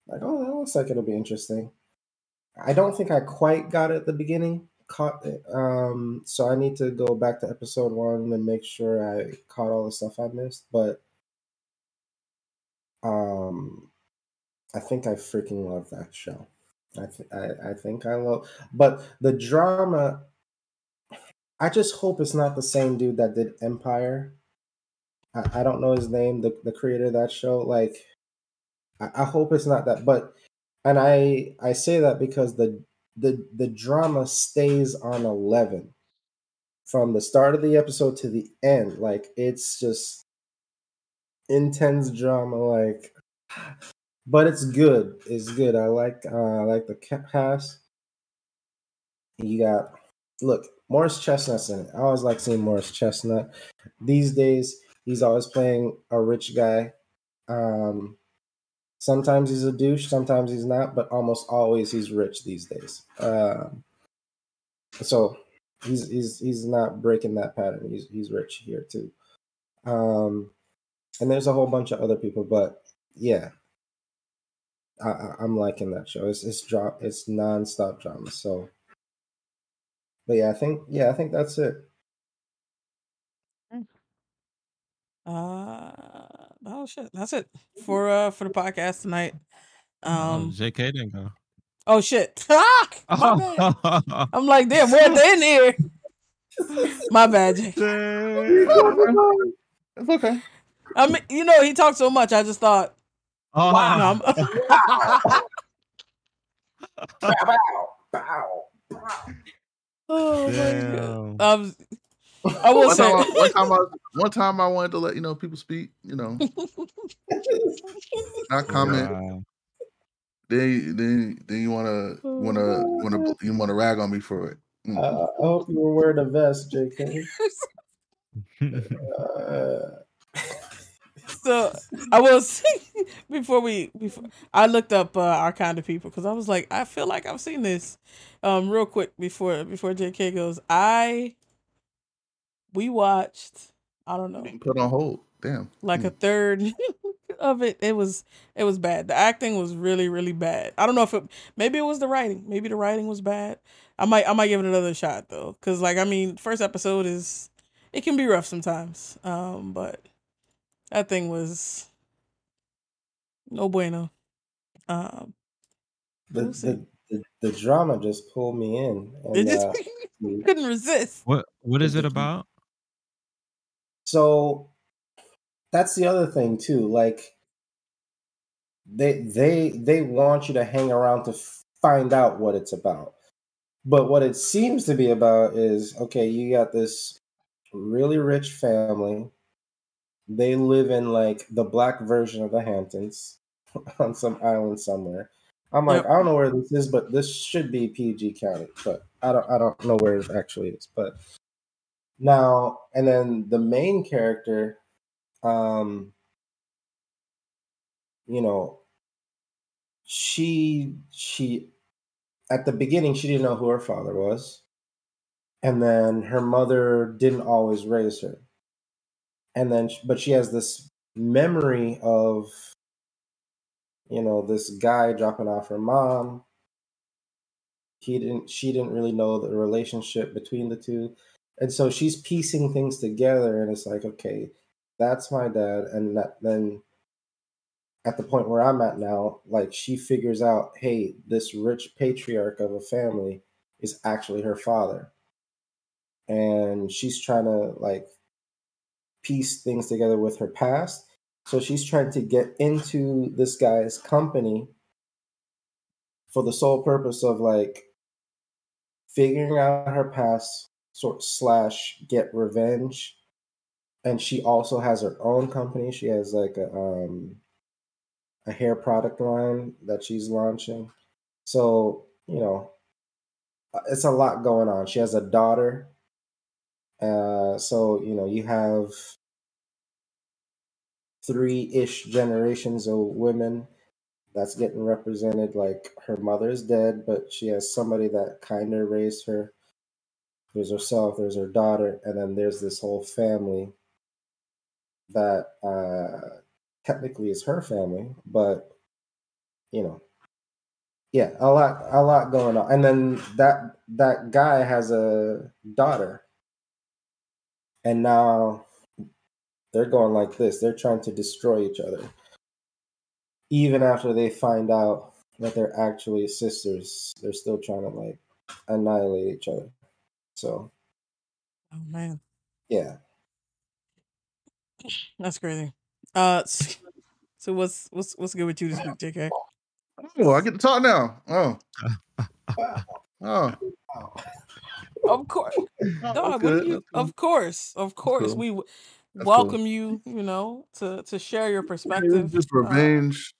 Like, oh, that looks like it'll be interesting. I don't think I quite got it at the beginning. Caught. Um, so I need to go back to episode one and make sure I caught all the stuff I missed. But um, I think I freaking love that show. I th- I, I think I love, but the drama. I just hope it's not the same dude that did Empire. I, I don't know his name, the the creator of that show. Like, I, I hope it's not that. But and I I say that because the the the drama stays on eleven from the start of the episode to the end. Like it's just intense drama. Like, but it's good. It's good. I like uh, I like the ca- cast. You got look Morris Chestnut's in it. I always like seeing Morris Chestnut. These days, he's always playing a rich guy. Um, sometimes he's a douche, sometimes he's not, but almost always he's rich these days. Um, so he's he's he's not breaking that pattern. He's he's rich here too. Um, and there's a whole bunch of other people, but yeah, I, I'm liking that show. It's it's drop it's nonstop drama. So, but yeah, I think yeah, I think that's it. Uh oh shit. That's it for uh for the podcast tonight. Oh, Um JK didn't go. oh shit. My. I'm like, damn, what they in here? My bad, Jake. It's okay. I mean, you know, he talked so much. I just thought, oh, wow. no, I'm- Bow, bow, bow. oh my god. Um, I will One say, time, I, one time, I, one time, I wanted to let you know people speak. You know, not comment. Wow. Then, then, then you wanna, wanna, wanna, you wanna rag on me for it. Mm. Uh, I hope you were wearing a vest, JK. Uh, so I will say before we before I looked up uh, our kind of people because I was like, I feel like I've seen this. Um, real quick before before JK goes, I we watched I don't know Put on hold. Damn. like a third of it, it was it was bad. The acting was really really bad. I don't know if it maybe it was the writing. Maybe the writing was bad. I might I might give it another shot though, because like I mean, first episode is it can be rough sometimes. Um, but that thing was no bueno. Um, The, the, the, the drama just pulled me in. it And, just uh, couldn't resist. What what is it about? So that's the other thing too. Like they they they want you to hang around to find out what it's about. But what it seems to be about is okay, you got this really rich family. They live in like the black version of the Hamptons on some island somewhere. I'm like, Yep. I don't know where this is, but this should be PG County, but I don't I don't know where it actually is. But now and then the main character, um, you know, she she at the beginning she didn't know who her father was. And then her mother didn't always raise her. And then but she has this memory of you know this guy dropping off her mom. He didn't she didn't really know the relationship between the two and so she's piecing things together and it's like okay that's my dad and that then at the point where i'm at now like she figures out hey this rich patriarch of a family is actually her father. And she's trying to like piece things together with her past. So she's trying to get into this guy's company for the sole purpose of like figuring out her past sort slash get revenge. And she also has her own company. She has like a um a hair product line that she's launching. So you know it's a lot going on. She has a daughter. Uh so you know you have three-ish generations of women that's getting represented. Like her mother's dead but she has somebody that kind of raised her there's herself there's her daughter and then there's this whole family that uh technically is her family but you know yeah a lot a lot going on. And then that that guy has a daughter. And now they're going like this. They're trying to destroy each other. Even after they find out that they're actually sisters they're still trying to like annihilate each other so Oh man, yeah that's crazy. Uh, s- so what's what's what's good with you this week, JK? Oh, I get to talk now. Oh, oh, Of course, dog. What you, of course, of course, cool. we w- That's welcome you. You know, to to share your perspective. is just Uh, revenge.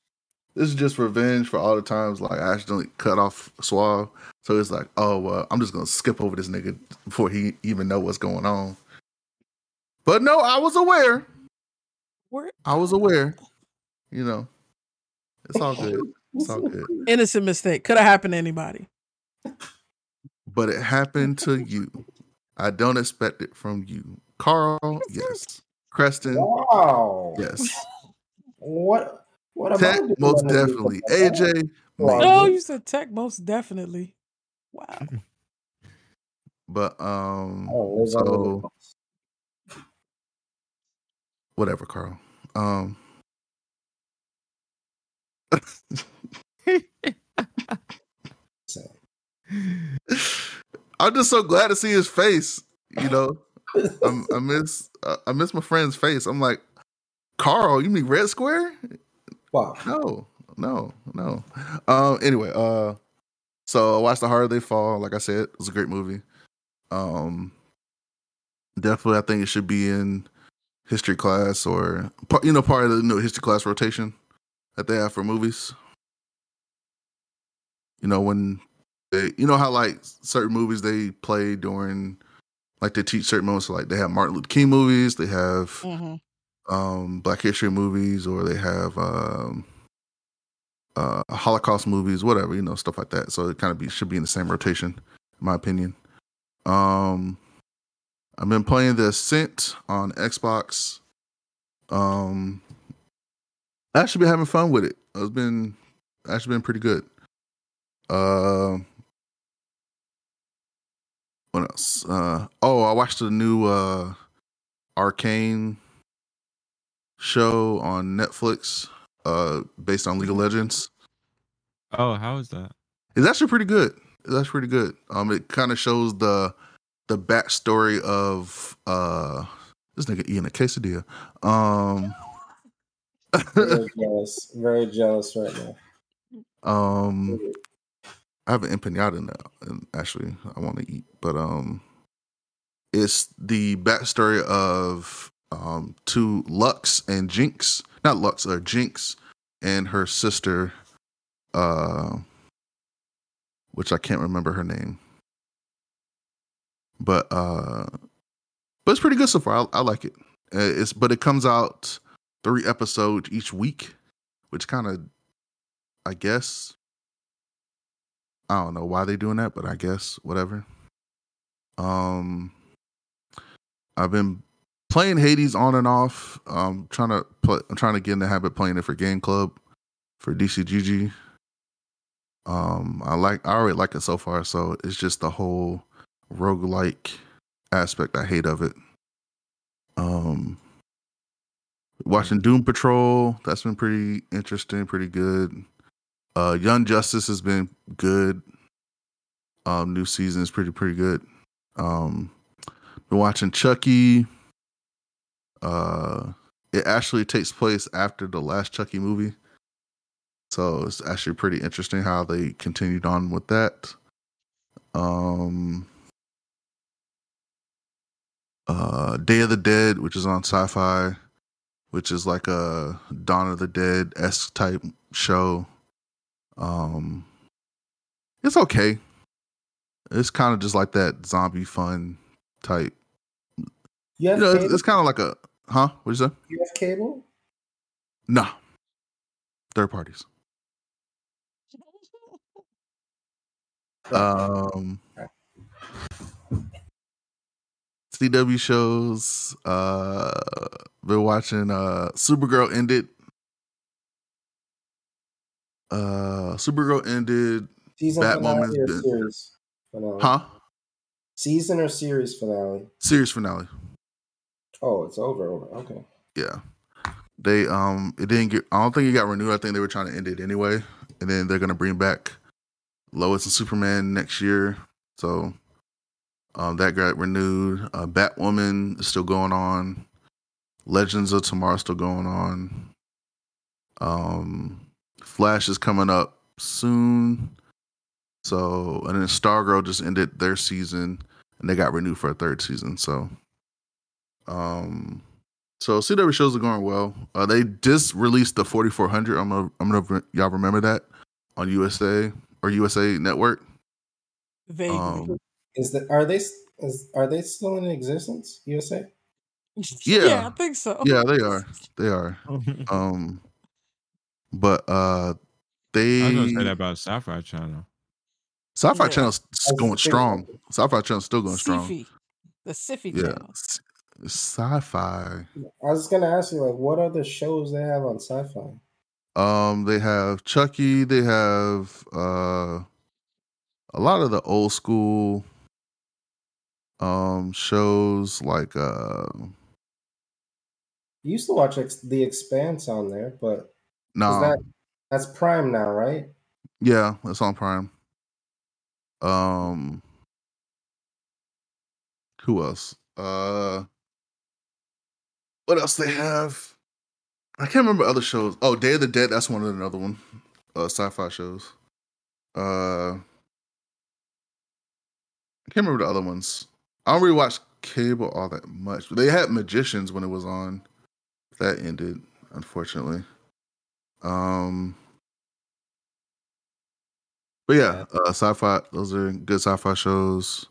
This is just revenge for all the times like I accidentally cut off Suave. So it's like, oh well, I'm just gonna skip over this nigga before he even know what's going on. But no, I was aware. we're I was aware. You know, it's all good. It's all good. innocent mistake. Could have happened to anybody. But it happened to you. I don't expect it from you, Carl. Yes, Creston. wow Yes, what what Tech. doing Most definitely. AJ. Wow. maybe. Oh, you said tech, most definitely. Wow. But um, I don't live on so whatever, Carl. Um, the- I'm just so glad to see his face. You know, I'm, I miss uh, I miss my friend's face. I'm like, Carl, you mean Red Square? Wow No, no, no. Um. Anyway, uh, so I watched The Harder They Fall. Like I said, it was a great movie. Um, definitely, I think it should be in history class or you know, part of the you know, history class rotation that they have for movies. You know, when they, you know how like certain movies they play during, like they teach certain moments. Like they have Martin Luther King movies, they have hmm um, Black History movies, or they have um, uh, Holocaust movies, whatever you know, stuff like that. So it kind of be should be in the same rotation, in my opinion. Um, I've been playing The Ascent on Xbox. Um, I actually been having fun with it. It's been actually been pretty good. Uh, what else? Uh, oh, I watched the new uh, Arcane show on Netflix, uh, based on League of Legends. Oh, how is that? It's actually pretty good. It's actually pretty good. Um, it kind of shows the the backstory of uh this nigga eating a quesadilla. Um, Very jealous. Very jealous right now. um, I have an empanada now, and actually I want to eat, but um, it's the backstory of um two Lux and Jinx, not Lux or Jinx, and her sister, uh, which I can't remember her name, but uh, but it's pretty good so far. I, I like it. Uh, It's but it comes out three episodes each week, which kind of, I guess, I don't know why they're doing that, but I guess whatever. Um, I've been playing Hades on and off. Um, trying to play. I'm trying to get in the habit of playing it for Game Club, for DCGG. Um, I like. I already like it so far. So it's just the whole roguelike aspect I hate of it. Um, watching Doom Patrol. That's been pretty interesting. Pretty good. Uh, Young Justice has been good. Um, new season is pretty pretty good. Um, been watching Chucky. Uh, it actually takes place after the last Chucky movie, so it's actually pretty interesting how they continued on with that. Um, uh, Day of the Dead, which is on Sci-Fi, which is like a Dawn of the Dead esque type show. Um, it's okay. It's kind of just like that zombie fun type. Yeah, You know, it's, it's kind of like a huh? What you say? you have cable? Nah, third parties. Um, CW shows. Uh, been watching. Uh, Supergirl ended. Uh, Supergirl ended. Season Batwoman's been- series finale? Huh? Season or series finale? Series finale. Oh, it's over. Over. Okay. Yeah. They um it didn't get I don't think it got renewed. I think they were trying to end it anyway. And then they're gonna bring back Lois and Superman next year. So um that got renewed. Uh Batwoman is still going on. Legends of Tomorrow still going on. Um Flash is coming up soon. So and then Stargirl just ended their season and they got renewed for a third season. So um so CW shows are going well. Uh, they just released the 4400. I'm gonna, I'm gonna, y'all remember that on USA or USA Network. Vaguely. Um, Is that are they is are they still in existence? USA. yeah. I think so. yeah, they are, they are. Um, but uh, they I was gonna say that about Sci-Fi Channel. Sci-Fi Yeah. Channel's going strong. about Sci-Fi Channel's still going strong. Syfy. The Syfy Yeah, channel. Sci-Fi. I was gonna ask you like what other shows they have on Sci-Fi. Um, they have Chucky. They have uh, a lot of the old school um shows like uh You used to watch Ex- The Expanse on there, but no is that that's Prime now, right? yeah it's on prime um who else uh what else they have? I can't remember other shows. Oh day of the dead that's one of another one. Uh sci-fi shows. Uh i can't remember the other ones. I don't really watch cable all that much they had magicians when it was on. That ended unfortunately. Um but yeah, uh, sci-fi. Those are good sci-fi shows.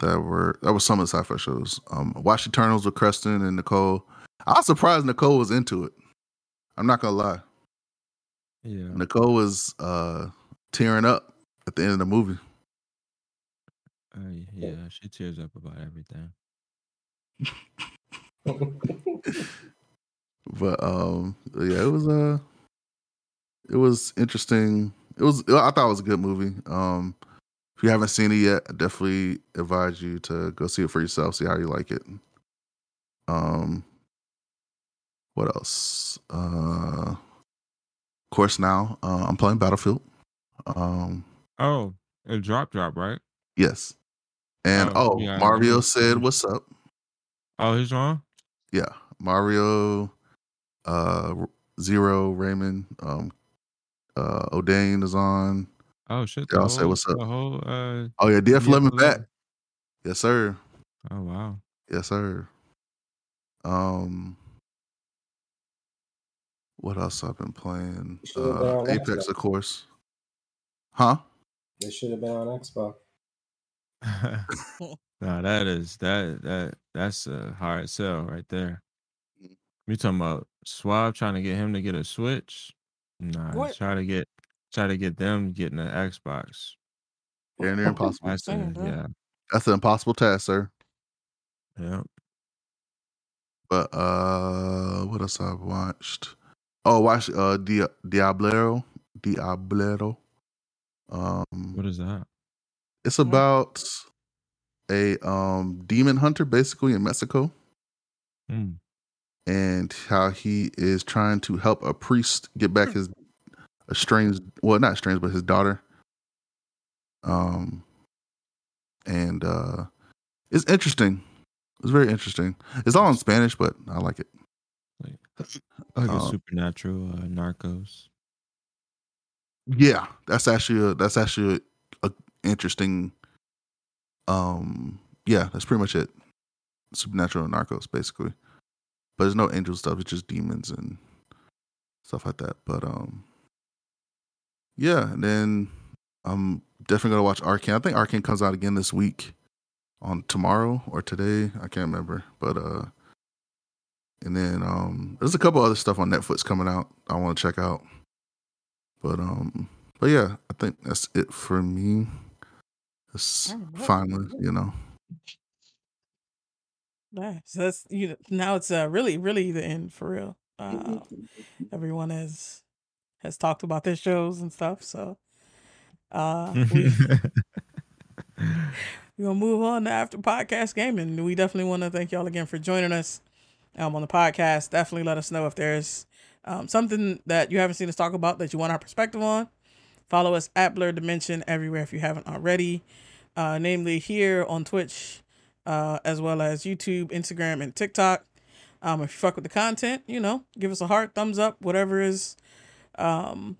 That were that was some of the sci-fi shows. Um, Watch Eternals with Creston and Nicole. I was surprised Nicole was into it. I'm not gonna lie. Yeah. Nicole was uh tearing up at the end of the movie. Uh, yeah, she tears up about everything. but um, yeah, it was uh it was interesting. It was I thought it was a good movie. Um, if you haven't seen it yet, I definitely advise you to go see it for yourself, see how you like it. Um, what else? Uh, of course, now uh, I'm playing Battlefield. Um, Oh, a drop drop, right? yes, and Oh, oh, yeah, Mario said, "What's up?" Oh, he's wrong. Yeah, Mario, uh, Zero, Raymond, um, uh, O'Dane is on. Oh shit. Y'all the say what's up. The whole uh Oh yeah, DF DF Lemon 11. back. Yes, sir. Oh wow. Yes, sir. Um, what else I've been playing? You should've been Uh, Apex, Xbox. of course. Huh? They should have been on Xbox. no, that is that that that's a hard sell right there. We talking about Swab trying to get him to get a Switch. Nah, What? try to get try to get them getting an Xbox. Yeah, near impossible. That's a, saying, bro. yeah, That's an impossible task, sir. yeah. But uh, what else I've watched? Oh, watch uh Dia- Diablero, Diablero. Um, What is that? it's about a um demon hunter, basically in Mexico. Hmm. and how he is trying to help a priest get back his estranged well not estranged but his daughter. Um and uh it's interesting. It's very interesting. It's all in spanish but i like it. Like, a Uh, supernatural uh, Narcos. yeah that's actually a, that's actually a, a interesting um yeah that's pretty much it. Supernatural narcos basically. But there's no angel stuff it's just demons and stuff like that but um yeah and then i'm definitely gonna watch arcane i think arcane comes out again this week. On tomorrow or today i can't remember. But uh and then um there's a couple other stuff on netflix coming out i want to check out. But um but yeah i think that's it for me. It's Alright. finally you know. Nice. So that's you know now it's uh really really the end for real. Uh, everyone has has talked about their shows and stuff. So uh we we're gonna move on to after podcast gaming. We definitely want to thank y'all again for joining us um, on the podcast. Definitely let us know if there's um, something that you haven't seen us talk about that you want our perspective on. Follow us at Blur Dimension everywhere if you haven't already, uh, namely here on Twitch, uh, as well as YouTube, Instagram, and TikTok. Um, if you fuck with the content, you know, give us a heart, thumbs up, whatever is um,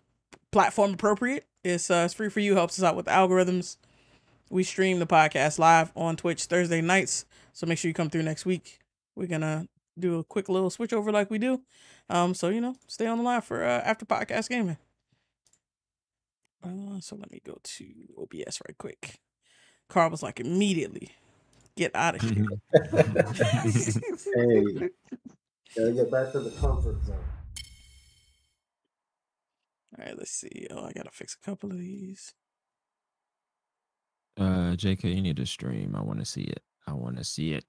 platform appropriate. It's uh, it's free for you, helps us out with algorithms. We stream the podcast live on Twitch Thursday nights, so make sure you come through next week. We're gonna do a quick little switch over like we do. Um, so you know, stay on the line for uh, after podcast gaming. Uh, so let me go to OBS right quick. Carl was like immediately, get out of here. Hey, gotta get back to the comfort zone. All right, let's see. Oh, I gotta fix a couple of these. uh, JK, you need to stream. I want to see it. I want to see it.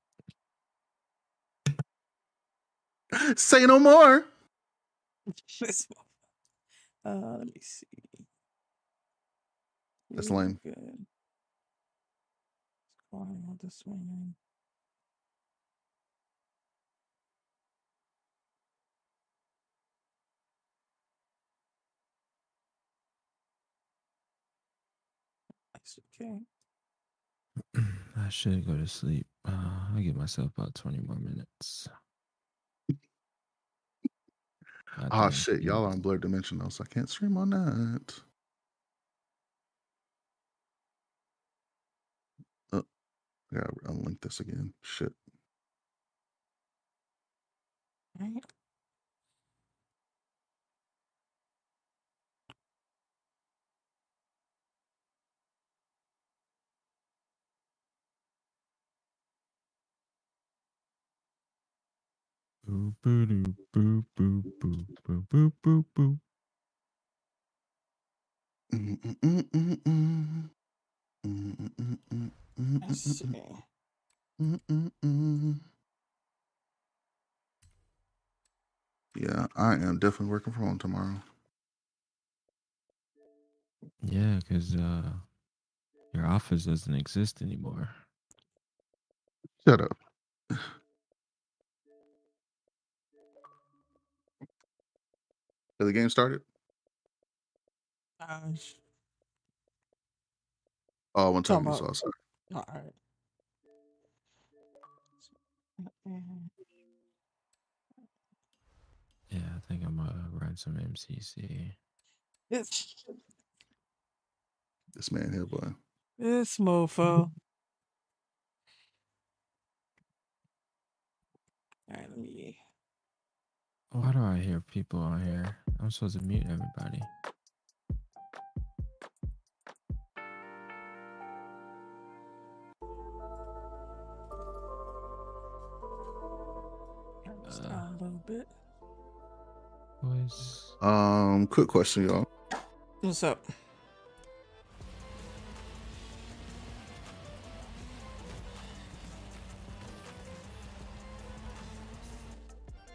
say no more This one. Uh, let me see. That's lame. Good. Calling on this one. That's okay. I should go to sleep. Uh, I'll give myself about 20 more minutes. God oh shit y'all are on blurred dimension though so i can't stream on that uh, yeah unlink this again shit Right. Boo, boo, doo, boo, boo, boo, boo, boo, boo, boo. Mm, mm, mm, mm, mm. Mm, mm, mm, mm, mm, Let's mm, see. Yeah, I am definitely working from home tomorrow. Yeah, because uh, your office doesn't exist anymore. Shut up. Has the game started? Uh, Gosh. Oh, one time Talking you saw. Sorry. All right. Yeah, I think I'm gonna run some MCC. This This man here, boy. this mofo. All right, let me. Why do I hear people on here? I'm supposed to mute everybody. Uh. a little bit. Boys. Um, quick question, y'all. What's up?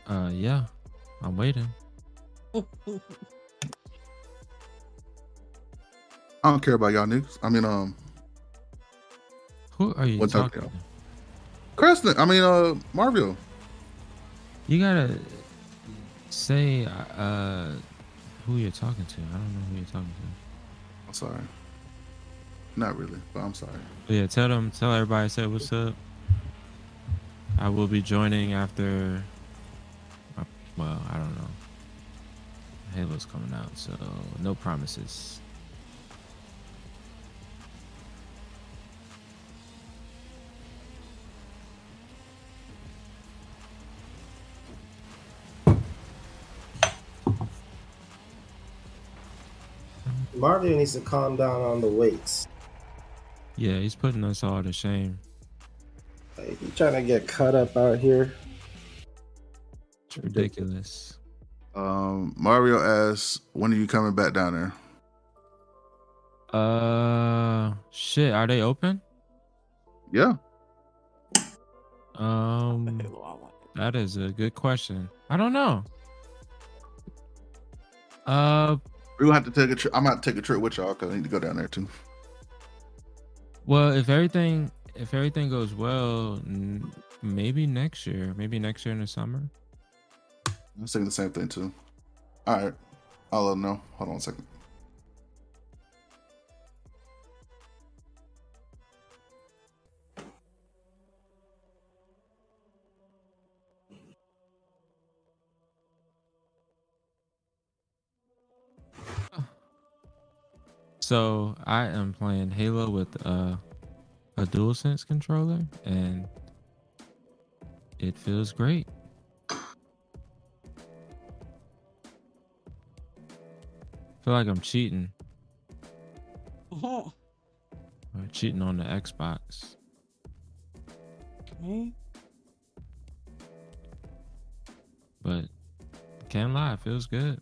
Uh, yeah, I'm waiting. I don't care about y'all niggas. I mean, um, Who are you What talking to? Creston. I mean, uh, Marvio. You gotta say uh who you're talking to. I don't know who you're talking to. I'm sorry. Not really, but I'm sorry. But yeah, tell them, tell everybody, say what's up. I will be joining after. uh, Well, I don't know. Halo's coming out, so no promises. Marvin needs to calm down on the weights. Yeah, he's putting us all to shame. Like, he trying to get cut up out here. It's ridiculous. Um, Mario asks, when are you coming back down there? Uh, shit, are they open? Yeah. Um, Halo, I want. that is a good question. I don't know. Uh, We're gonna have to take a trip. I'm about to take a trip with y'all because I need to go down there too. Well, if everything if everything goes well, n- maybe next year, maybe next year in the summer. I'm saying the same thing too. All right. I'll let them know. Hold on a second. So I am playing Halo with uh, a DualSense controller, and it feels great. Feel like I'm cheating. Mhm. Or cheating on the Xbox. Me? But can't lie, it feels good.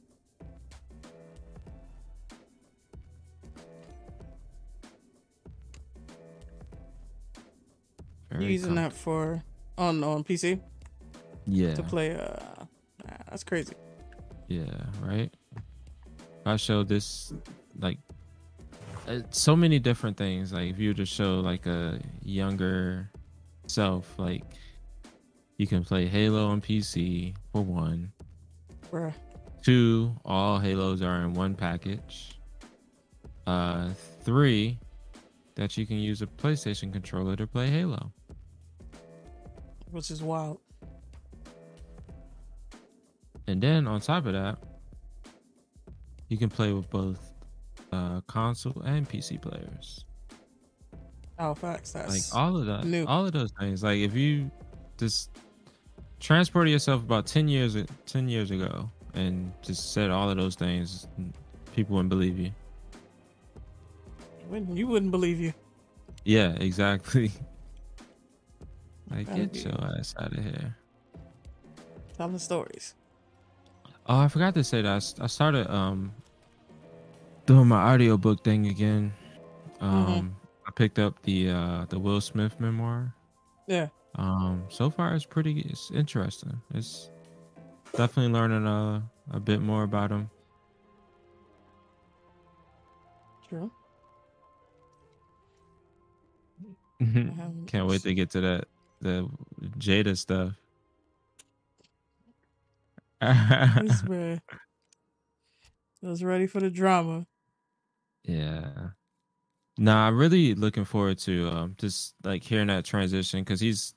Very using that for on on PC Yeah. to play? Uh, nah, that's crazy. Yeah, right. I show this like uh, so many different things. Like if you were to show like a younger self, like you can play Halo on PC for one. Bruh. Two, all Halos are in one package. Uh, three, that you can use a PlayStation controller to play Halo. Which is wild. And then on top of that, you can play with both uh, console and PC players. Oh, facts. Like all of that, new. all of those things. Like if you just transport yourself about ten years, ten years ago, and just said all of those things, people wouldn't believe you. wouldn't- you wouldn't believe you. Yeah, exactly. Like get be- your ass out of here. Telling stories. Oh, I forgot to say that I started um doing my audiobook thing again. Um Mhm. I picked up the uh the Will Smith memoir. Yeah. Um so far it's pretty it's interesting. It's definitely learning a a bit more about him. True. Can't wait to get to that the Jada stuff. This man was ready for the drama. Yeah. Nah, I'm really looking forward to um just like hearing that transition because he's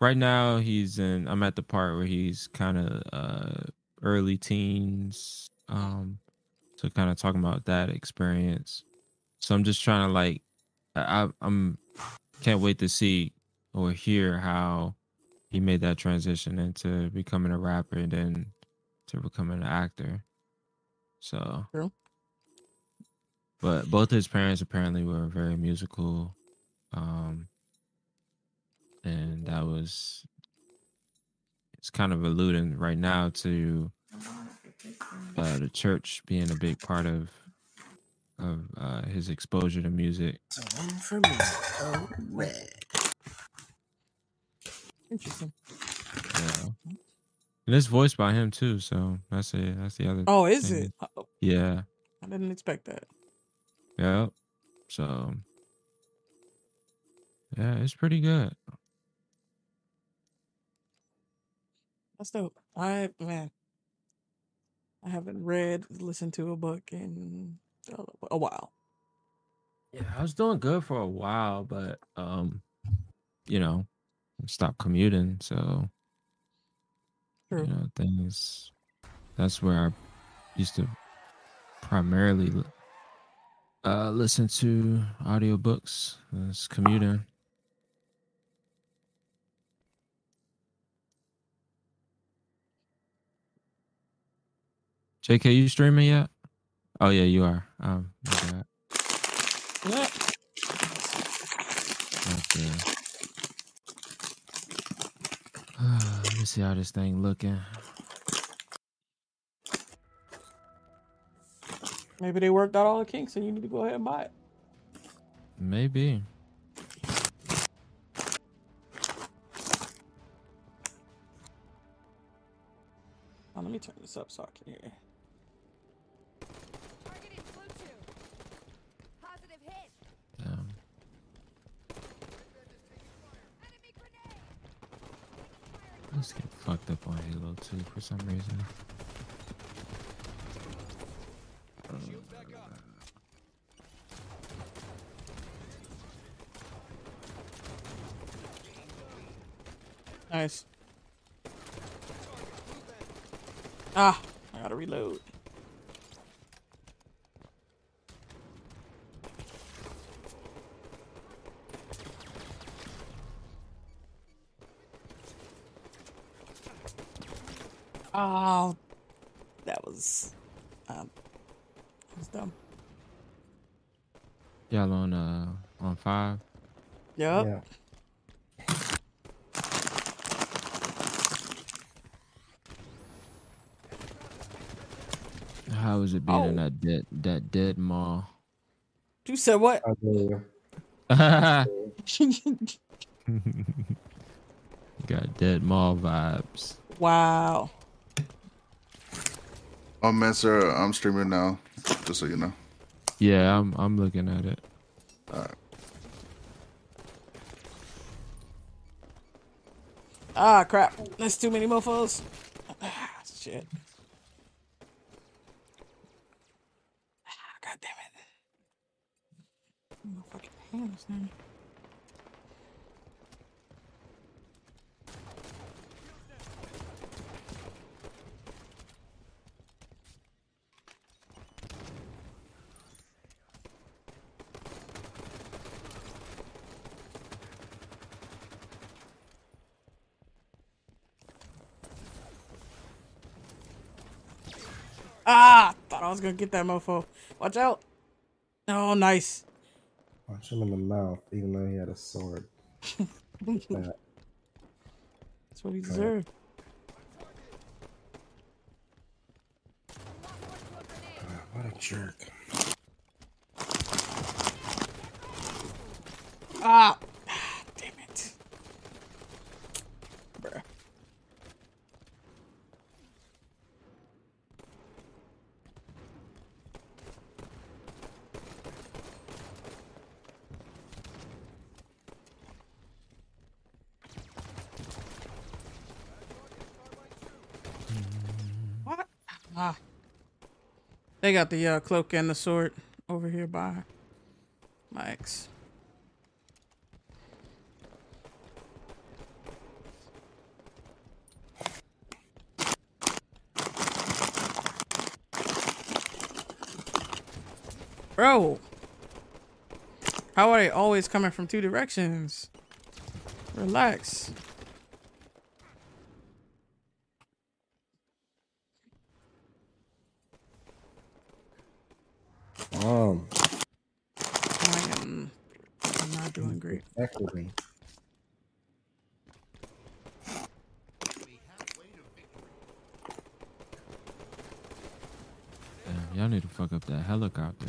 right now he's in I'm at the part where he's kind of uh early teens um so kind of talking about that experience. So I'm just trying to like I I'm can't wait to see or hear how he made that transition into becoming a rapper and then to becoming an actor. So True. But both his parents apparently were very musical um and that was it's kind of alluding right now to uh the church being a big part of of uh his exposure to music So one for me. Oh, red. Interesting. yeah and it's voiced by him too so that's it that's the other Oh, is thing. it? Uh, yeah I didn't expect that. Yeah so yeah it's pretty good That's dope. I man, I haven't read, listened to a book in a while. Yeah, I was doing good for a while, but um, you know, stopped commuting, so True. you know things. That's where I used to primarily uh listen to audiobooks. It's commuting. JK, you streaming yet? Oh yeah, you are. Um, my bad. Yeah. Okay. Let me see how this thing looking. Maybe they worked out all the kinks, and you need to go ahead and buy it. Maybe. Oh, let me turn this up so I can hear. Targeted Bluetooth. Positive hit. Um, let's get fucked up on Halo 2 for some reason. Nice. Ah, I gotta reload. Oh, that was, um, that was dumb. Y'all on uh on five? Yep. Yeah. How is it being in Oh. that dead that dead mall? You said what? I do. Got dead mall vibes. wow. Oh man, sir, I'm streaming now. Just so you know. Yeah, I'm I'm looking at it. Ah, crap. That's too many mofos. Ah, shit. Ah, thought I was gonna get that mofo. Watch out. Oh, nice. Punch him in the mouth, even though he had a sword. That's what he deserved. ah, what a jerk. Ah, They got the uh, cloak and the sword over here by my ex. Bro. How are they always coming from two directions? Relax. Um, I am I'm not doing great. equity. Damn, y'all need to fuck up that helicopter.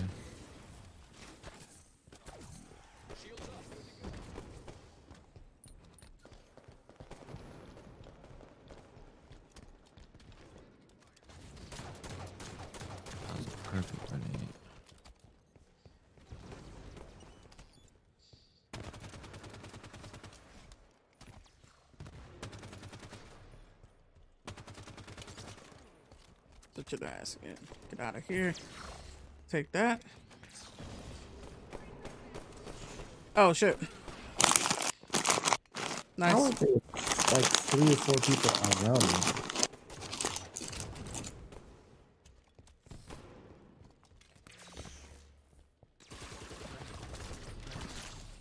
That was a perfect grenade. Get out of here. Take that. Oh shit. I Nice. want there like three or four people around me.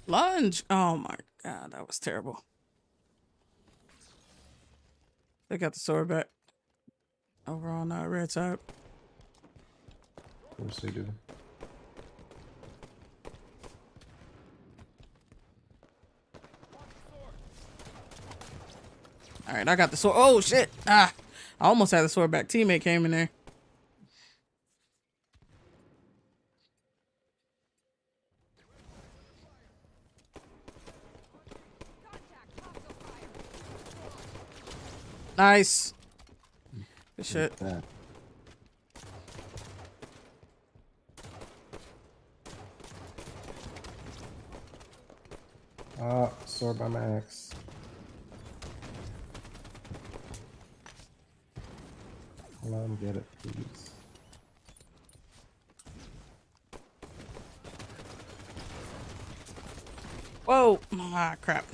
Lunge. Oh my god, that was terrible. They got the sword back. Over on that red side. Of course they do. All right, I got the sword. Oh shit! Ah, I almost had the sword back. Teammate came in there. Nice. Good shit. That. Ah, sword by my axe. Let him get it, please. Whoa! Ah, crap.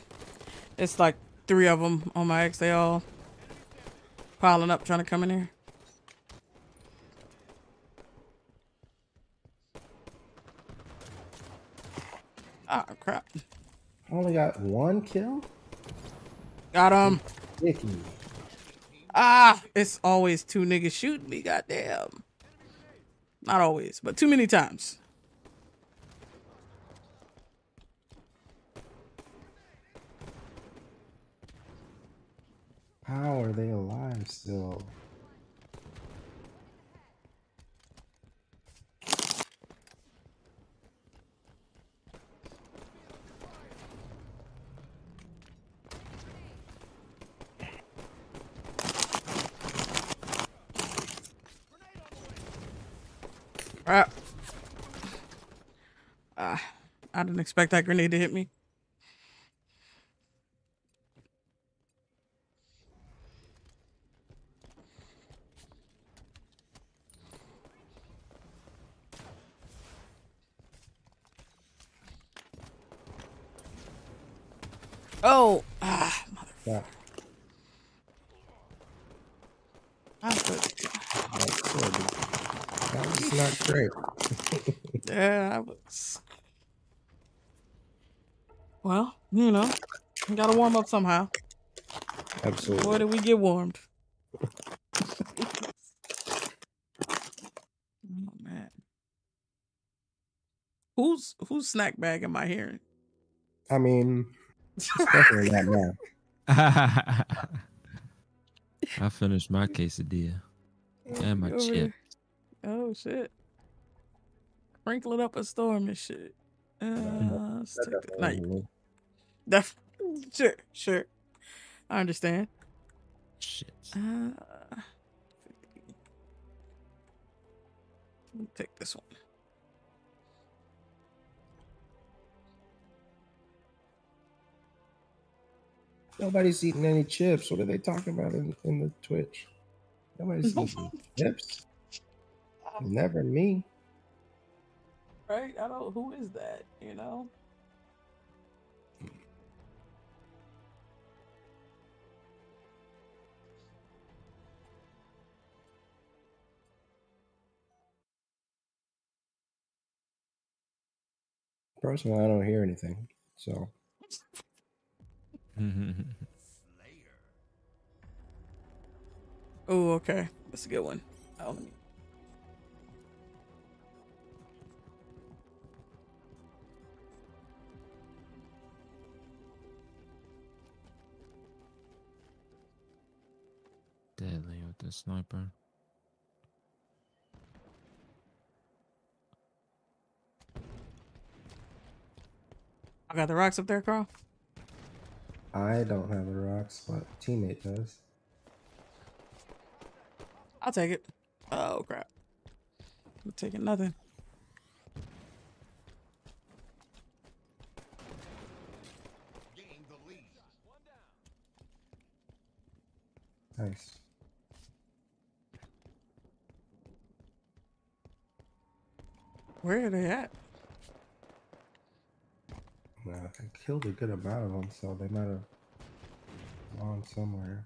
It's like three of them on my X. They all piling up, trying to come in here. Ah, crap. I only got one kill? Got him. Dicky. Ah, it's always two niggas shooting me. Goddamn. Not always, but too many times. How are they alive still? Crap. Ah, I didn't expect that grenade to hit me. Oh, ah, mother. Yeah. I put, That sword. That was not great. yeah, I was. Well, you know, we gotta warm up somehow. Absolutely. Boy, did we get warmed. oh man. Who's whose snack bag am I hearing? I mean, definitely that now. I finished my quesadilla and my Over chip. here. Oh shit. Sprinkling up a storm and shit. Uh, let's That take that. Now definitely you- me. def- sure, sure. I understand. Shit. Uh, let me take this one. Nobody's eating any chips. What are they talking about in, in the Twitch? Nobody's eating chips. Never me. right? I don't. Who is that? You know. Personally, I don't hear anything. So Oh, okay. That's a good one. Oh, let me- Deadly with the sniper. I got the rocks up there, Carl. I don't have the rocks, but teammate does. I'll take it. Oh crap! I'm taking nothing. Nice. Where are they at? I killed a good amount of them, so they might have gone somewhere.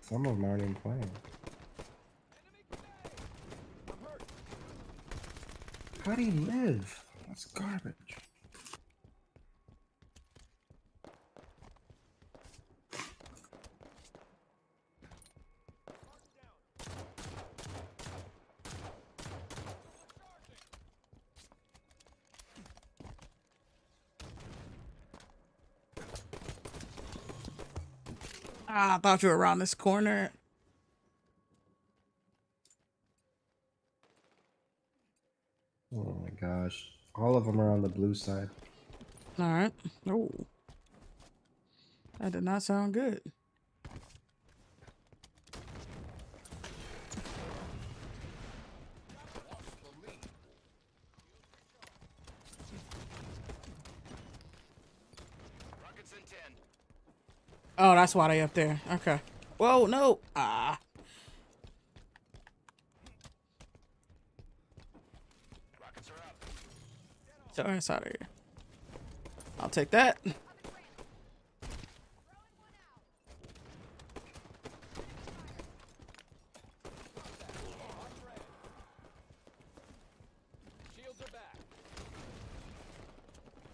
Some of them aren't even playing. How do you live? That's garbage. I thought you were around this corner. Oh my gosh. All of them are on the blue side. All right. Oh, that did not sound good. That's why they up there. Okay. Whoa, no. Ah. Sorry, it's out of here. I'll take that.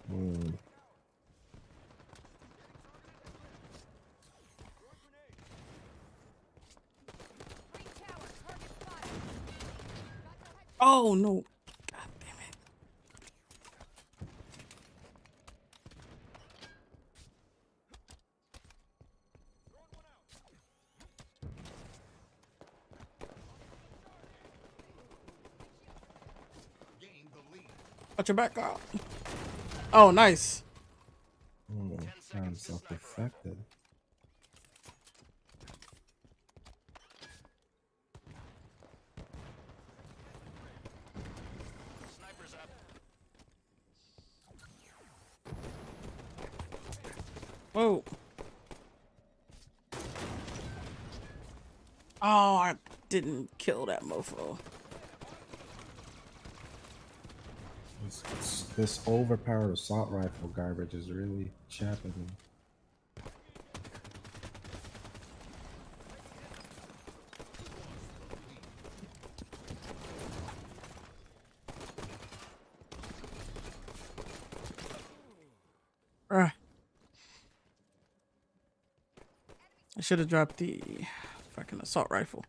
Hmm. Oh no. God damn it. Watch your back out. Oh, nice. Found self-defected. Whoa. Oh, I didn't kill that mofo. This, this, overpowered assault rifle garbage is really chapping me. I should have dropped the fucking assault rifle.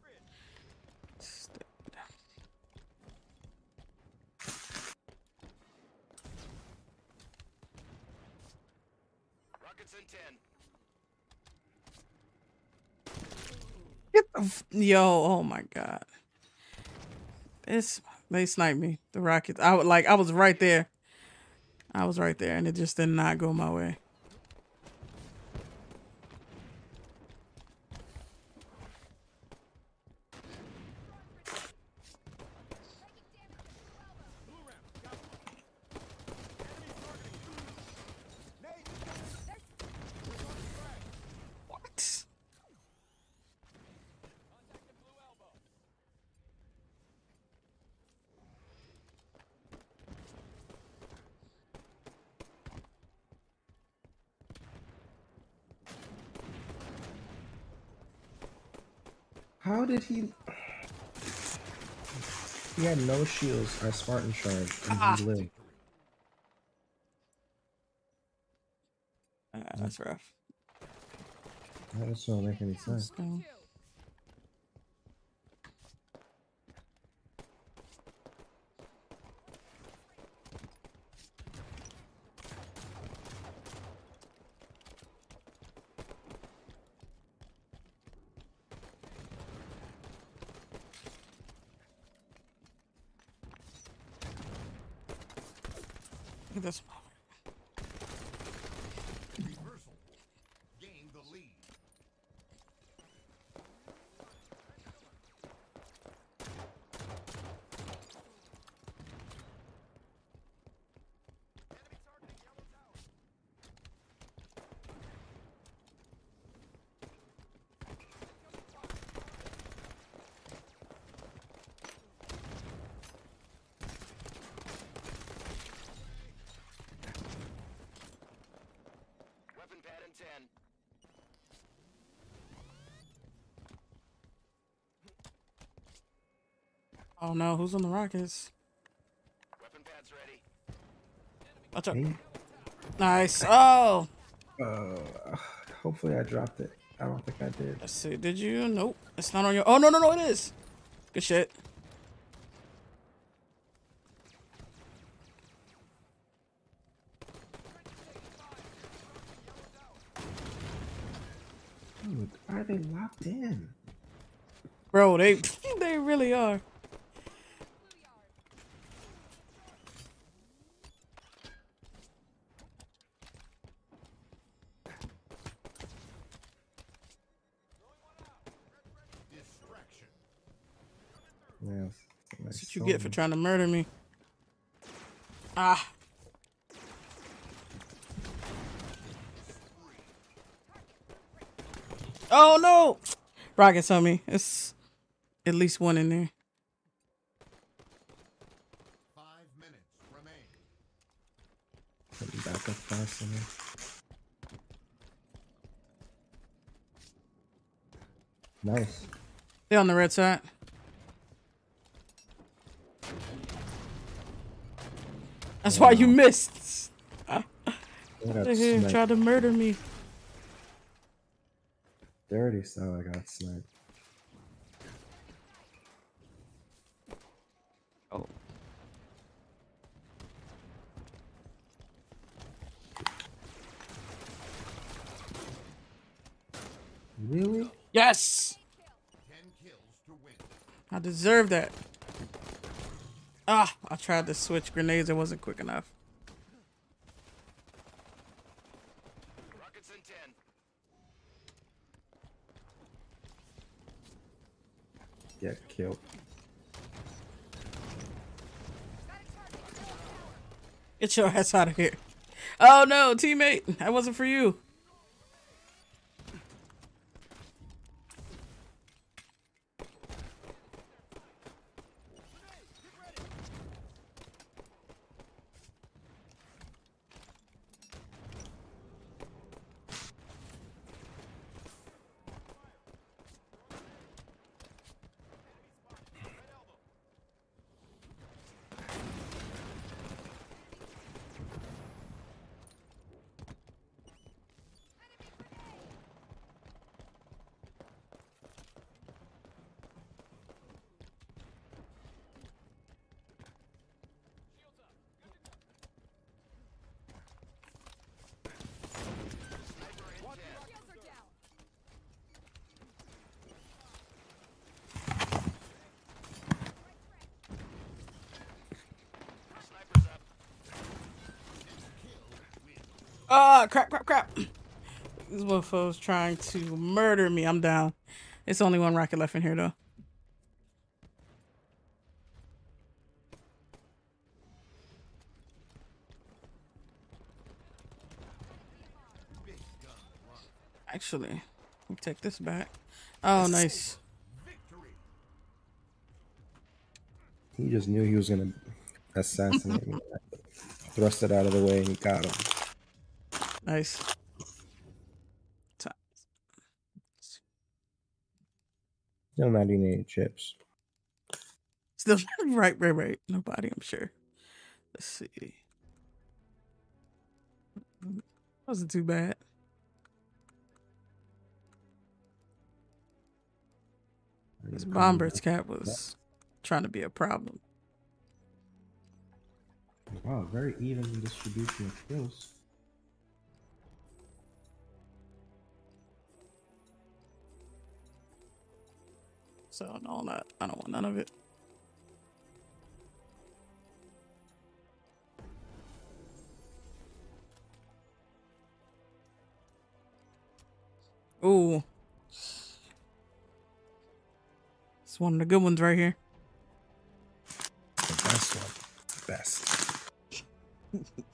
Yo! Oh my god! This they sniped me. The rockets. I would like. I was right there. I was right there, and it just did not go my way. How did he? He had no shields or Spartan charge, and Ah. he lived. Uh, that's rough. That just don't make any sense. Let's Oh no, who's on the Rockets? Weapon pad's ready. Watch out. Me? Nice. Oh, Uh, hopefully I dropped it. I don't think I did. let's see. Did you? Nope. It's not on your. Oh no no no! It is. Good shit. Dude, are they locked in? Bro, they they really are. Yes. That's what you get for trying to murder me. Ah. Oh no! Rockets on me. It's at least one in there. Back up fast in there. Nice. They're on the red side. That's why you missed. They got They here tried to murder me. Dirty style. I got sniped. Oh. Really? Yes. I deserve that. Ah, I tried to switch grenades. It wasn't quick enough. Rockets in 10. Get killed. Get your ass out of here. Oh no, teammate. That wasn't for you. Sniper's up. Ah, crap, crap, crap. This mofo's trying to murder me. I'm down. It's only one rocket left in here, though. Actually, me take this back. Oh, nice. He just knew he was gonna assassinate me. Thrust it out of the way and he got him. Nice. Still not eating any chips. Still right, right, right. Nobody, I'm sure. Let's see. Wasn't too bad. This Bomber's cat was trying to be a problem. Wow, very even distribution of kills. So no, not I don't want none of it. Ooh. It's one of the good ones right here. The best one. Best.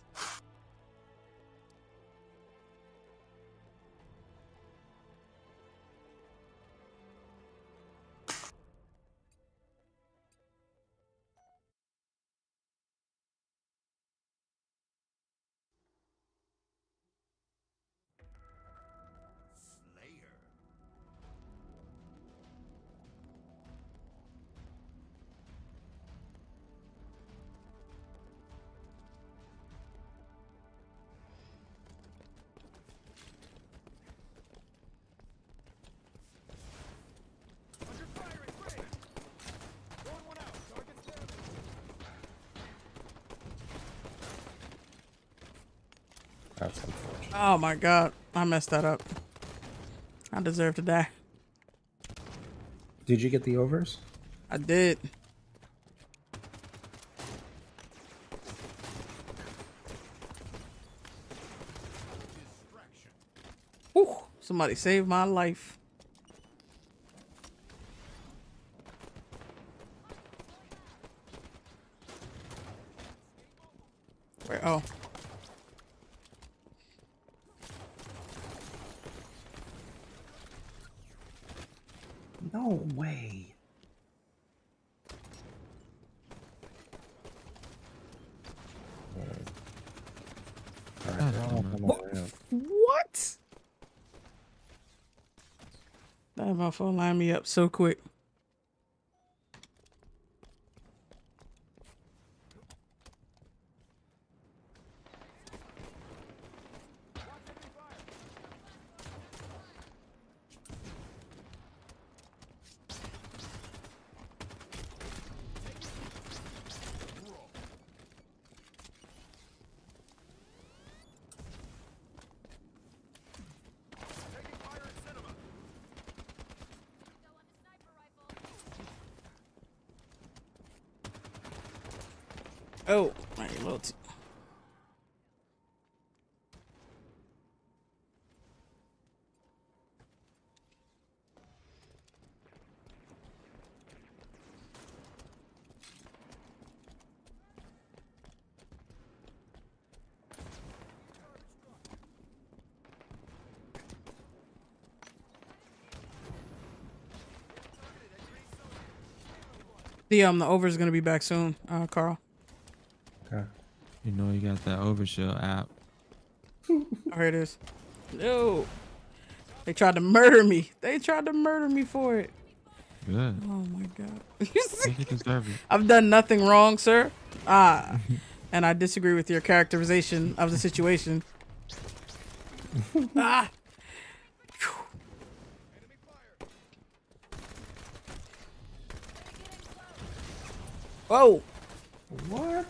Oh my god. I messed that up. I deserve to die. Did you get the overs? I did. Whew, somebody saved my life. Where? Oh. No way. Alright, God they're all damn it. coming around. What? Motherfucker lined me up so quick. Oh, my little t- The um the over is gonna be back soon, uh Carl. Okay. You know you got that Overshield app. Oh, here it is. No. They tried to murder me. They tried to murder me for it. Good. Oh my god. think you deserve it. I've done nothing wrong, sir. Ah. and I disagree with your characterization of the situation. ah. Whoa. What?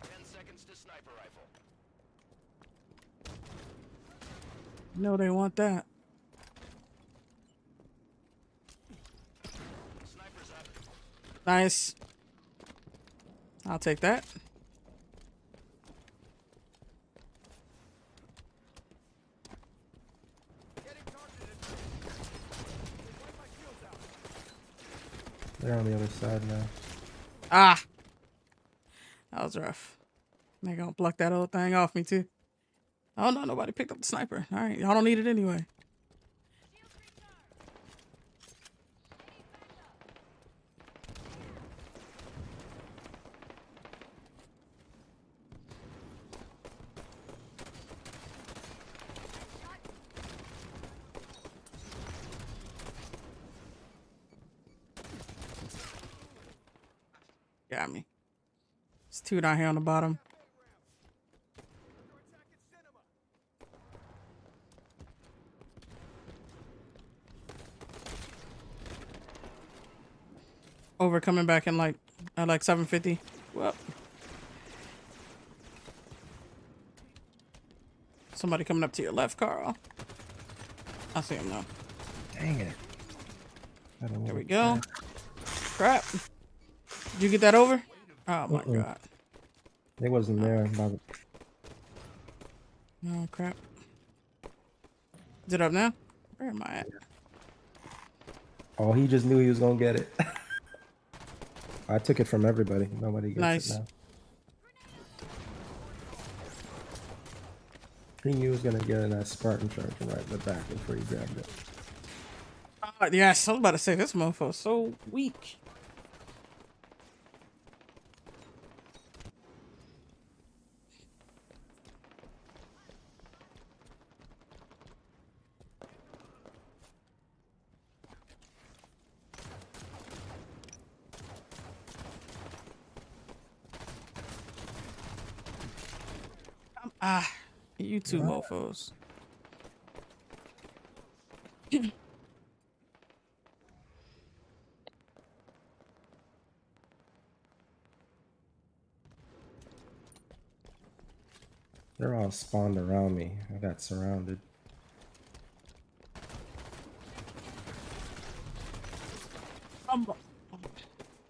Ten seconds to sniper rifle. No, they want that. Nice. I'll take that. They're on the other side now. Ah. That was rough. They gonna pluck that old thing off me too. Oh no, nobody picked up the sniper. All right, y'all don't need it anyway. Got me. It's two down here on the bottom. Over coming back in like at like 750. Well. Somebody coming up to your left, Carl. I see him now. Dang it. There we go. Crap. Did you get that over? Oh my Mm-mm. god. It wasn't there. The, Oh crap. Is it up now? Where am I at? oh, he just knew he was gonna get it. I took it from everybody. Nobody gets Nice. it now. He knew he was gonna get a nice Spartan charger right in the back before he grabbed it. Oh, yes, I was about to say this motherfucker's so weak. Um, Ah, you two mofos. They're all spawned around me. I got surrounded.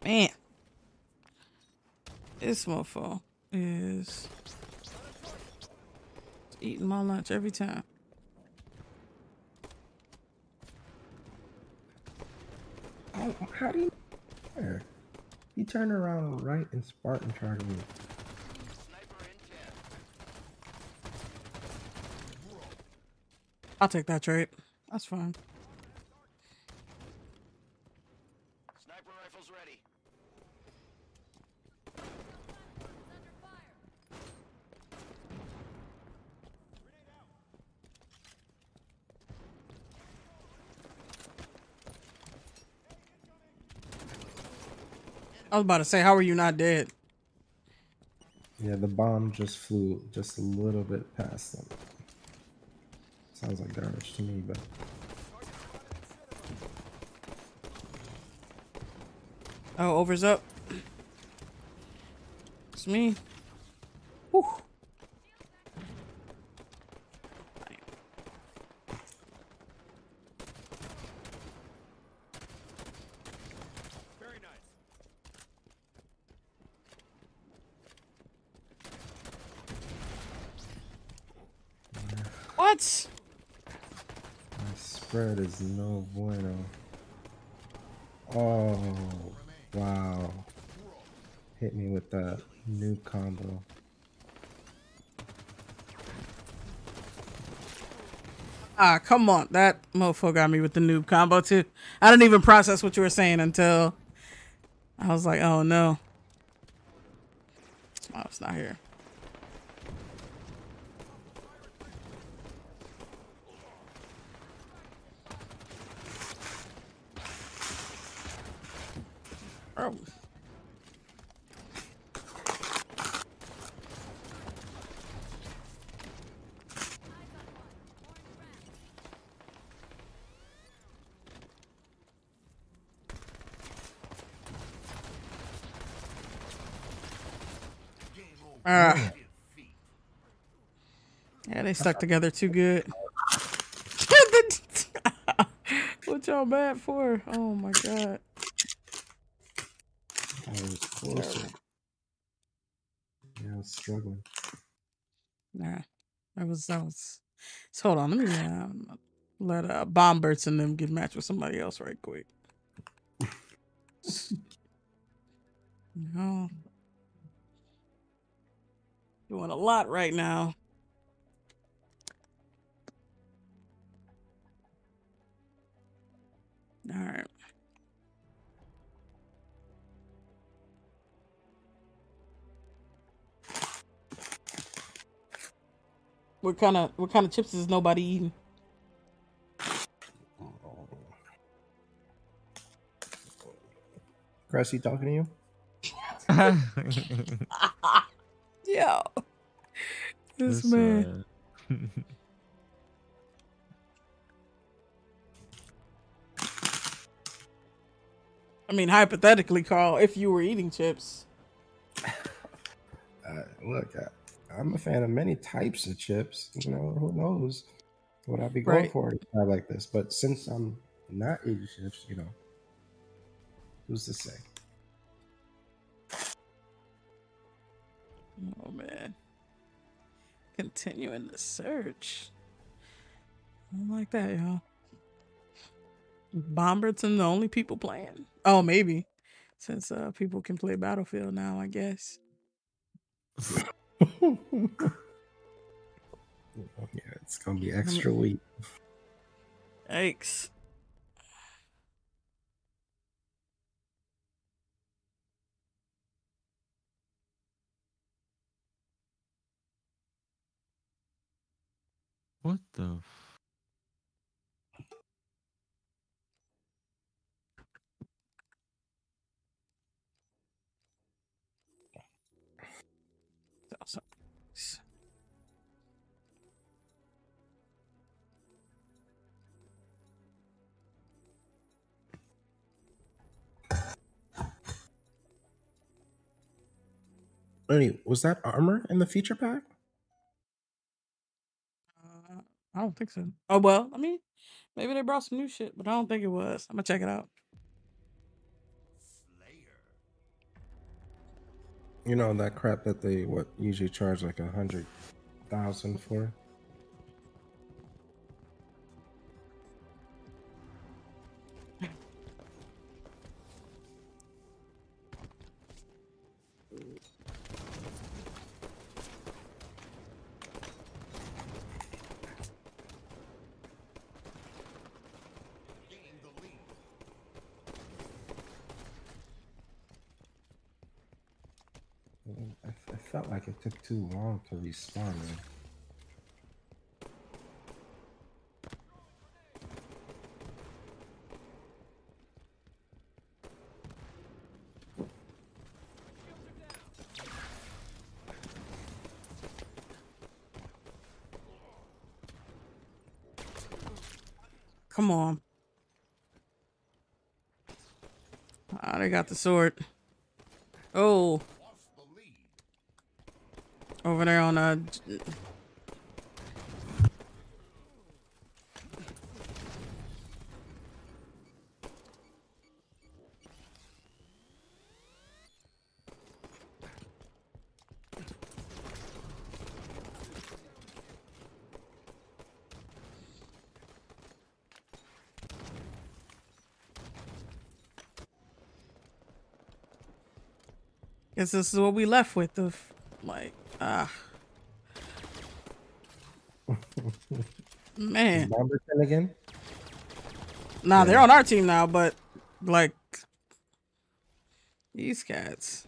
Man, this mofo is eating my lunch every time. Oh, how do you? There. He turned around right and Spartan charged me. Sniper in 10. I'll take that trade. That's fine. I was about to say, how are you not dead? Yeah, the bomb just flew just a little bit past them. Sounds like garbage to me, but Oh, over's up. It's me. Whew. Very nice. What? my spread is no bueno. Oh, wow. Hit me with that new combo. Ah, come on. That mofo got me with the noob combo too. I didn't even process what you were saying until I was like, oh no. Oh, it's not here. Oh. Ah. Yeah, they stuck together too good. what y'all mad for? Oh my god. I was closer. Yeah, I was struggling. Nah, that was that was. So hold on, let me um, let uh, Bomberts and them get matched with somebody else right quick. no, doing a lot right now. What kind of what kind of chips is nobody eating? Cressy talking to you? Yo. This That's, man. uh, I mean, hypothetically, Carl, if you were eating chips. Uh, look, I, I'm a fan of many types of chips. You know, who knows what I'd be going Right. for in a time like this. But since I'm not eating chips, you know, who's to say? Oh man. Continuing the search. I don't like that, y'all. Bomberton the only people playing. Oh, maybe. Since uh people can play Battlefield now, I guess. yeah, it's gonna be extra weak. Yikes. what the? Ernie, was that armor in the feature pack? Uh, I don't think so. Oh well, I mean, maybe they brought some new shit, but I don't think it was. I'm gonna check it out. You know that crap that they what usually charge like a hundred thousand for. Took too long to respawn. Man. Come on. They got the sword. Oh. Over there on uh j- Guess this is what we left with. The like, ah, man. Is Bomberton again? Nah, they're on our team now, but like these cats.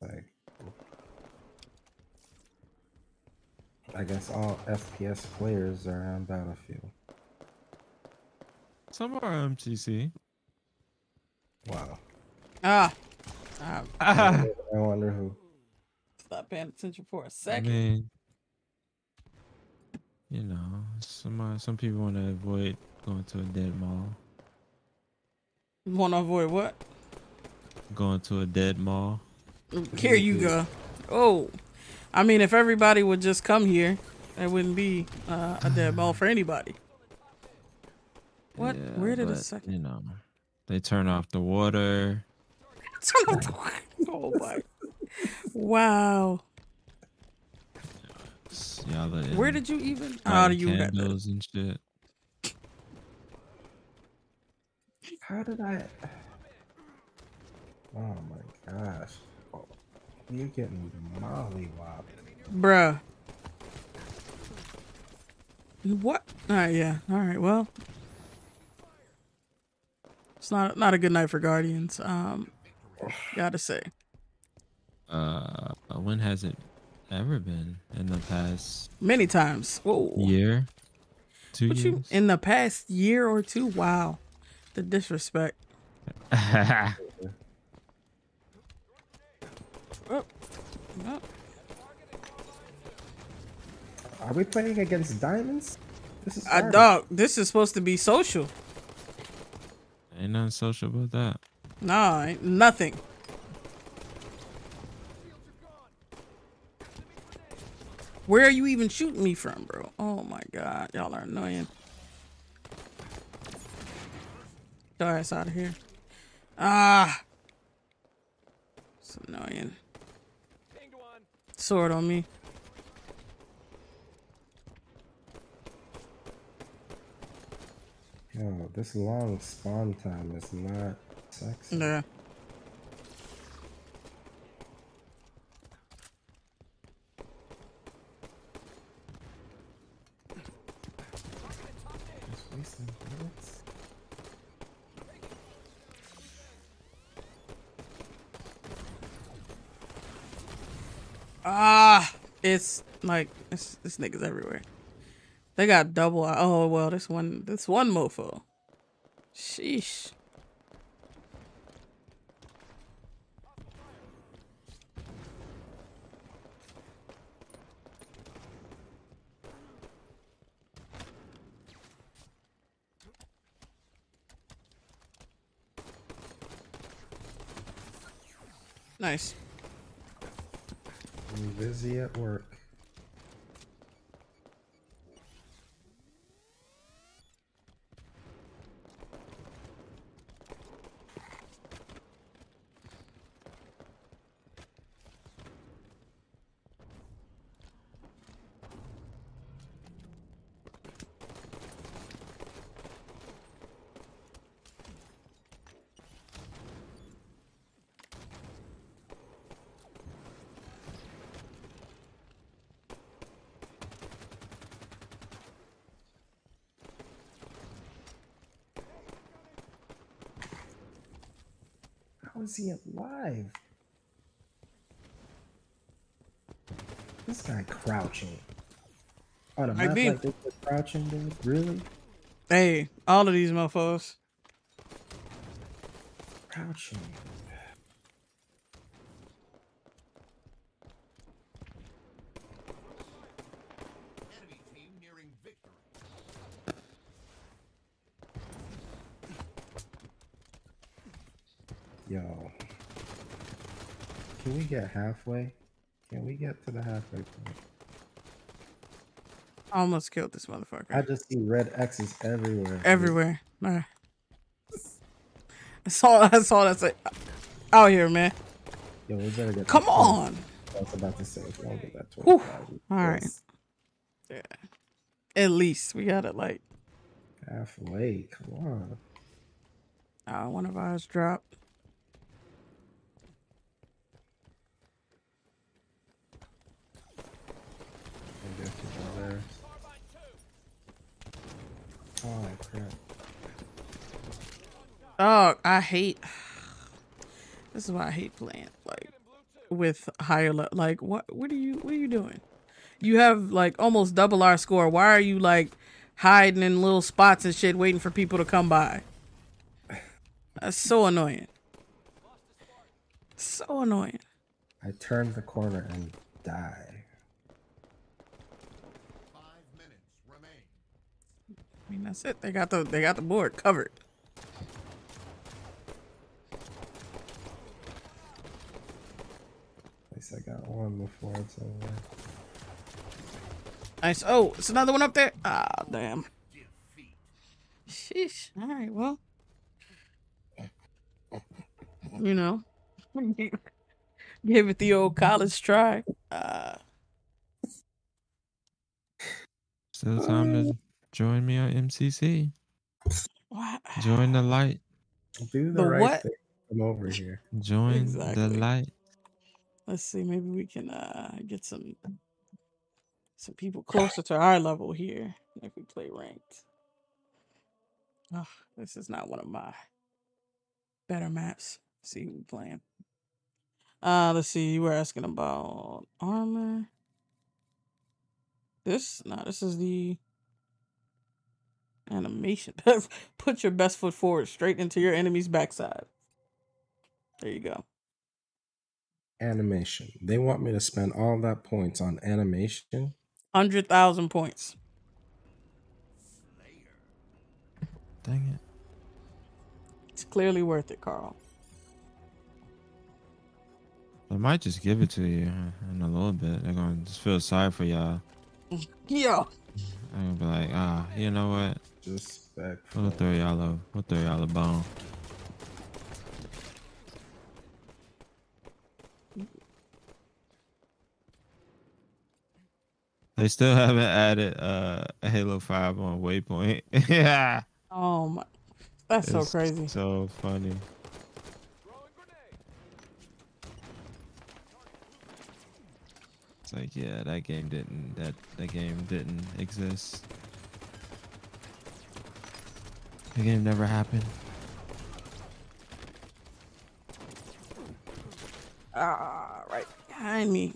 Like, I guess all FPS players are on Battlefield. Some are MCC. Wow. Ah, ah Ah, I wonder who. stop paying attention for a second. mean, you know, some uh, some people want to avoid going to a dead mall. Want to avoid what? Going to a dead mall. Here you go. Oh, I mean, if everybody would just come here, it wouldn't be uh, a dead mall for anybody. What? Yeah, Where did a second? You know, they turn off the water. oh my! Wow. s- Where did you even? How do you got that? candles and shit? How did I? Oh my gosh! Oh, you're getting mollywopped. Bruh. What? All right, yeah. All right, well. It's not not a good night for Guardians. Um gotta say. Uh, when has it ever been in the past Many times. Whoa. year? Two What years? you in the past year or two? Wow. The disrespect. Oh, oh. Are we playing against diamonds? This is Uh, dog, this is supposed to be social. Ain't nothing social about that. Ain't nothing. Where are you even shooting me from, bro? Oh my god, y'all are annoying. Your ass out of here. Ah, it's annoying. Sword on me. Yo, this long spawn time is not Yeah. Just wasting bullets. Ah, it's like it's, this niggas everywhere. They got double. Oh well, this one, this one mofo. Sheesh. Nice. I'm busy at work. How is he alive? This guy crouching. On a map be. like this, crouching, dude? Really? Hey, all of these mofos. Crouching. Yo. Can we get halfway? Can we get to the halfway point? Almost killed this motherfucker. I just see red X's everywhere. Everywhere. Nah. That's all. That's all. That's like out here, man. Yo, we better get. Come on. I was about to say, we don't get that. 25, we All right. Yeah. At least we got it like Halfway. Come on. uh, one of ours dropped. Maybe I should go there. Oh crap. Oh, I hate. This is why I hate playing like with higher le- like what what are you what are you doing? You have like almost double our score. Why are you like hiding in little spots and shit waiting for people to come by? That's so annoying. So annoying. I turned the corner and die. I mean that's it. They got the they got the board covered. At least I got one before it's over. Nice. Oh, it's another one up there. Ah, damn. Sheesh. All right. Well, you know, give it the old college try. Uh, Still time to join me on MCC. what? Join the light. Do the, The right what? thing. Come over here. Join Exactly. the light. Let's see. Maybe we can uh get some some people closer to our level here if we play ranked. Oh, this is not one of my better maps. Let's see who we playing. Uh, let's see. You were asking about armor. This no, this is the Animation. Put your best foot forward, straight into your enemy's backside. There you go. Animation. They want me to spend all that points on animation. Hundred thousand points. Dang it. It's clearly worth it, Carl. They might just give it to you in a little bit. They're gonna just feel sorry for y'all. Yo. They're gonna be like, ah, you know what? Disrespectful. We'll throw y'all a we'll throw y'all a bone. They still haven't added uh Halo 5 on Waypoint. yeah. Oh my. That's so crazy. So funny. It's like, yeah, that game didn't that that game didn't exist. The game never happened. Ah, right behind me.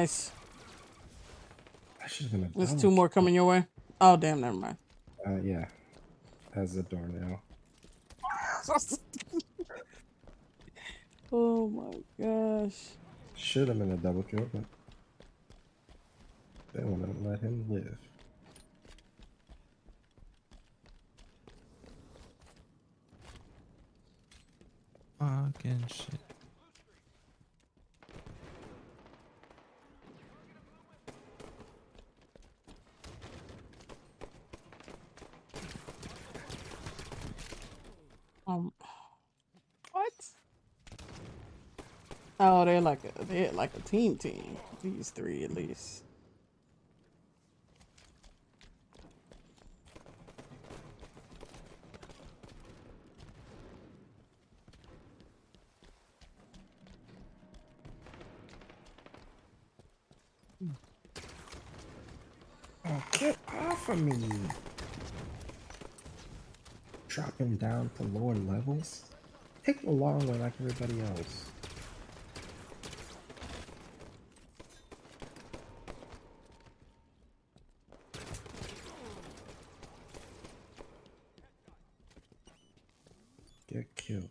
Nice. I should have been a There's two more coming your way. Oh damn, never mind. Uh, yeah. As a doornail. oh my gosh. Should have been a double kill, but they want to let him live. Fucking shit. Um, what? Oh, they're like a they're like a team team. These three at least. Oh, get off of me! Drop him down to lower levels? Take the long way like everybody else. Get killed.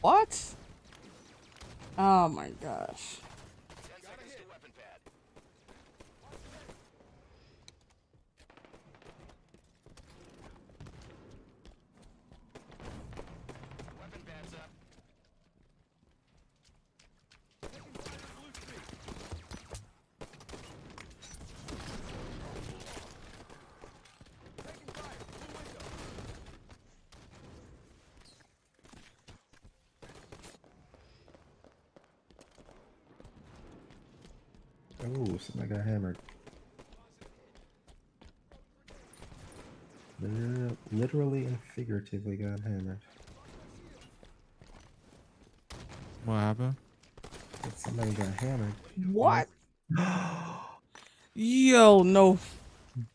What? Oh my gosh. Oh, somebody got hammered. Liter- Literally and figuratively got hammered. What happened? But somebody got hammered. What? Yo, no.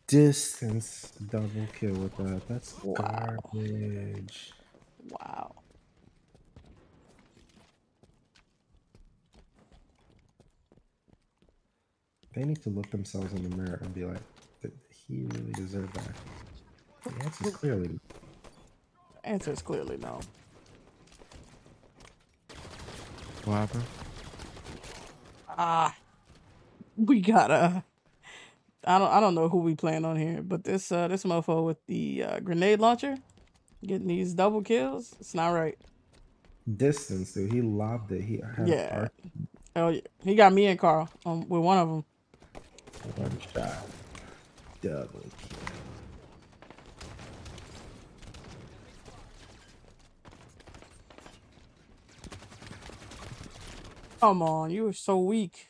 Distance double kill with that. That's Wow. garbage. Wow. They need to look themselves in the mirror and be like, did he really deserve that? The answer is clearly Answer is clearly no. What happened? Ah, we gotta. I don't. I don't know who we playing on here, but this uh this mofo with the uh, grenade launcher, getting these double kills. It's not right. distance, dude. He lobbed it. He had Yeah. Oh yeah, he got me and Carl um, with one of them. One shot. Double kill. Come on, you were so weak.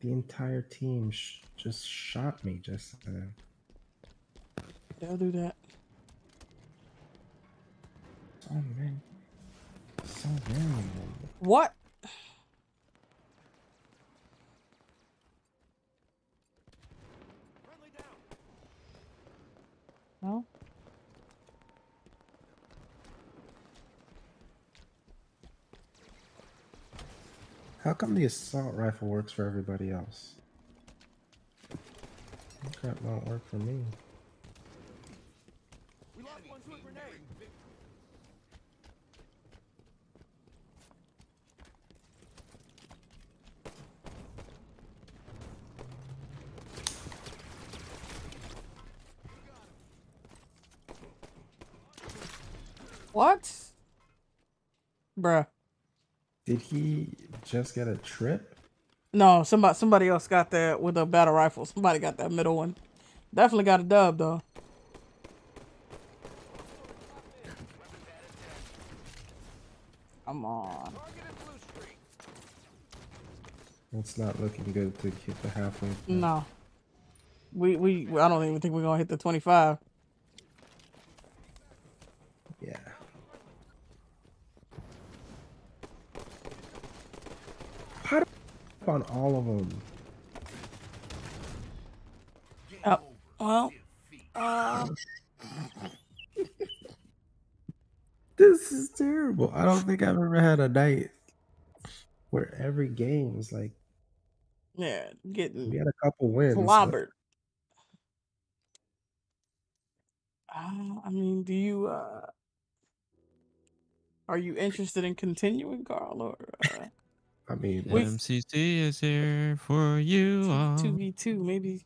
The entire team sh- just shot me just then. They'll do that. Oh, so many. So many. of them. What? No. How come the assault rifle works for everybody else? That don't work for me. We lost one to a grenade. What? Bruh. Did he just get a trip? No, somebody somebody else got that with a battle rifle. Somebody got that middle one. Definitely got a dub though. Come on. Targeted blue streak. It's not looking good to hit the halfway. point. No. We we I don't even think we're gonna hit the twenty five. Yeah. How do on all of them? Oh, well. Uh, This is terrible. I don't think I've ever had a night where every game was like yeah, getting we had a couple wins. but clobbered. Uh, I mean, do you uh are you interested in continuing, Carl, or uh, I mean, We- MCC is here for you all. two v two maybe?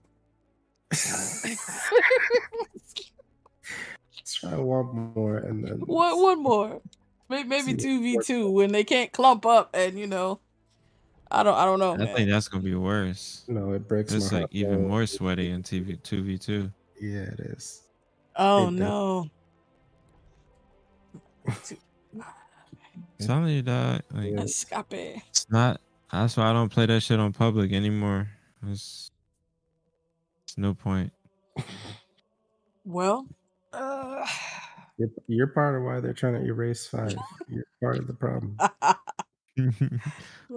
let's try one more and then One one more, maybe maybe two v two when they can't clump up and you know, I don't I don't know, I man. think that's gonna be worse. No, it breaks It's my like heart. even though. more sweaty in TV two v two. Yeah, it is. oh it does. No, Telling you that, like, Yeah. escape. it's not. That's why I don't play that shit on public anymore. It's, it's no point. Well, uh, You're, you're part of why they're trying to erase five. You're part of the problem.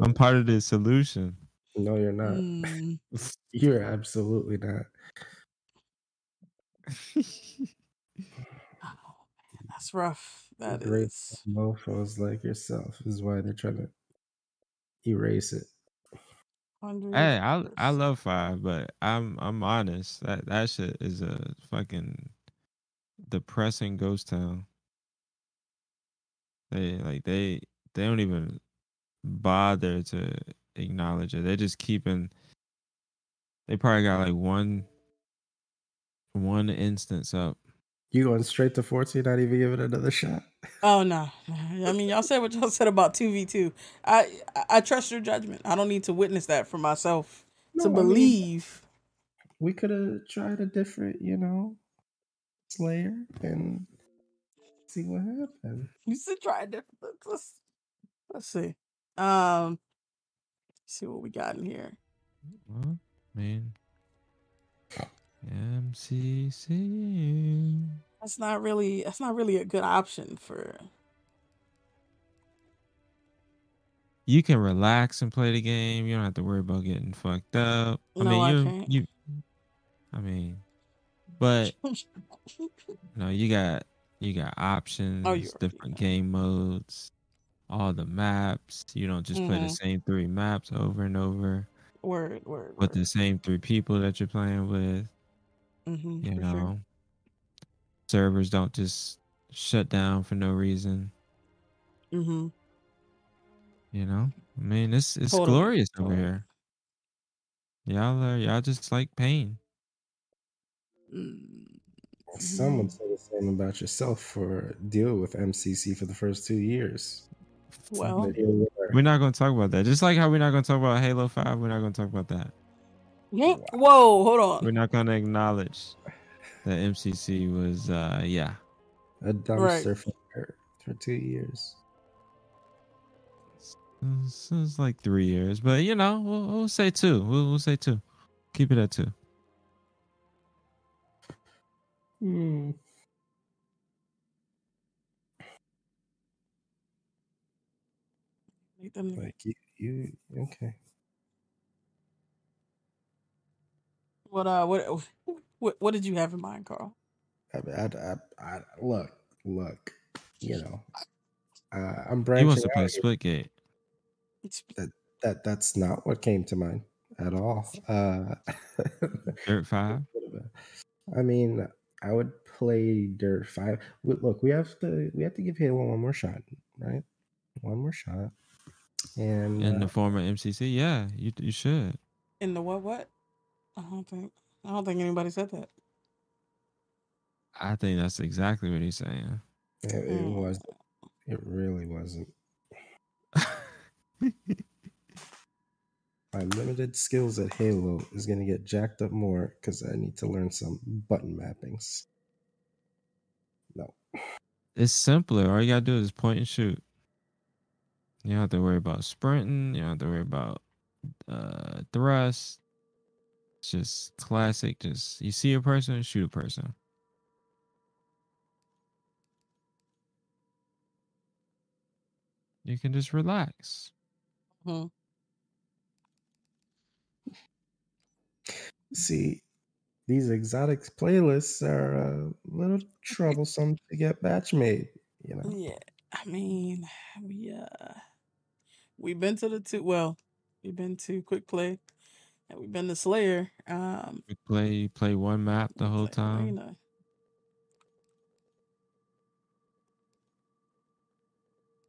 I'm part of the solution. No, you're not. mm, You're absolutely not. oh, man, that's rough. That Great is. mofos like yourself is why they're trying to erase it. Hundred Hey, I I love five, but I'm I'm honest. That that shit is a fucking depressing ghost town. They like they they don't even bother to acknowledge it. They're just keeping. They probably got like one one instance up. You going straight to 14, not even giving it another shot? Oh no! I mean, y'all said what y'all said about two v two. I I- I trust your judgment. I don't need to witness that for myself to No, I mean- believe. We could have tried a different, you know, Slayer and see what happened. You should try it different. Let's- Let's let's see. Um, see what we got in here. Well, I mean, MCC. That's not really. That's not really a good option for. You can relax and play the game. You don't have to worry about getting fucked up. I No, mean, I you can't. you. I mean, but no, you got you got options, Oh, different game modes, all the maps. You don't just play the Mhm. same three maps over and over word word. with the same three people that you're playing with. Hmm You know, sure. servers don't just shut down for no reason. Mm-hmm. You know, I mean, it's it's Totally, glorious over totally. here. Y'all are y'all just like pain. Mm. Some would say the same about yourself for deal with MCC for the first two years. Well, But here we are. We're not going to talk about that. Just like how we're not going to talk about Halo Five, we're not going to talk about that. Whoa, hold on. We're not going to acknowledge that MCC was, uh yeah, a dumpster fire for two years. This is like three years, but you know, we'll, we'll say two. We'll, we'll say two. Keep it at two. Hmm. Like you, you okay? What uh, what, what, what did you have in mind, Carl? I, I, I, I look, look. You know, uh, I'm branching. He branching wants to play out here. Splitgate. It's That that's not what came to mind at all. Uh, Dirt Five. I mean, I would play Dirt Five. We- Look, we have to we have to give Halo one more shot, right? One more shot, and In uh, the former MCC, yeah, you you should. in the what? What? I don't think. I don't think anybody said that. I think that's exactly what he's saying. it, it Mm. was it really wasn't. My limited skills at Halo is gonna get jacked up more because I need to learn some button mappings. No, it's simpler. All you gotta do is point and shoot. You don't have to worry about sprinting. You don't have to worry about uh thrust. It's just classic. Just you see a person, shoot a person. You can just relax. Mhm. see, these exotics playlists are a little troublesome to get batch made. You know, Yeah, I mean, we uh, we've been to the two. Well, we've been to Quick Play, and we've been to Slayer. Um, You play you play one map the whole time. Arena.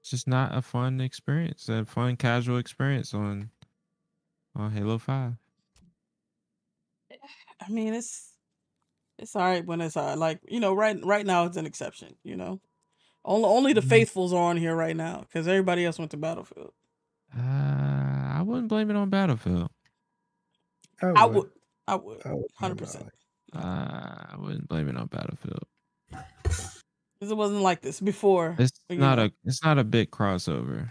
It's just not a fun experience, a fun casual experience on on Halo Five. I mean, it's it's all right when it's all right. Like you know, right right now it's an exception. You know, only only the Mhm. faithfuls are on here right now because everybody else went to Battlefield. Uh, I wouldn't blame it on Battlefield. I would, I would, I would Hundred percent. Uh, I wouldn't blame it on Battlefield. Because it wasn't like this before. It's not know. a it's not a big crossover.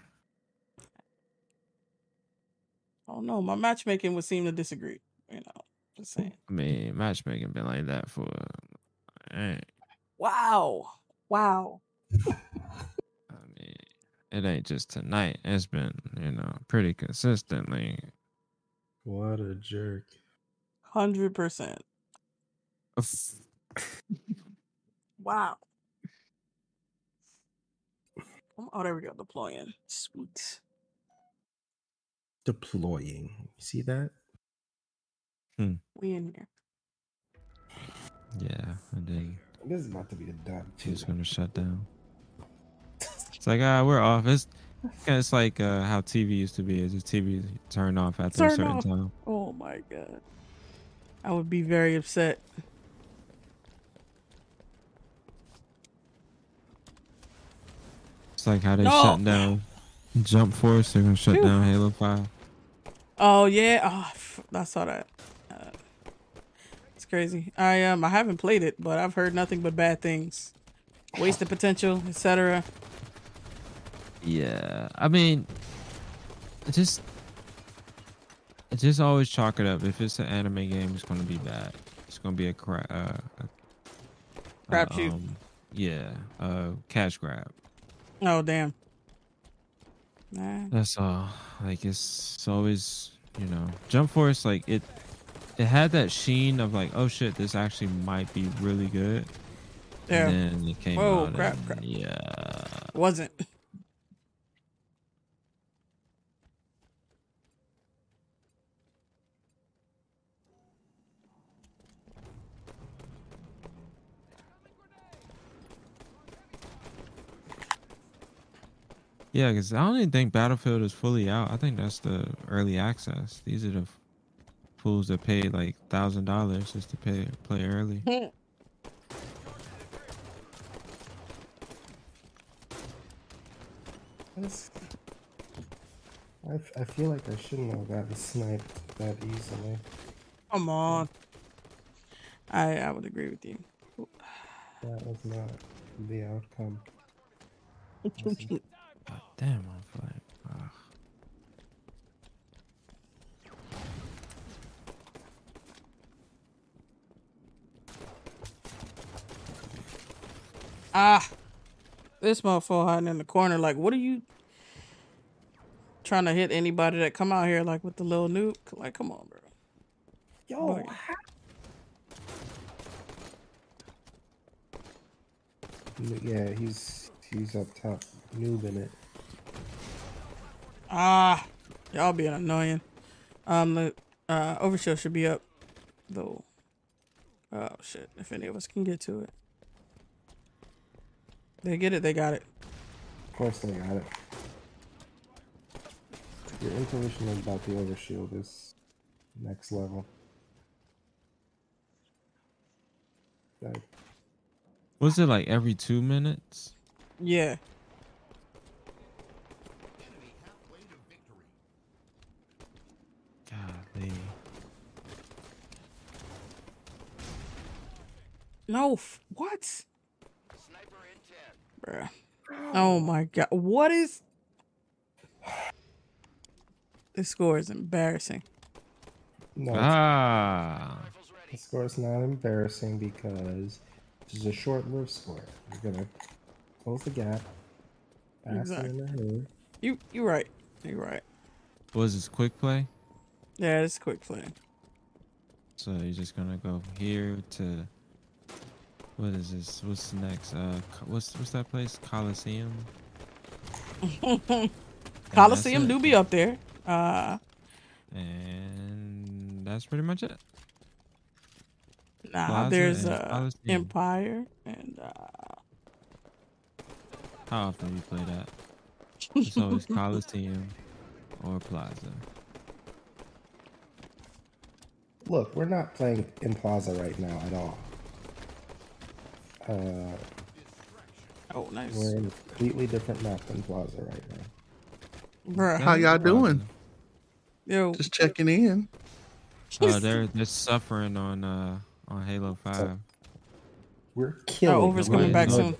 Oh no, my matchmaking would seem to disagree. You know, just saying. I mean, matchmaking been like that for. eh, Wow, wow. I mean, it ain't just tonight. It's been you know pretty consistently. What a jerk. Hundred percent. Wow. Oh, there we go. Deploying. Sweet. Deploying. You see that? Hmm. We in here. Yeah, and then This is about to be a done. she's gonna shut down. It's like ah, we're off. It's it's like uh, how TV used to be. Is the TV turned off after a certain off. time? Oh my god. I would be very upset. It's like how they No. shut down Jump Force. They're gonna shut Phew. down Halo Five. Oh yeah. Oh, I saw that. Uh, it's crazy. I um I haven't played it, but I've heard nothing but bad things. Wasted potential, etc. Yeah, I mean, it just just always chalk it up. If it's an anime game, it's gonna be bad. It's gonna be a crap. uh, a, Crapshoot. um, yeah, uh, cash grab. Oh damn. Nah. That's all. Like it's, it's always, you know, Jump Force. Like it, it had that sheen of like, oh shit, this actually might be really good. Yeah. And then it came Whoa, out. crap, and crap. Yeah. Wasn't. Yeah, because I don't even think Battlefield is fully out. I think that's the early access. These are the fools that paid like thousand dollars just to pay play early. That's- I, f- I feel like I shouldn't have gotten sniped that easily. Come on. I I would agree with you. That was not the outcome. God damn, I'm flying. Ugh. Ah, this motherfucker hiding in the corner. Like, what are you trying to hit anybody that come out here like with the little nuke? Like, come on, bro. Yo, Boy. yeah, he's he's up top, noobing it. Ah, y'all being annoying. Um, the uh, overshield should be up though. Oh shit! If any of us can get to it, they get it. They got it. Of course they got it. Your intuition about the overshield is next level. That- Was it like every two minutes? Yeah. No. F- what? Sniper in 10. Bruh. Oh my god. What is? This score is embarrassing. No, it's- Ah. The score is not embarrassing because this is a short-lived score. You're gonna close the gap, pass it in the hood. you're right. You're right. Was this quick play? Yeah, it's quick play. So you're just gonna go here to what is this? What's next? Uh, what's what's that place? Coliseum. And Coliseum that's do be up there. Uh, And that's pretty much it. nah, Plaza there's and uh Coliseum. Empire and uh, How often do you play that? It's always Coliseum or Plaza. Look, we're not playing in Plaza right now at all. Uh, oh nice, we're in a completely different map than Plaza right now. bruh. How y'all doing? Yo, Just checking in. Uh, they're they're suffering on uh on Halo Five. We're killing. our over's coming back soon.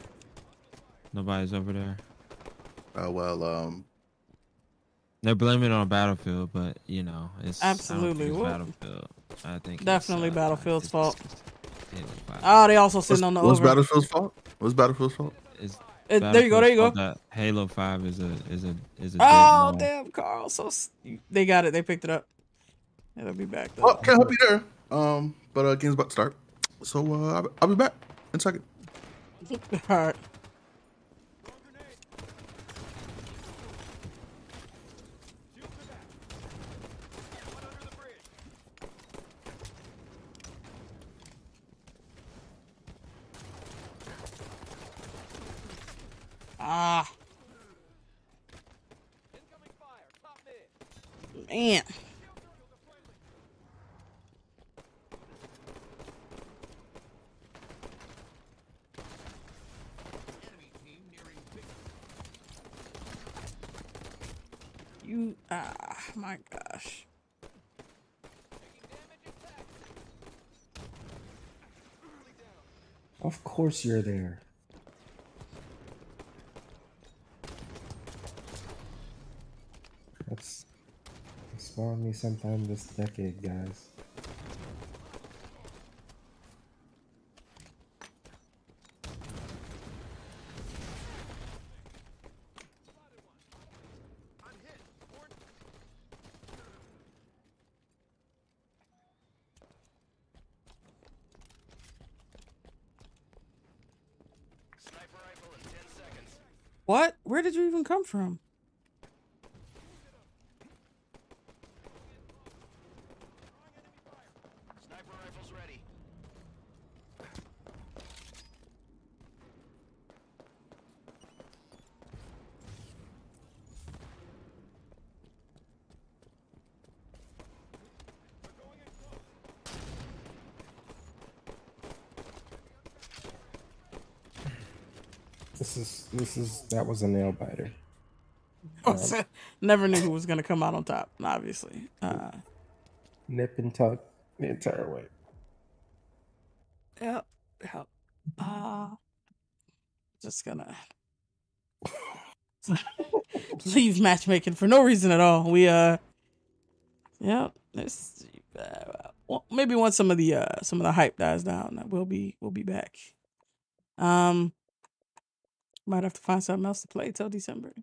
Nobody's over there. Uh, well, um, They're blaming it on Battlefield, but you know it's I Absolutely. it's Battlefield. I think definitely uh, Battlefield's fault. it's Halo 5. Oh, they also what's, sitting on the what's over. Battlefield's fault? What's Battlefield's fault? It's Uh, there you go. There you go. That Halo Five is a is a is a Oh damn, Carl. So they got it. They picked it up. It'll be back though. Oh, can't help you there. Um, but uh, game's about to start, so uh, I'll, I'll be back in a second. All right. Ah, man. You ah, my gosh. Of course you're there. That's me sometime this decade, guys. I'm hit. Or Sniper rifle in 10 seconds. What? Where did you even come from? Sniper rifles ready. This is that was a nail biter. Never knew who was gonna come out on top. Obviously. Uh, Nip and tuck the entire way. yep. Yep. Uh, just gonna leave matchmaking for no reason at all. We uh, yeah, this uh, maybe once some of the uh some of the hype dies down, we'll be we'll be back. Um, might have to find something else to play till December.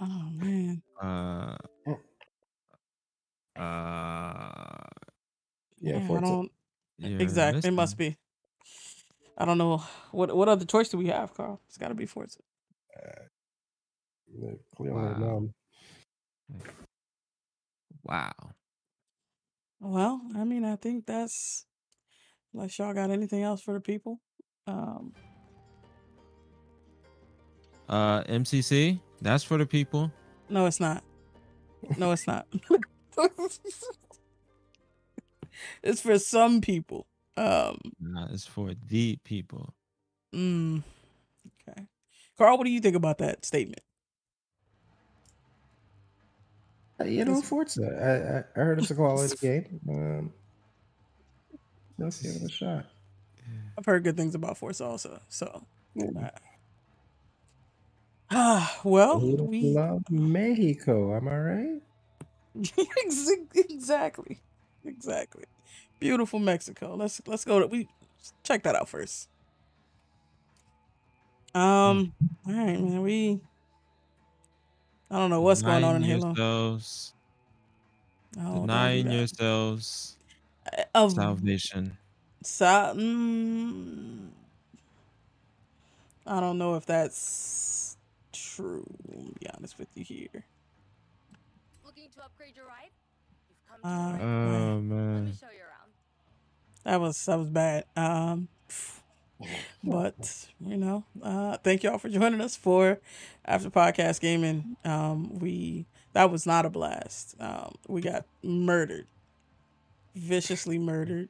Oh man, Uh, Mm. uh, Yeah, I Forza. don't you're exactly. It must be. I don't know what what other choice do we have, Carl. It's got to be Forza. Yeah, Clearly, Wow. none. Wow. Well, I mean, I think that's unless y'all got anything else for the people. Um, Uh, MCC. That's for the people. no, it's not. No, it's not. it's for some people. Um, Nah, it's for the people. mm, okay. Carl, what do you think about that statement? You know, It's- Forza. I, I, I heard it's a quality game. Um, let's give it a shot. I've heard good things about Forza also. So, Yeah. Uh, ah, well, We we love Mexico. Am I right? Exactly, exactly. Beautiful Mexico. Let's let's go to we check that out first. Um. All right, man. We. I don't know what's going on in Denying Halo. Yourselves, Oh, denying yourselves Uh, Of salvation. sa- mm, I don't know if that's true. To be honest with you here. Looking to upgrade your ride? You've come to Uh, the right Oh place. Let me show you around. That was that was bad. Um, but you know, uh, thank y'all for joining us for after podcast gaming. Um, we that was not a blast. Um, we got murdered, viciously murdered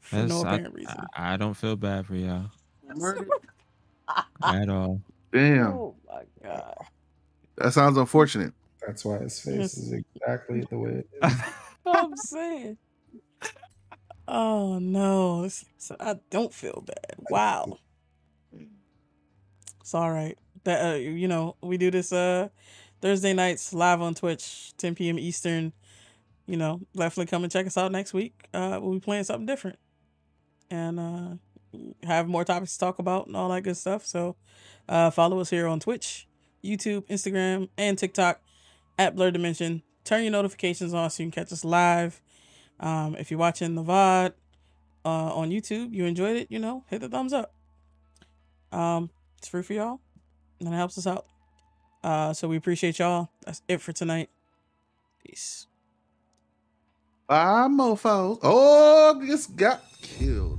for no That's- I- apparent reason. I, I don't feel bad for y'all Murdered. at all. Damn, Oh my god! that sounds unfortunate. That's why his face is exactly the way it is. I'm saying. Oh no, so I don't feel bad. Wow. It's all right. That uh, you know, we do this uh Thursday nights live on Twitch, 10 p.m. Eastern. You know, definitely come and check us out next week. Uh, we'll be playing something different, and uh, have more topics to talk about and all that good stuff. So, uh, follow us here on Twitch, YouTube, Instagram, and TikTok at Blur Dimension. Turn your notifications on so you can catch us live. Um, if you're watching the VOD uh, on YouTube, you enjoyed it, you know, hit the thumbs up. Um, it's free for y'all, and it helps us out. Uh, so we appreciate y'all. That's it for tonight. Peace. Five mofos. Oh, just got killed.